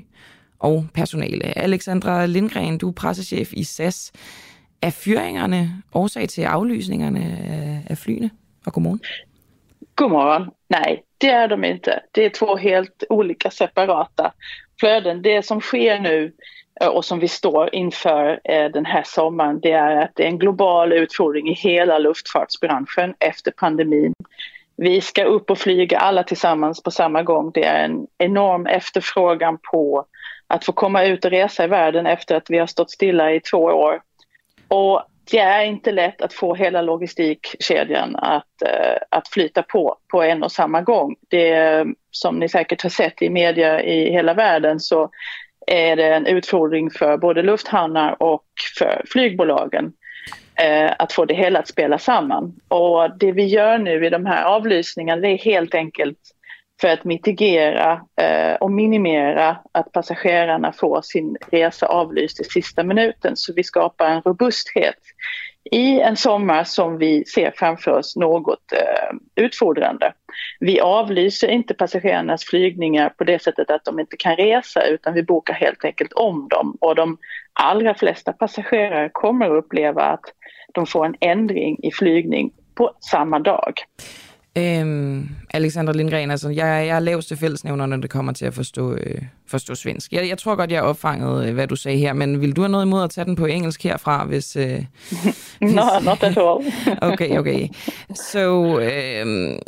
og personale. Alexandra Lindgren, du er pressechef i SAS. Er fyringerne årsag til aflysningerne af- flyene? Og godmorgen. Godmorgen. Nej, det är de inte. Det är två helt olika separata flöden. Det som sker nu eh, och som vi står inför eh, den här sommaren det är att det är en global utfordring i hela luftfartsbranschen efter pandemin. Vi ska upp och flyga alla tillsammans på samma gång. Det är en enorm efterfrågan på att få komma ut och resa i världen efter att vi har stått stilla i två år. Och det är inte lätt att få hela logistikkedjan att, eh, att flyta på på en och samma gång. Det som ni säkert har sett i media i hela världen så är det en utfordring för både lufthamnar och för flygbolagen eh, att få det hela att spela samman. Och det vi gör nu i de här avlysningarna det är helt enkelt för att mitigera eh, och minimera att passagerarna får sin resa avlyst i sista minuten. Så vi skapar en robusthet i en sommar som vi ser framför oss något eh, utfordrande. Vi avlyser inte passagerarnas flygningar på det sättet att de inte kan resa utan vi bokar helt enkelt om dem och de allra flesta passagerare kommer att uppleva att de får en ändring i flygning på samma dag. Øhm, Alexander Lindgren, altså jeg, jeg er laveste fællesnævner, når det kommer til at forstå, øh, forstå svensk. Jeg, jeg tror godt, jeg har opfanget, øh, hvad du sagde her, men vil du have noget imod at tage den på engelsk herfra, hvis... Øh, hvis... no, not at all. okay, okay. So, um,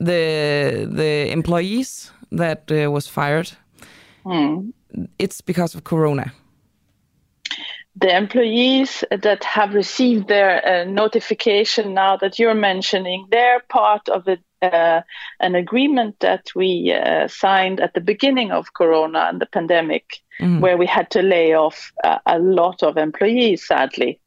the, the employees that uh, was fired, mm. it's because of corona. The employees that have received their uh, notification now that you're mentioning, they're part of a, uh, an agreement that we uh, signed at the beginning of Corona and the pandemic, mm. where we had to lay off a lot of employees, sadly.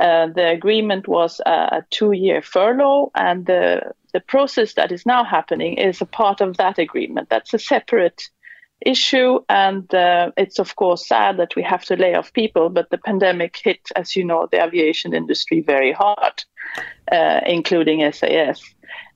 Uh, the agreement was a two year furlough, and the, the process that is now happening is a part of that agreement. That's a separate issue. And uh, it's, of course, sad that we have to lay off people, but the pandemic hit, as you know, the aviation industry very hard, uh, including SAS.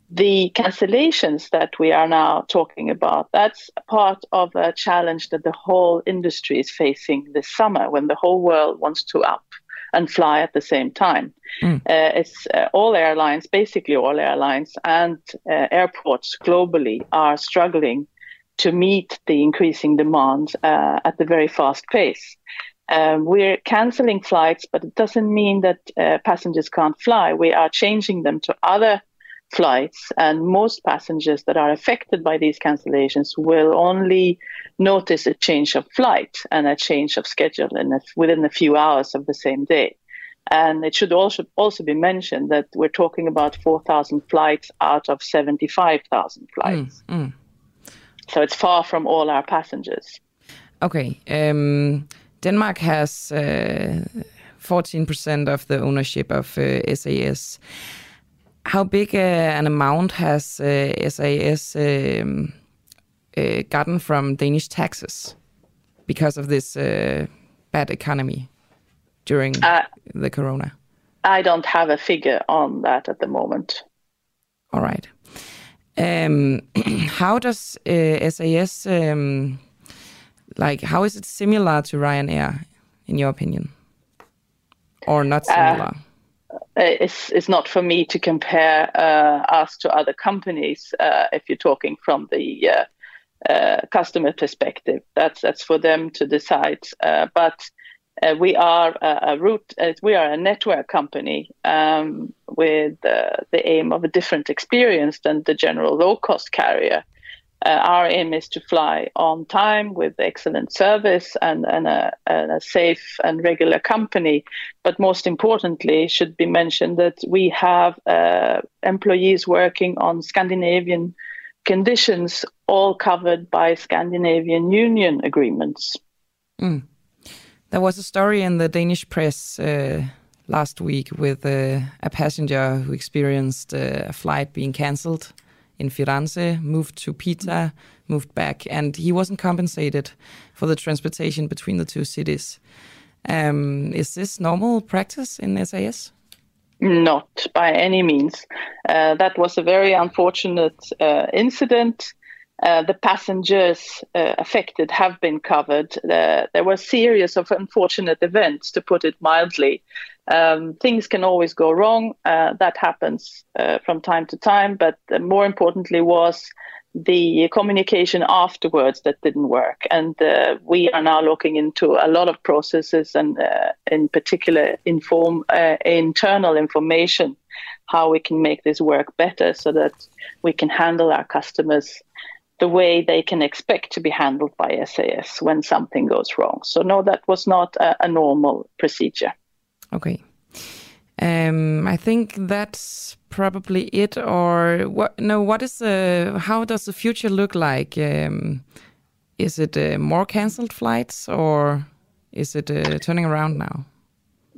The cancellations that we are now talking about, that's part of a challenge that the whole industry is facing this summer when the whole world wants to up and fly at the same time. Mm. Uh, it's uh, all airlines, basically all airlines and uh, airports globally are struggling to meet the increasing demand uh, at a very fast pace. Um, we're canceling flights, but it doesn't mean that uh, passengers can't fly. We are changing them to other flights, and most passengers that are affected by these cancellations will only notice a change of flight and a change of schedule a, within a few hours of the same day. And it should also also be mentioned that we're talking about 4,000 flights out of 75,000 flights. Mm, mm. So it's far from all our passengers. Okay. Um, Denmark has uh, 14% of the ownership of uh, SAS. How big uh, an amount has SAS uh, um, uh, gotten from Danish taxes because of this uh, bad economy during the corona? I don't have a figure on that at the moment. All right. Um, how does uh, SAS um, like? How is it similar to Ryanair, in your opinion, or not uh, similar? Uh, it's it's not for me to compare uh, us to other companies. Uh, if you're talking from the uh, customer perspective, that's that's for them to decide. but uh, we are a, a route, uh, we are a network company um, with uh, the aim of a different experience than the general low cost carrier. Uh, our aim is to fly on time with excellent service and, and, a, and, a, safe and regular company. But most importantly, it should be mentioned that we have uh, employees working on Scandinavian conditions, all covered by Scandinavian Union agreements. Mm. There was a story in the Danish press uh, last week with uh, a passenger who experienced uh, a flight being cancelled in Firenze, moved to Pisa, moved back, and he wasn't compensated for the transportation between the two cities. Um, is this normal practice in SAS? Not by any means. Uh, that was a very unfortunate uh, incident. Uh, the passengers uh, affected have been covered. Uh, there were a series of unfortunate events, to put it mildly. Um, things can always go wrong. Uh, that happens uh, from time to time. But more importantly, was the communication afterwards that didn't work. And we are now looking into a lot of processes and, in particular, inform internal information, how we can make this work better so that we can handle our customers the way they can expect to be handled by SAS when something goes wrong. So, no, that was not a, a normal procedure. Okay. Um, I think that's probably it. Or what? No, what is the? How does the future look like? Um, is it uh, more cancelled flights, or is it uh, turning around now?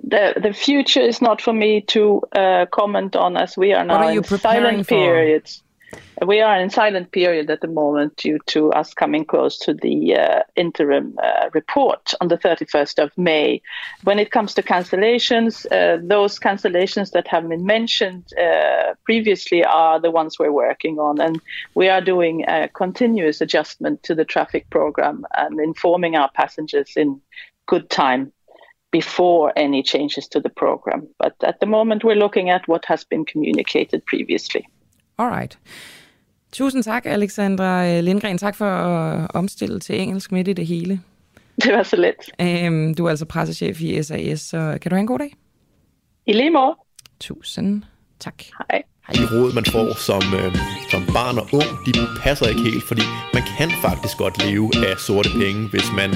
The the future is not for me to uh, comment on, as we are now are in silent for? periods. We are in silent period at the moment due to us coming close to the uh, interim uh, report on the 31st of May. When it comes to cancellations, uh, those cancellations that have been mentioned uh, previously are the ones we're working on, and we are doing a continuous adjustment to the traffic program and informing our passengers in good time before any changes to the program. But at the moment, we're looking at what has been communicated previously. All right. Tusind tak, Alexandra Lindgren. Tak for at omstille til engelsk midt i det hele. Det var så let. Øhm, du er altså pressechef i SAS, så kan du have en god dag? I lige måde. Tusind tak. Hej. De råd, man får som, øh, som barn og ung, de passer ikke helt, fordi man kan faktisk godt leve af sorte penge, hvis man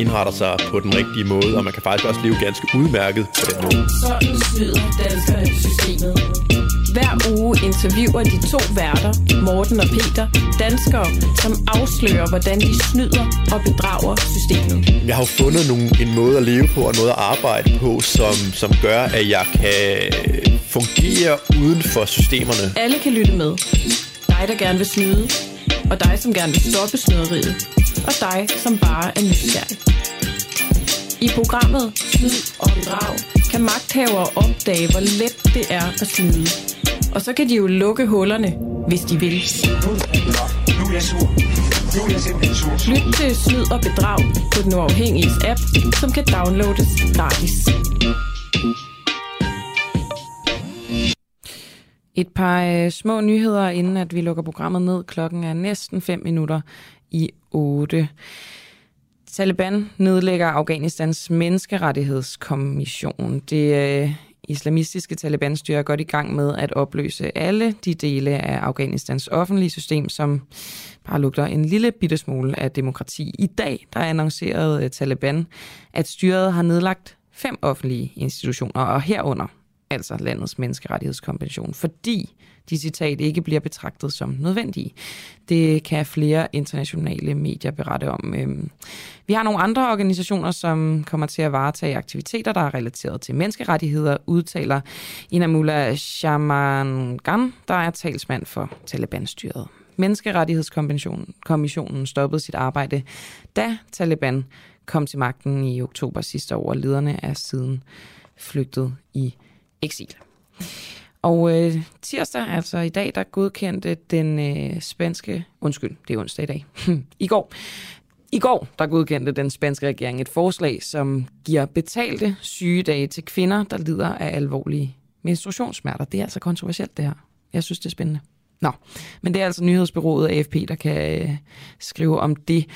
indretter sig på den rigtige måde, og man kan faktisk også leve ganske udmærket på den måde. Sådan snyder danskerne systemet. Hver uge interviewer de to værter, Morten og Peter, danskere, som afslører, hvordan de snyder og bedrager systemet. Jeg har jo fundet nogle, en måde at leve på og noget at arbejde på, som, som gør, at jeg kan fungere uden for systemerne. Alle kan lytte med. Dig, der gerne vil snyde, og dig, som gerne vil stoppe snyderiet, og dig, som bare er nysgerrig. I programmet Snyd og Bedrag kan magthavere opdage, hvor let det er at snyde. Og så kan de jo lukke hullerne, hvis de vil. Lyt til Snyd og Bedrag på den uafhængige app, som kan downloades gratis. Et par øh, små nyheder, inden at vi lukker programmet ned. Klokken er næsten 5 minutter i 8. Taliban nedlægger Afghanistans menneskerettighedskommission. Det øh, islamistiske Taliban-styre er godt i gang med at opløse alle de dele af Afghanistans offentlige system, som bare lugter en lille bitte smule af demokrati. I dag der annoncerede øh, Taliban, at styret har nedlagt fem offentlige institutioner, og herunder altså landets menneskerettighedskonvention, fordi de citat ikke bliver betragtet som nødvendige. Det kan flere internationale medier berette om. Øhm, vi har nogle andre organisationer, som kommer til at varetage aktiviteter, der er relateret til menneskerettigheder, udtaler Inamullah Shamangan, der er talsmand for Taliban-styret. Menneskerettighedskommissionen stoppede sit arbejde, da Taliban kom til magten i oktober sidste år, og lederne er siden flygtet i eksil. Og øh, tirsdag, altså i dag, der godkendte den øh, spanske, undskyld, det er onsdag i dag, i går, i går, der godkendte den spanske regering et forslag, som giver betalte sygedage til kvinder, der lider af alvorlige menstruationssmerter. Det er altså kontroversielt, det her. Jeg synes, det er spændende. Nå, men det er altså nyhedsbyrået AFP, der kan øh, skrive om det.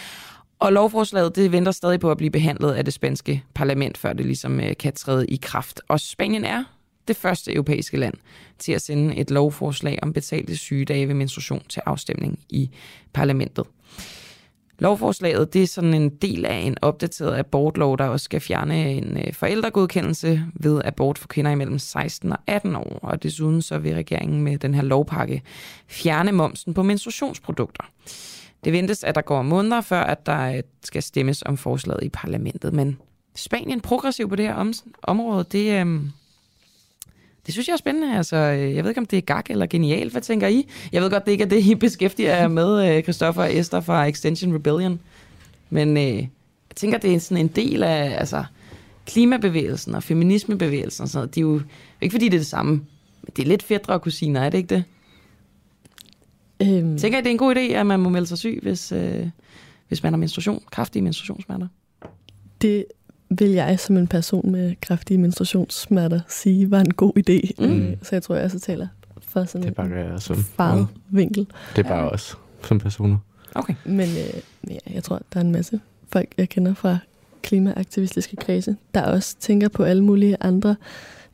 Og lovforslaget det venter stadig på at blive behandlet af det spanske parlament, før det ligesom øh, kan træde i kraft. Og Spanien er det første europæiske land til at sende et lovforslag om betalte sygedage ved menstruation til afstemning i parlamentet. Lovforslaget det er sådan en del af en opdateret abortlov, der også skal fjerne en øh, forældregodkendelse ved abort for kvinder imellem 16 og 18 år. Og desuden så vil regeringen med den her lovpakke fjerne momsen på menstruationsprodukter. Det ventes, at der går måneder før, at der øh, skal stemmes om forslaget i parlamentet. Men Spanien progressiv på det her område, det, øh, det synes jeg er spændende. Altså, øh, jeg ved ikke, om det er gak eller genialt. Hvad tænker I? Jeg ved godt, det ikke er det, I beskæftiger jer med, Christoffer og Esther fra Extension Rebellion. Men øh, jeg tænker, det er sådan en del af altså, klimabevægelsen og feminismebevægelsen. Og sådan noget. Det er jo ikke, fordi det er det samme. Men det er lidt fedtere at kusiner, er det ikke det? Øhm. Tænker I, det er en god idé, at man må melde sig syg, hvis, øh, hvis man har menstruation, kraftige menstruationssmerter? Det vil jeg som en person med kraftige menstruationssmerter sige var en god idé. Mm. Så jeg tror, jeg så taler for sådan det bare, en farvet vinkel. Det er bare ja. også. som personer. Okay. Men øh, ja, jeg tror, der er en masse folk, jeg kender fra klimaaktivistiske kredse, der også tænker på alle mulige andre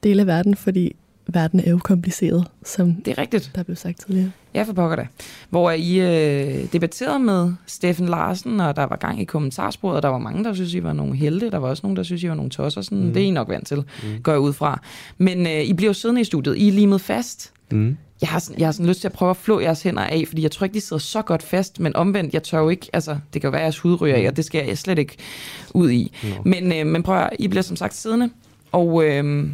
dele af verden, fordi verden er jo kompliceret, som det er rigtigt. der blev sagt tidligere. Ja, for pokker det. Hvor I øh, debatterede med Steffen Larsen, og der var gang i kommentarsporet, og der var mange, der synes, I var nogle helte. Der var også nogen, der synes, I var nogle tosser. Sådan, mm. Det er I nok vant til, mm. går jeg ud fra. Men øh, I bliver jo siddende i studiet. I er limet fast. Mm. Jeg har, sådan, jeg har sådan lyst til at prøve at flå jeres hænder af, fordi jeg tror ikke, de sidder så godt fast, men omvendt, jeg tør jo ikke, altså, det kan jo være, at jeres hud ryger af, og det skal jeg slet ikke ud i. Nå. Men, øh, men prøv at, I bliver som sagt siddende, og, øh,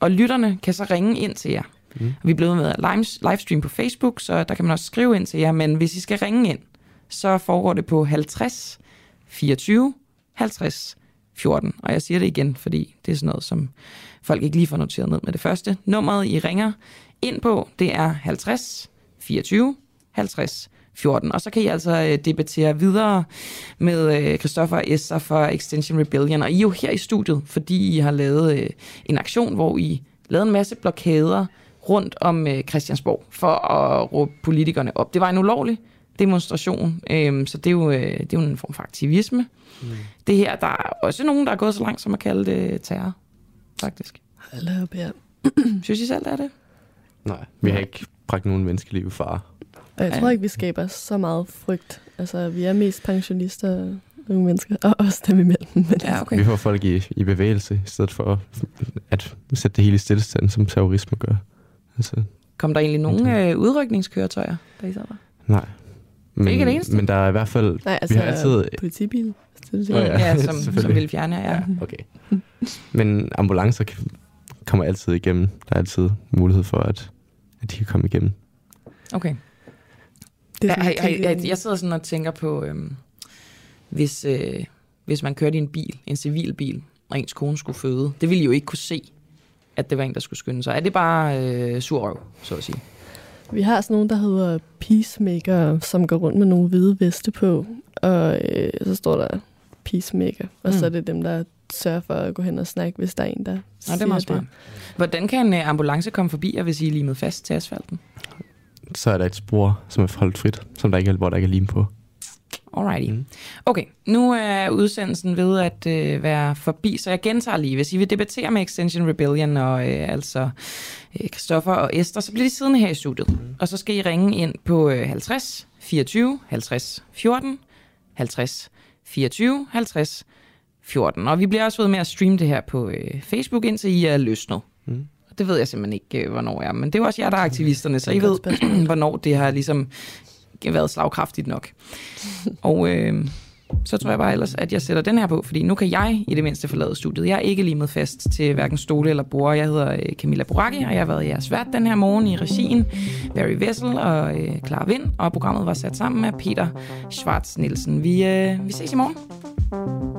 og lytterne kan så ringe ind til jer. Mm. Og vi er blevet med live, livestream på Facebook, så der kan man også skrive ind til jer, men hvis I skal ringe ind, så foregår det på 50 24 50 14. Og jeg siger det igen, fordi det er sådan noget, som folk ikke lige får noteret ned med det første. Nummeret, I ringer ind på, det er 50 24 50 14. Og så kan I altså øh, debattere videre med øh, Christoffer og Esther for Extension Rebellion. Og I er jo her i studiet, fordi I har lavet øh, en aktion, hvor I lavede en masse blokader rundt om Christiansborg for at råbe politikerne op. Det var en ulovlig demonstration, øh, så det er, jo, det er jo en form for aktivisme. Mm. Det her, der er også nogen, der er gået så langt som at kalde det terror, faktisk. Hold op, ja. Synes I selv, det er det? Nej, vi har ikke bragt nogen menneskeliv i fare. Og jeg tror ikke, vi skaber så meget frygt. Altså, vi er mest pensionister unge mennesker, og også dem imellem. Men ja, Vi får folk i, i bevægelse, i stedet for at sætte det hele i stillestand, som terrorisme gør. Altså, Kom der egentlig nogle øh, udrykningskøretøjer, da I sad der? nej. Men, Ikke det eneste? Men der er i hvert fald... Nej, altså vi har altid... politibil. Åh, Ja, som, som selvfølgelig. ville fjerne jer, ja. Okay. Men ambulancer kan- kommer altid igennem. Der er altid mulighed for, at, at de kan komme igennem. Okay. Det er jeg, jeg, jeg, jeg, sidder sådan og tænker på, øhm, hvis, øh, hvis man kørte i en bil, en civil bil, og ens kone skulle føde, det ville I jo ikke kunne se, at det var en, der skulle skynde sig. Er det bare øh, surrøv, så at sige? Vi har sådan nogle, der hedder peacemaker, som går rundt med nogle hvide veste på, og øh, så står der peacemaker, og Mm. så er det dem, der sørger for at gå hen og snakke, hvis der er en, der Nå, det er meget smart. Hvordan kan en øh, ambulance komme forbi jer, hvis I er limet fast til asfalten? Så er der et spor, som er holdt frit, som der ikke er, hvor der ikke er lim på. Alrighty. Mm. Okay, nu er udsendelsen ved at øh, være forbi, så jeg gentager lige. Hvis I vil debattere med Extension Rebellion og øh, altså øh, Christoffer og Esther, så bliver de siddende her i studiet. Mm. Og så skal I ringe ind på øh, 50 24 50 14 50 24 50 14. Og vi bliver også ved med at streame det her på øh, Facebook, indtil I er løsnet. Mm. Det ved jeg simpelthen ikke, øh, hvornår er. Men det er jo også jer, der er aktivisterne, så I ved, hvornår det har ligesom været slagkraftigt nok. Og øh, så tror jeg bare ellers, at jeg sætter den her på, fordi nu kan jeg i det mindste forlade studiet. Jeg er ikke limet fast til hverken stole eller bord. Jeg hedder øh, Camilla Boracchi, og jeg har været jeres vært den her morgen i regien. Barry Vessel og øh, Clara Vind, og programmet var sat sammen med Peter Schwartz Nielsen. Vi, øh, vi ses i morgen.